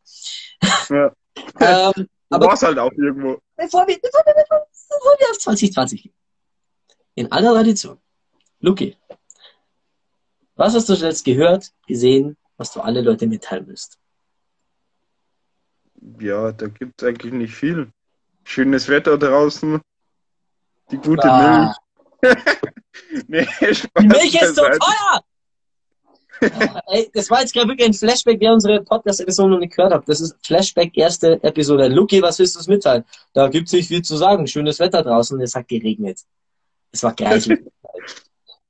Ja. Ähm, aber War es halt auch irgendwo. bevor wir, bevor wir, bevor wir auf 2020 gehen. In aller Tradition. Luki, was hast du zuletzt gehört, gesehen, was du alle Leute mitteilen willst? Ja, da gibt's eigentlich nicht viel. Schönes Wetter draußen, die gute Ah. Milch. nee, Spaß Die Milch ist so teuer! Ey, das war jetzt gerade wirklich ein Flashback, wer unsere Podcast-Episode noch nicht gehört hat. Das ist Flashback, erste Episode. Luki, was willst du uns mitteilen? Da gibt's nicht viel zu sagen. Schönes Wetter draußen. Es hat geregnet. Es war greislich.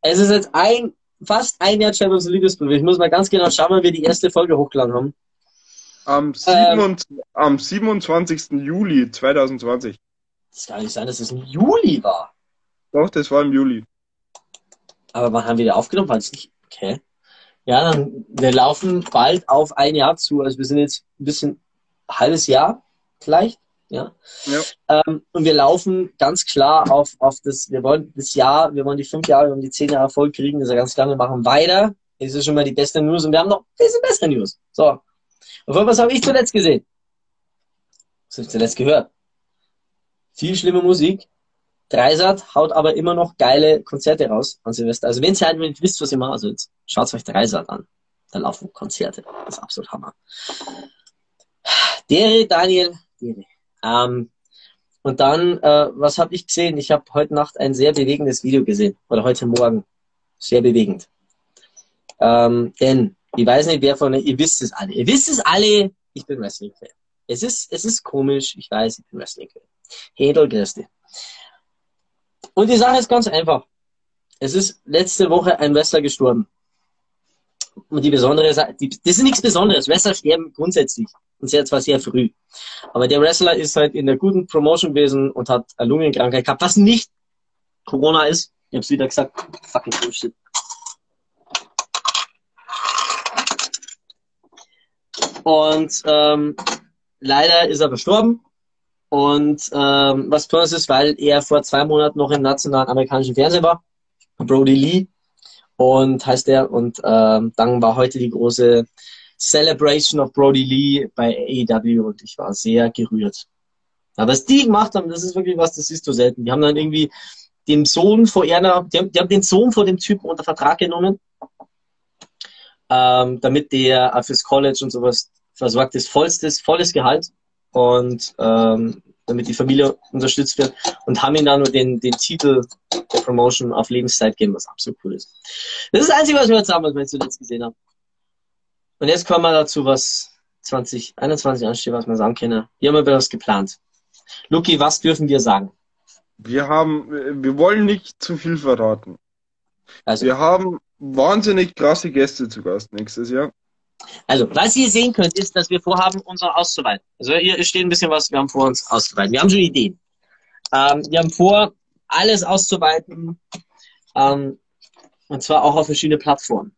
es ist jetzt ein, fast ein Jahr Champions League Liebesbrief. Ich muss mal ganz genau schauen, wann wir die erste Folge hochgeladen haben. Am, Ähm. 27, am 27. Juli 2020. Das kann nicht sein, dass es im Juli war. Doch, das war im Juli. Aber wann haben wir die aufgenommen? War es nicht? Okay. Ja, dann, wir laufen bald auf ein Jahr zu. Also wir sind jetzt ein bisschen halbes Jahr vielleicht. Ja. Ja. Ähm, und wir laufen ganz klar auf, auf das, wir wollen das Jahr, wir wollen die fünf Jahre, wir wollen die zehn Jahre voll kriegen, das ist ja ganz klar, wir machen weiter. Das ist schon mal die beste News und wir haben noch ein bisschen bessere News. So. Und was habe ich zuletzt gesehen? Was habe ich zuletzt gehört? Viel schlimme Musik. Dreisat haut aber immer noch geile Konzerte raus an Silvester. Also wenn ihr halt nicht wisst, was ihr macht, also jetzt schaut euch Dreisat an. Da laufen Konzerte. Das ist absolut Hammer. Dere, Daniel, Dere. Ähm, und dann, äh, was habe ich gesehen? Ich habe heute Nacht ein sehr bewegendes Video gesehen. Oder heute Morgen. Sehr bewegend. Ähm, denn, ich weiß nicht, wer von euch, ihr wisst es alle. Ihr wisst es alle, ich bin Wrestling-Fan. Es ist, es ist komisch, ich weiß, ich bin Wrestling-Fan. Hedel, Christi. Und die Sache ist ganz einfach. Es ist letzte Woche ein Wrestler gestorben. Und die besondere Sache, das ist nichts Besonderes. Wrestler sterben grundsätzlich. Und sehr, zwar sehr früh. Aber der Wrestler ist halt in der guten Promotion gewesen und hat eine Lungenkrankheit gehabt, was nicht Corona ist. Ich hab's wieder gesagt. Fucking Bullshit. Und ähm, leider ist er verstorben. Und ähm, was besonders ist, weil er vor zwei Monaten noch im nationalen amerikanischen Fernsehen war. Brody Lee. Und heißt er. Und ähm, dann war heute die große Celebration of Brody Lee bei AEW und ich war sehr gerührt. Aber was die gemacht haben, das ist wirklich was, das siehst du selten. Die haben dann irgendwie den Sohn vor einer, die haben, die haben den Sohn vor dem Typen unter Vertrag genommen, ähm, damit der fürs College und sowas versorgt ist, vollstes, volles Gehalt und ähm, damit die Familie unterstützt wird und haben ihm dann nur den, den Titel der Promotion auf Lebenszeit gegeben, was absolut cool ist. Das ist das Einzige, was heute sagen muss, wenn ich zuletzt gesehen habe. Und jetzt kommen wir dazu, was 2021 ansteht, was man sagen kann. Wir haben über das geplant. Luki, was dürfen wir sagen? Wir haben, wir wollen nicht zu viel verraten. Also, Wir haben wahnsinnig krasse Gäste zu Gast nächstes Jahr. Also, was ihr sehen könnt, ist, dass wir vorhaben, unser auszuweiten. Also hier steht ein bisschen was, wir haben vor, uns auszuweiten. Wir haben schon Ideen. Ähm, wir haben vor, alles auszuweiten. Ähm, und zwar auch auf verschiedene Plattformen.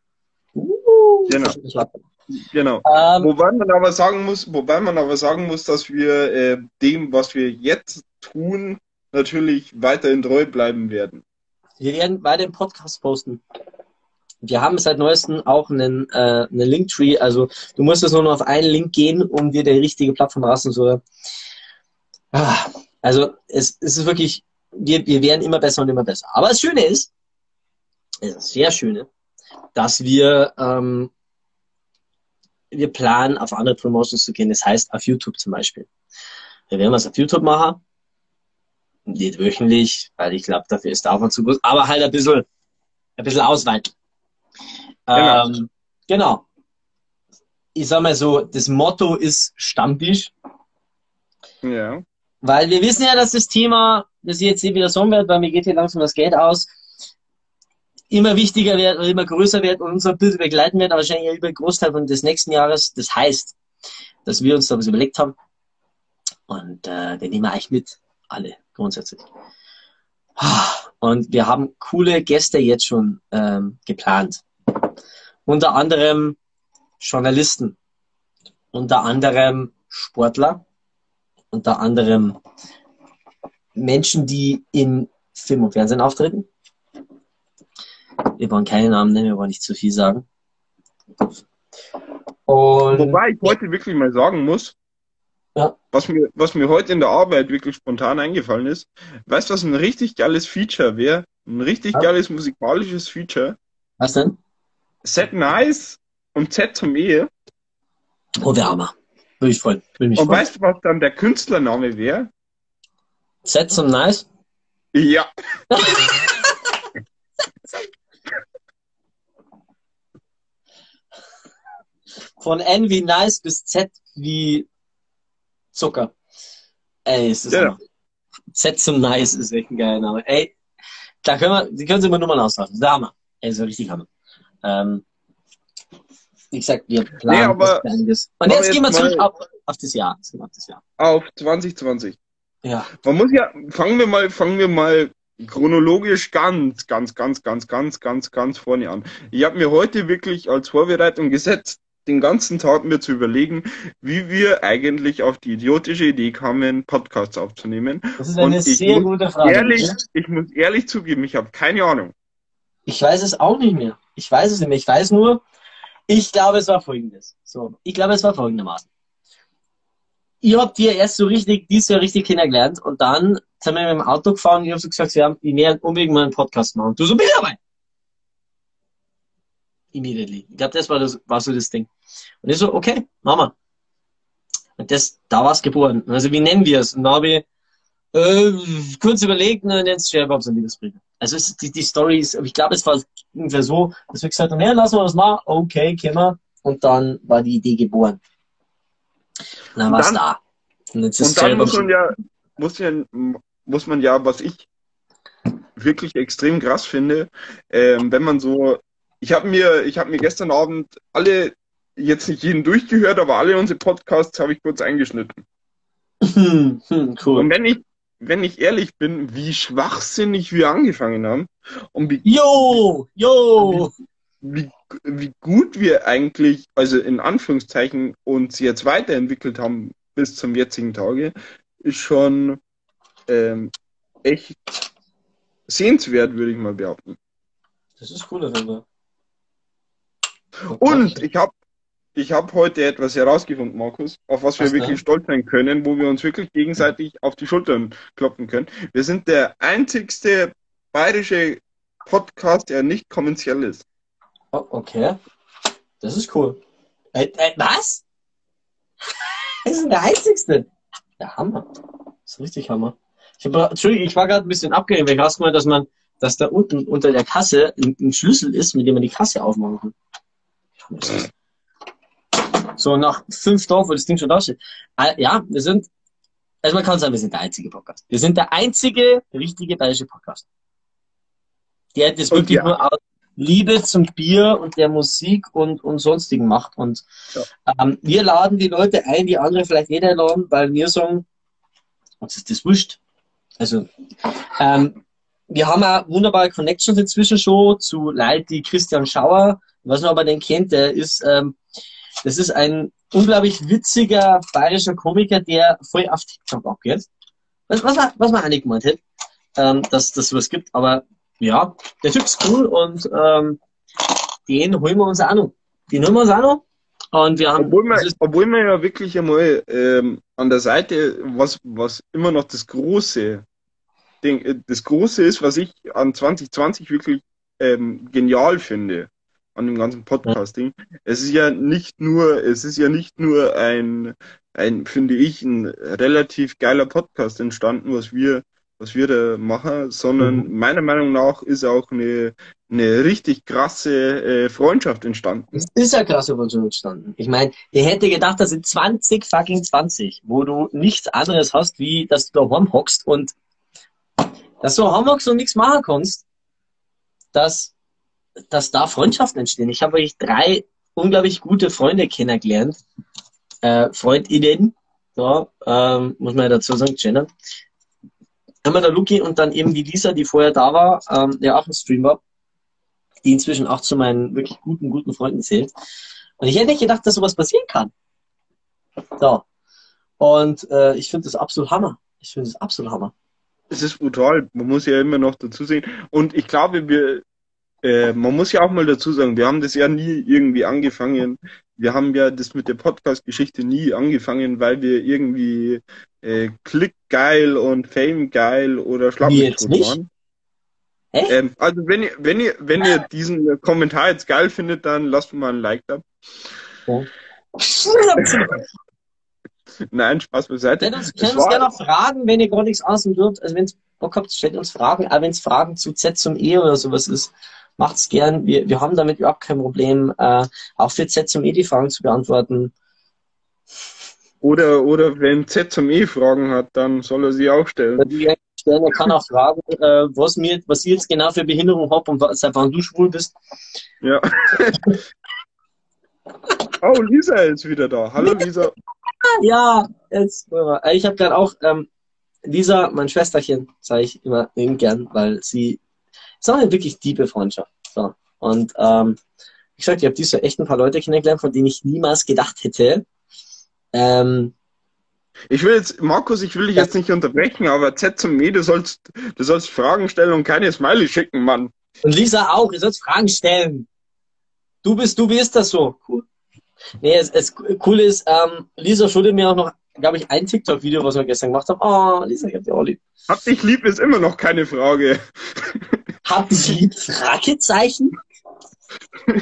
Uh, Genau. Plattformen. Genau. Ähm, Wobei man aber sagen muss, wobei man aber sagen muss, dass wir äh, dem, was wir jetzt tun, natürlich weiterhin treu bleiben werden. Wir werden bei dem Podcast posten. Wir haben seit neuestem auch einen, äh, einen Linktree. Also du musst jetzt nur noch auf einen Link gehen, um dir die richtige Plattform rauszusuchen. Ah, also es, es ist wirklich, wir, wir werden immer besser und immer besser. Aber das Schöne ist, das sehr Schöne, dass wir, ähm, wir planen, auf andere Promotions zu gehen. Das heißt, auf YouTube zum Beispiel. Wir werden was auf YouTube machen. Nicht wöchentlich, weil ich glaube, dafür ist der Aufwand zu groß. Aber halt ein bisschen, ein bisschen ausweiten. Genau. Ähm, genau. Ich sag mal so, das Motto ist Stammtisch. Ja. Weil wir wissen ja, dass das Thema, das ich jetzt hier wieder sagen werde, weil mir geht hier langsam das Geld aus, immer wichtiger wird und immer größer wird und unser Bild begleiten wird, aber wahrscheinlich über den Großteil von des nächsten Jahres. Das heißt, dass wir uns da was überlegt haben. Und äh, den nehmen wir eigentlich mit, alle, grundsätzlich. Und wir haben coole Gäste jetzt schon ähm, geplant. Unter anderem Journalisten, unter anderem Sportler, unter anderem Menschen, die in Film und Fernsehen auftreten. Wir wollen keine Namen nennen, wir wollen nicht zu viel sagen. Und Wobei ich heute wirklich mal sagen muss, Ja. was, mir, was mir heute in der Arbeit wirklich spontan eingefallen ist, weißt du, was ein richtig geiles Feature wäre? Ein richtig Ja. geiles musikalisches Feature. was denn? Set Nice und Z zum Ehe. Oh, wir Hammer. Würde ich freuen. Würde mich Und freuen. weißt du, was dann der Künstlername wäre? Set zum Nice. Ja. Von N wie Nice bis Z wie Zucker. Ey, es ist Ja. Hammer. Z zum Nice ist echt ein geiler Name. Ey, da können wir, die können Sie immer Nummern austauschen. Der Hammer. Ey, so richtig Hammer. Ähm, wie gesagt, wir planen Nee, aber- was einiges. Und jetzt gehen wir zurück auf, auf das Jahr. Auf das Jahr. Auf 2020. Ja. Man muss ja, fangen wir mal, fangen wir mal chronologisch ganz, ganz, ganz, ganz, ganz, ganz, ganz vorne an. Ich habe mir heute wirklich als Vorbereitung gesetzt, den ganzen Tag mir zu überlegen, wie wir eigentlich auf die idiotische Idee kamen, Podcasts aufzunehmen. Das ist eine sehr gute Frage. Ehrlich, ich muss ehrlich zugeben, ich habe keine Ahnung. Ich weiß es auch nicht mehr. Ich weiß es nicht mehr. Ich weiß nur, ich glaube, es war folgendes. So, ich glaube, es war folgendermaßen. Ihr habt dir erst so richtig, dieses Jahr richtig kennengelernt und dann sind wir mit dem Auto gefahren und ich habe so gesagt, wir haben, ich werde unbedingt mal einen Podcast machen. Du so, bin dabei. Immediately. Ich glaube, das war, das war so das Ding. Und ich so, okay, wir. Und das, da war es geboren. Also, wie nennen wir es? Und da habe ich äh, kurz überlegt und dann nennt es Scherbox und Liebesbriefe. Also es, die, die Story ist, ich glaube, es war ungefähr so, dass wir gesagt haben, ja, lassen wir was machen, okay, können wir. Und dann war die Idee geboren. Und dann war es da. Und jetzt ist Und dann muss man ja, muss ja, muss man ja, was ich wirklich extrem krass finde, ähm, wenn man so, ich habe mir, ich habe mir gestern Abend alle, jetzt nicht jeden durchgehört, aber alle unsere Podcasts habe ich kurz eingeschnitten. Hm, hm, cool. Und wenn ich, wenn ich ehrlich bin, wie schwachsinnig wir angefangen haben und wie, Yo, yo. wie, wie gut wir eigentlich, also in Anführungszeichen, uns jetzt weiterentwickelt haben bis zum jetzigen Tage, ist schon ähm, echt sehenswert, würde ich mal behaupten. Das ist cool, auf jeden Fall. Und ich habe ich hab heute etwas herausgefunden, Markus, auf was wir Was wirklich denn? stolz sein können, wo wir uns wirklich gegenseitig auf die Schultern klopfen können. Wir sind der einzigste bayerische Podcast, der nicht kommerziell ist. Oh, okay. Das ist cool. Äh, äh, was? Das ist der einzigste. Der Hammer. Das ist richtig Hammer. Ich hab, Entschuldigung, ich war gerade ein bisschen abgeregt, weil ich hast mal, dass man, dass da unten unter der Kasse ein, ein Schlüssel ist, mit dem man die Kasse aufmachen kann. So, nach fünf Dorf, wo das Ding schon da steht. Äh, Ja, wir sind, also man kann sagen, wir sind der einzige Podcast. Wir sind der einzige richtige bayerische Podcast. Der das Und wirklich ja. nur aus Liebe zum Bier und der Musik und, und sonstigen macht. Und ähm, wir laden die Leute ein, die andere vielleicht nicht einladen, weil wir sagen, uns ist das wurscht. Also, ähm, wir haben auch wunderbare Connections inzwischen schon zu Leuten, die Christian Schauer, was man aber den kennt, der ist, ähm, das ist ein unglaublich witziger bayerischer Komiker, der voll auf TikTok abgeht. Was, was, man, was man auch nicht gemeint hätte, ähm, dass das sowas gibt, aber ja, der Typ ist cool und ähm, den holen wir uns auch noch. Den holen wir uns auch noch. Und wir haben, Obwohl man, obwohl man ja wirklich einmal ähm, an der Seite, was, was immer noch das große Ding, äh, das große ist, was ich an 2020 wirklich ähm, genial finde, an dem ganzen Podcasting. Es ist ja nicht nur, es ist ja nicht nur ein, ein, finde ich, ein relativ geiler Podcast entstanden, was wir, was wir da machen, sondern meiner Meinung nach ist auch eine, eine richtig krasse äh, Freundschaft entstanden. es ist ja krass von schon entstanden. Ich meine, ihr hätte gedacht, dass in 20 fucking 20, wo du nichts anderes hast, wie dass du daheim hockst und dass du daheim hockst und nichts machen kannst, dass, dass da Freundschaften entstehen. Ich habe wirklich drei unglaublich gute Freunde kennengelernt. Äh, FreundInnen, ja, ähm, muss man ja dazu sagen, Jenna. Einmal der Luki und dann eben die Lisa, die vorher da war, ähm, der auch ein Stream war, die inzwischen auch zu meinen wirklich guten, guten Freunden zählt. Und ich hätte nicht gedacht, dass sowas passieren kann. So. Und äh, ich finde das absolut Hammer. Ich finde das absolut Hammer. Es ist brutal. Man muss ja immer noch dazu sehen. Und ich glaube, wir, äh, man muss ja auch mal dazu sagen, wir haben das ja nie irgendwie angefangen. Wir haben ja das mit der Podcast-Geschichte nie angefangen, weil wir irgendwie äh, Klick geil und Fame geil oder nicht? waren. Echt? Ähm, also wenn ihr, wenn ihr, wenn ihr diesen Kommentar jetzt geil findet, dann lasst mal ein Like da. Nein, Spaß beiseite. Stellt uns, uns gerne noch fragen, wenn ihr gar nichts außen dürft. Also wenn es Bock habt, stellt uns Fragen. Aber wenn es Fragen zu Z zum E oder sowas ist, macht's gern. Wir, wir haben damit überhaupt kein Problem, äh, auch für Z zum E die Fragen zu beantworten. Oder, oder wenn Z zum E Fragen hat, dann soll er sie auch stellen. Er kann auch fragen, äh, was mir, was ich jetzt genau für Behinderung hab und was, seit wann du schwul bist. Ja. oh, Lisa ist wieder da. Hallo Lisa. Ja, jetzt, äh, ich habe gerade auch, ähm, Lisa, mein Schwesterchen, sage ich immer eben gern, weil sie eine wirklich tiefe Freundschaft. So. Und ähm, wie gesagt, ich habe diese echt ein paar Leute kennengelernt, von denen ich niemals gedacht hätte. Ähm, Ich will jetzt, Markus, ich will dich jetzt nicht unterbrechen, aber Z zum E, du sollst, du sollst Fragen stellen und keine Smiley schicken, Mann. und Lisa auch, ihr sollt Fragen stellen. Du bist, du, wie ist das so? Cool. Nee, es, es cool ist, ähm, Lisa schuldet mir auch noch, glaube ich, ein TikTok-Video, was wir gestern gemacht haben. Oh, Lisa, ich hab dich auch lieb. Hab dich lieb ist immer noch keine Frage. Habt ihr lieb? Fragezeichen?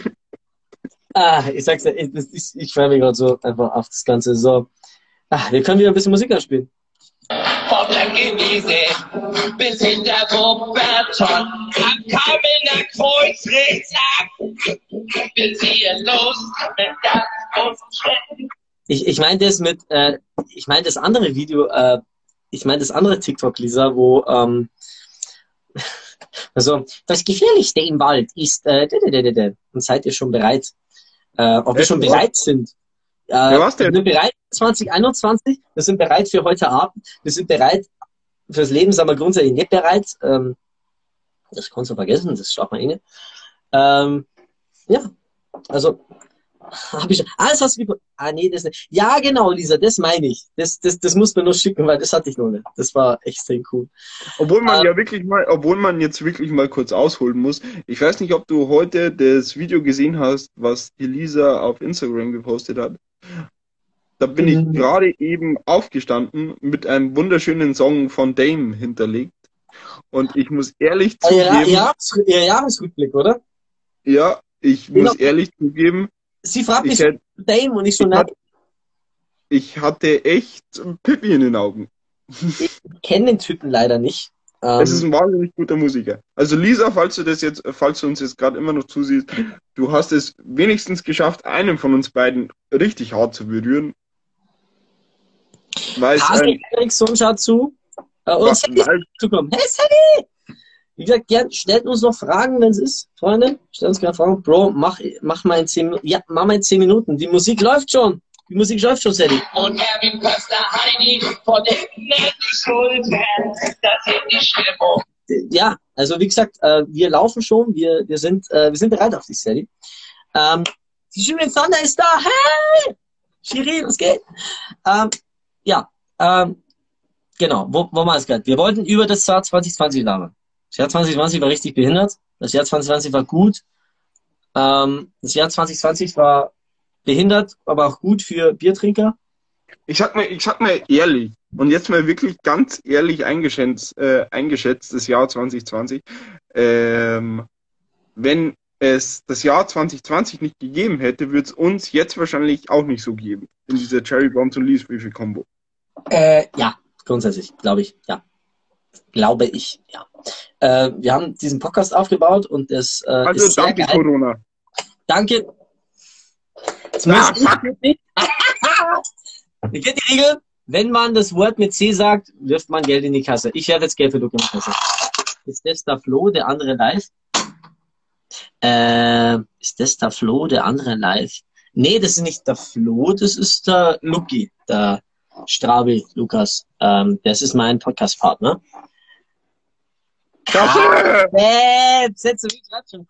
ah, ich sag's ja, ich, ich, ich freue mich gerade so einfach auf das Ganze. So, ah, wir können wieder ein bisschen Musik anspielen. Vom Blankenese bis hinter Wuppertal. Am Kamener Kreuz rechts ab. Wir ziehen los mit das und Ich, ich meine das mit, äh, ich meine das andere Video, äh, ich meine das andere TikTok, Lisa, wo, ähm, also, das Gefährlichste im Wald ist, äh, und seid ihr schon bereit? Äh, ob wir schon bereit sind? Äh, Ja, was denn? Wir sind bereit 2021, wir sind bereit für heute Abend, wir sind bereit fürs Leben, sind wir grundsätzlich nicht bereit. Ähm, das kannst du vergessen, das schafft man eh nicht. Ähm, ja, also, hab ich, alles hast du gepro- Ah, nee, das nicht. Ja, genau, Lisa, das meine ich. Das, das, das muss man nur schicken, weil das hatte ich noch nicht. Das war extrem cool. Obwohl man Ähm. ja wirklich mal, obwohl man jetzt wirklich mal kurz ausholen muss. Ich weiß nicht, ob du heute das Video gesehen hast, was Elisa auf Instagram gepostet hat. Da bin ich Mhm. gerade eben aufgestanden mit einem wunderschönen Song von Dame hinterlegt. Und ich muss ehrlich Ah, zugeben, ihr Jahresrückblick, oder? ja, ich Genau. muss ehrlich zugeben, Sie fragt mich ich, hätt, Dame und ich so, ich, hat, ich hatte echt Pippi in den Augen. ich kenne den Typen leider nicht. Ähm, Es ist ein wahnsinnig guter Musiker. Also Lisa, falls du das jetzt, falls du uns jetzt gerade immer noch zusiehst, du hast es wenigstens geschafft, einen von uns beiden richtig hart zu berühren. Weil es Hazel ein, Eriksson schaut zu. Äh, und Sadie weil, zukommen. Hey Sadie! Wie gesagt, gern, stellt uns noch Fragen, wenn es ist, Freunde. Stellt uns gerne Fragen. Bro, mach, mach mal in 10 Minuten. Ja, mach mal in 10 Minuten. Die Musik läuft schon. Die Musik läuft schon, Sadie. Und Erwin Köster Heini von den Schultern. Das sind die Stimmung. ja, also wie gesagt, äh, wir laufen schon, wir, wir, sind, äh, wir sind bereit auf die Serie. Ähm, die Julian Thunder ist da, hey! Shirin, was geht? Ähm, ja, ähm, genau, wo, wo war es gerade? Wir wollten über das Jahr 2020 labern. Das Jahr 2020 war richtig behindert, das Jahr 2020 war gut, ähm, das Jahr 2020 war behindert, aber auch gut für Biertrinker. ich sag mal, ich sag mal ehrlich, und jetzt mal wirklich ganz ehrlich eingeschätzt, äh, eingeschätzt das Jahr 2020, ähm, wenn es das Jahr 2020 nicht gegeben hätte, würde es uns jetzt wahrscheinlich auch nicht so geben. In dieser Cherry Bombs und Liesbriefe Combo. Äh, ja, grundsätzlich, glaube ich, ja. Glaube ich, ja. Äh, wir haben diesen Podcast aufgebaut und es äh, Also ist sehr danke geil. Corona. Danke. Muss ich kennt die Regel, wenn man das Wort mit C sagt, wirft man Geld in die Kasse. Ich werfe jetzt Geld für Luke in die Kasse. Ist das der Flo, der andere live? Äh, ist das der Flo, der andere live? Nee, das ist nicht der Flo, das ist der Luki, der Strabi, Lukas. Ähm, das ist mein Podcast-Partner.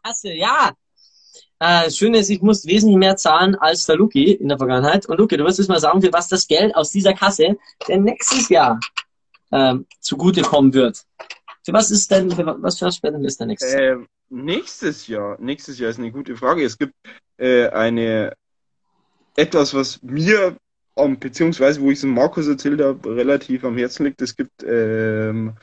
Kasse, ja. Äh, das Schöne ist, ich muss wesentlich mehr zahlen als der Luki in der Vergangenheit. Und Luki, du wirst jetzt mal sagen, für was das Geld aus dieser Kasse denn nächstes Jahr ähm, zugutekommen wird. Für was ist denn, für was für Spenden ist denn nächstes Jahr? Ähm, nächstes Jahr, nächstes Jahr ist eine gute Frage. Es gibt äh, eine etwas, was mir, ähm, beziehungsweise wo ich es dem Markus erzählt habe, relativ am Herzen liegt. Es gibt ähm,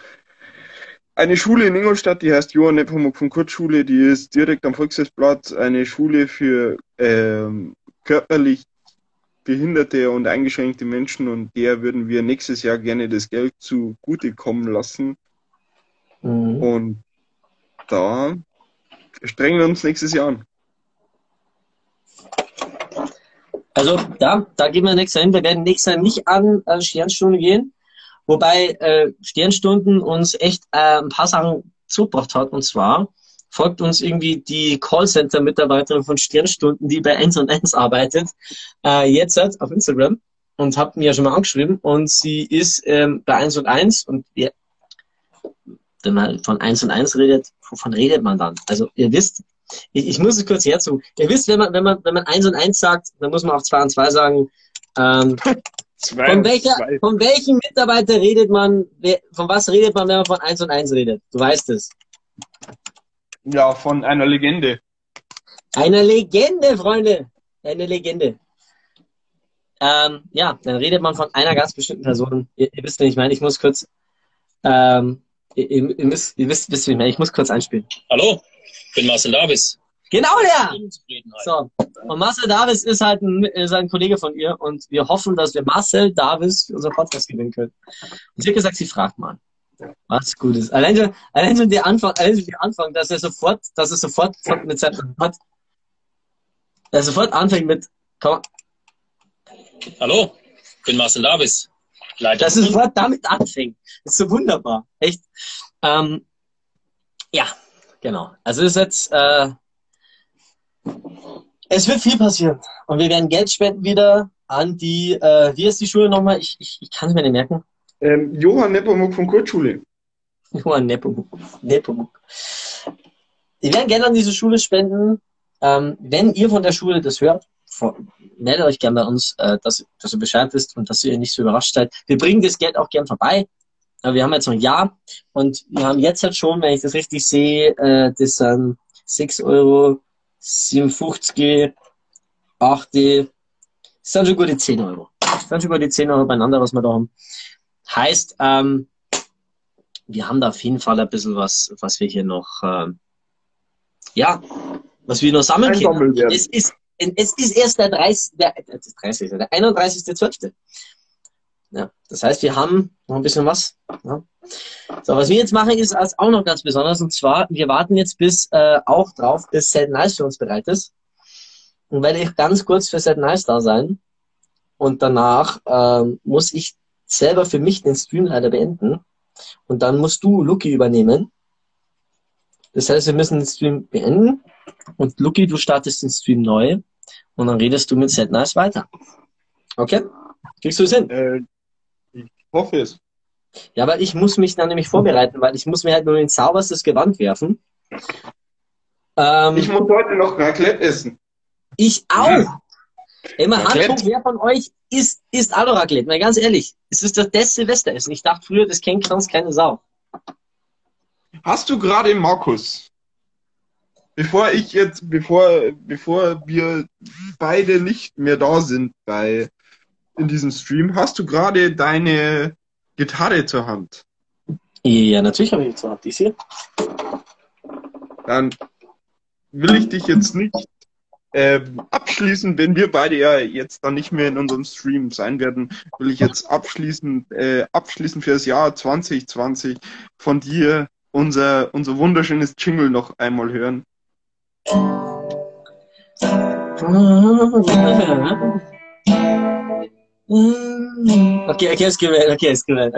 eine Schule in Ingolstadt, die heißt Johann Nepomuk von Kurt Schule, die ist direkt am Volksfestplatz, eine Schule für ähm, körperlich behinderte und eingeschränkte Menschen und der würden wir nächstes Jahr gerne das Geld zugutekommen lassen. Mhm. Und da strengen wir uns nächstes Jahr an. Also da, da gehen wir nächstes Jahr hin. Wir werden nächstes Jahr nicht an äh, Sternstunde gehen, wobei äh, Sternstunden uns echt äh, ein paar Sachen zugebracht hat. Und zwar folgt uns irgendwie die Callcenter-Mitarbeiterin von Sternstunden, die bei 1 und 1 arbeitet, äh, jetzt auf Instagram. und habe mir schon mal angeschrieben und sie ist ähm, bei 1 und 1 und wir, wenn man von 1 und 1 redet, wovon redet man dann? Also ihr wisst, ich, ich muss es kurz herzu. Ihr wisst, wenn man, wenn man, wenn man 1 und 1 sagt, dann muss man auch 2 und 2 sagen. Ähm, Zwei von, welcher, zwei. von welchem Mitarbeiter redet man, von was redet man, wenn man von 1 und 1 redet? Du weißt es. Ja, von einer Legende. Eine Legende, Freunde. Eine Legende. Ähm, ja, dann redet man von einer ganz bestimmten Person. Ihr, ihr wisst, wen ich meine. Ich muss kurz, ähm, ihr, ihr, ihr, müsst, ihr wisst, wisst, wen ich meine. Ich muss kurz einspielen. Hallo, bin Marcel Davis. Genau der! So. Und Marcel Davis ist halt ein, ist ein Kollege von ihr und wir hoffen, dass wir Marcel Davis für unser Podcast gewinnen können. Und sie hat gesagt, sie fragt mal. Was gut ist. Allein schon, allein schon der Anfang, allein schon der Anfang, dass er sofort, dass er sofort mit seinem, hat, er sofort anfängt mit, komm, Hallo, ich bin Marcel Davis. Leiter dass er sofort damit anfängt. Das ist so wunderbar. Echt. Ähm, ja, genau. Also es ist jetzt, äh, es wird viel passieren. Und wir werden Geld spenden wieder an die, äh, wie ist die Schule nochmal? Ich, ich, ich kann es mir nicht merken. Ähm, Johann Nepomuk von Kurzschule. Johann Nepomuk. Nepomuk. Wir werden Geld an diese Schule spenden. Ähm, wenn ihr von der Schule das hört, von, meldet euch gerne bei uns, äh, dass, dass ihr Bescheid wisst und dass ihr nicht so überrascht seid. Wir bringen das Geld auch gern vorbei. Aber wir haben jetzt noch ein Jahr und wir haben jetzt halt schon, wenn ich das richtig sehe, äh, das sind 6 Euro, 57, 8, das sind schon gute 10 Euro. Das sind schon gute 10 Euro beieinander, was wir da haben. Heißt, ähm, wir haben da auf jeden Fall ein bisschen was, was wir hier noch, ähm, ja, was wir noch sammeln können. Es ist, es ist erst der 30, der, der 30, der 31.12. Ja, das heißt, wir haben noch ein bisschen was. Ja. So, was wir jetzt machen, ist auch noch ganz besonders. Und zwar, wir warten jetzt bis äh, auch drauf, bis Set Nice für uns bereit ist. Und werde ich ganz kurz für Set Nice da sein. Und danach ähm, muss ich selber für mich den Stream leider beenden. Und dann musst du Lucky übernehmen. Das heißt, wir müssen den Stream beenden. Und Lucky, du startest den Stream neu. Und dann redest du mit Set Nice weiter. Okay? Kriegst du es hin? Äh, hoffe es. Ja, aber ich muss mich dann nämlich vorbereiten, weil ich muss mir halt nur ein sauberstes Gewand werfen. Ähm, Ich muss heute noch Raclette essen. ich auch. Immer Raclette. Handpunkt, wer von euch isst, isst auch noch Raclette? Mal ganz ehrlich, es ist das das Silvesteressen. Ich dachte früher, das kennt sonst keine Sau. Hast du gerade Markus, bevor ich jetzt, bevor, bevor wir beide nicht mehr da sind bei, in diesem Stream, hast du gerade deine Gitarre zur Hand? Ja, natürlich habe ich jetzt noch die hier. Dann will ich dich jetzt nicht ähm, abschließen, wenn wir beide ja jetzt dann nicht mehr in unserem Stream sein werden, will ich jetzt abschließen, äh, abschließen für das Jahr 2020 von dir unser, unser wunderschönes Jingle noch einmal hören. Okay, okay, ist gewählt, okay, ist gewählt,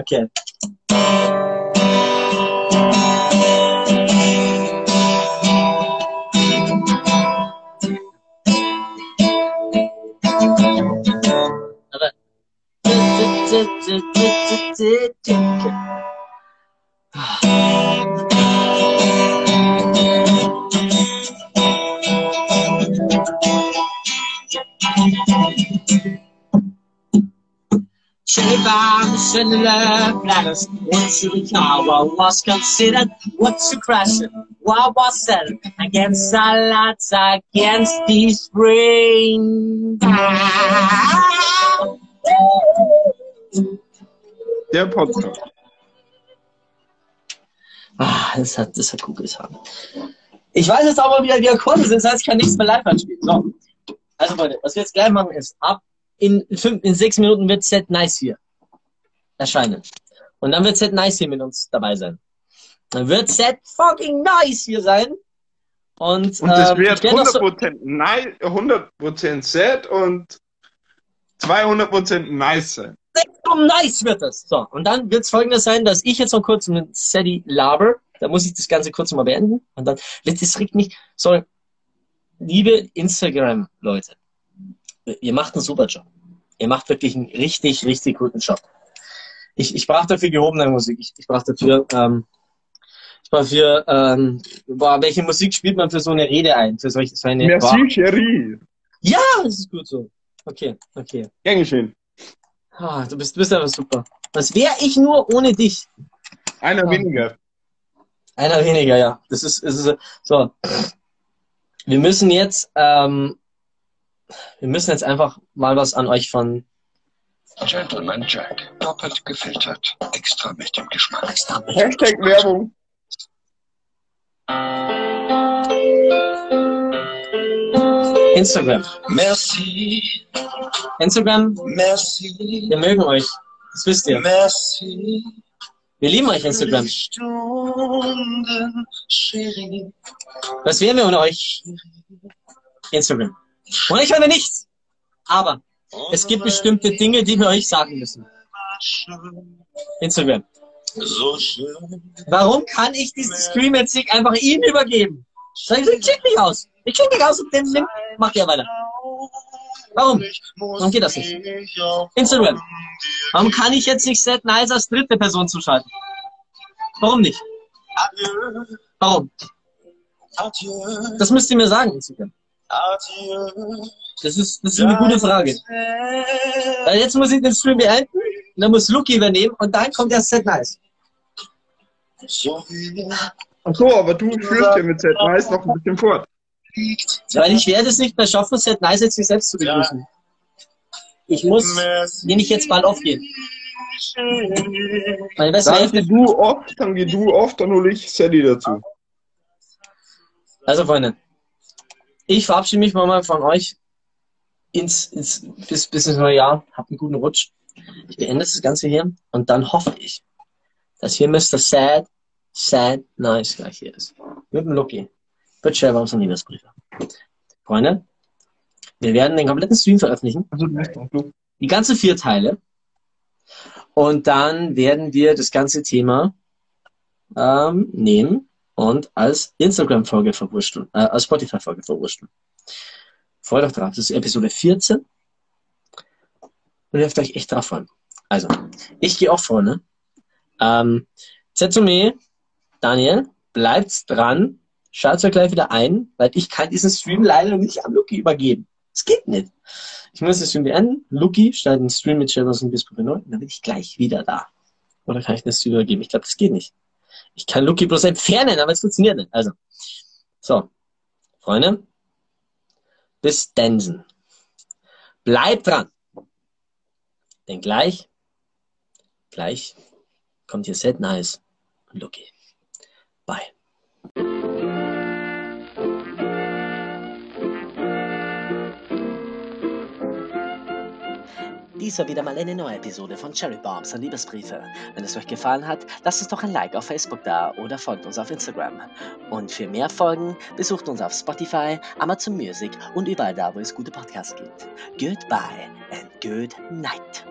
on the similar platters. Once you recover was considered. What's your question? What was said against the lads, against this brain? Der Podcast. Ah, das hat, das hat gut getan. Ich weiß jetzt aber wie Akkorde sind, das heißt, ich kann nichts mehr live anspielen. So. Also Leute, was wir jetzt gleich machen ist, ab in, fünf, in sechs Minuten wird Set Nice hier erscheinen. Und dann wird Set Nice hier mit uns dabei sein. Dann wird Set fucking Nice hier sein. Und, Und das ähm, wird ich werd noch so, 100% nice, 100% sad und 200% nice sein. Nice wird es. So, und dann wird es folgendes sein, dass ich jetzt noch kurz mit Sadie laber. Da muss ich das Ganze kurz mal beenden. Und dann, das regt mich, so, liebe Instagram-Leute, ihr macht einen super Job. Ihr macht wirklich einen richtig, richtig guten Job. Ich, ich brauche dafür gehobene Musik. Ich, ich brauche dafür, ähm, ich brauche dafür, ähm, boah, welche Musik spielt man für so eine Rede ein? Für solche, so eine, boah. Merci, Cherie. Ja, das ist gut so. Okay, okay. Gern geschehen. Ah, du bist, du bist aber super. Was wäre ich nur ohne dich? Einer Ah. weniger. Einer weniger, ja. Das ist, ist so. Wir müssen jetzt, ähm, wir müssen jetzt einfach mal was an euch von Gentleman Jack. Doppelt gefiltert. Extra mit dem Geschmack. Extra mit Hashtag Werbung. Instagram. Merci. Instagram, Merci. wir mögen euch. Das wisst ihr. Merci. Wir lieben euch Instagram. Stunden. Was wären wir ohne euch? Instagram. Und ich höre nichts. Aber es gibt bestimmte Dinge, die wir euch sagen müssen. Instagram. So. Warum kann ich diesen Stream jetzt nicht einfach ihm übergeben? Ich, klick mich aus. Ich klick mich aus und dann nimm, mach ja weiter. Warum? Warum geht das nicht? Instagram. Warum kann ich jetzt nicht Set Nice als dritte Person zuschalten? Warum nicht? Warum? Das müsst ihr mir sagen, Instagram. Das ist, das ist eine gute Frage. Weil jetzt muss ich den Stream beenden, dann muss Luki übernehmen und dann kommt erst Set Nice. So wie Ach so, aber du führst ja mit Z-Nice noch ein bisschen fort. Weil ich werde es nicht mehr schaffen, Set Nice jetzt sich selbst zu begrüßen. Ich muss, den ich jetzt bald aufgehen. Meine beste Dann Hälfte geh du oft, dann geh du oft, dann hole ich Sally dazu. Also Freunde, ich verabschiede mich mal von euch ins, ins bis, bis ins neue Jahr. Habt einen guten Rutsch. Ich beende das Ganze hier und dann hoffe ich, dass hier Mr. Sad, Sad, Nice gleich hier ist. Mit dem Lucky. Wird Sharebombs und Liebesbriefe. Freunde, wir werden den kompletten Stream veröffentlichen. Die ganze vier Teile. Und dann werden wir das ganze Thema ähm, nehmen und als Instagram-Folge verwurschteln, äh, als Spotify-Folge verwurschteln. Freut euch drauf. Das ist Episode 14. Und ihr dürft euch echt drauf freuen. Also, ich gehe auch vorne. Ähm, Zetsume, Daniel, bleibt dran. Schaltet euch gleich wieder ein, weil ich kann diesen Stream leider nicht an Luki übergeben. Es geht nicht. Ich muss den Stream beenden. Luki startet den Stream mit Shadows und Bispo 9 und dann bin ich gleich wieder da. Oder kann ich das übergeben? Ich glaube, das geht nicht. Ich kann Luki bloß entfernen, aber es funktioniert nicht. Also, so. Freunde, bis Densen. Bleibt dran. Denn gleich, gleich kommt hier Set Nice und Luki. Bye. Dies war wieder mal eine neue Episode von Cherry Bombs und Liebesbriefe. Wenn es euch gefallen hat, lasst uns doch ein Like auf Facebook da oder folgt uns auf Instagram. Und für mehr Folgen besucht uns auf Spotify, Amazon Music und überall da, wo es gute Podcasts gibt. Goodbye and good night.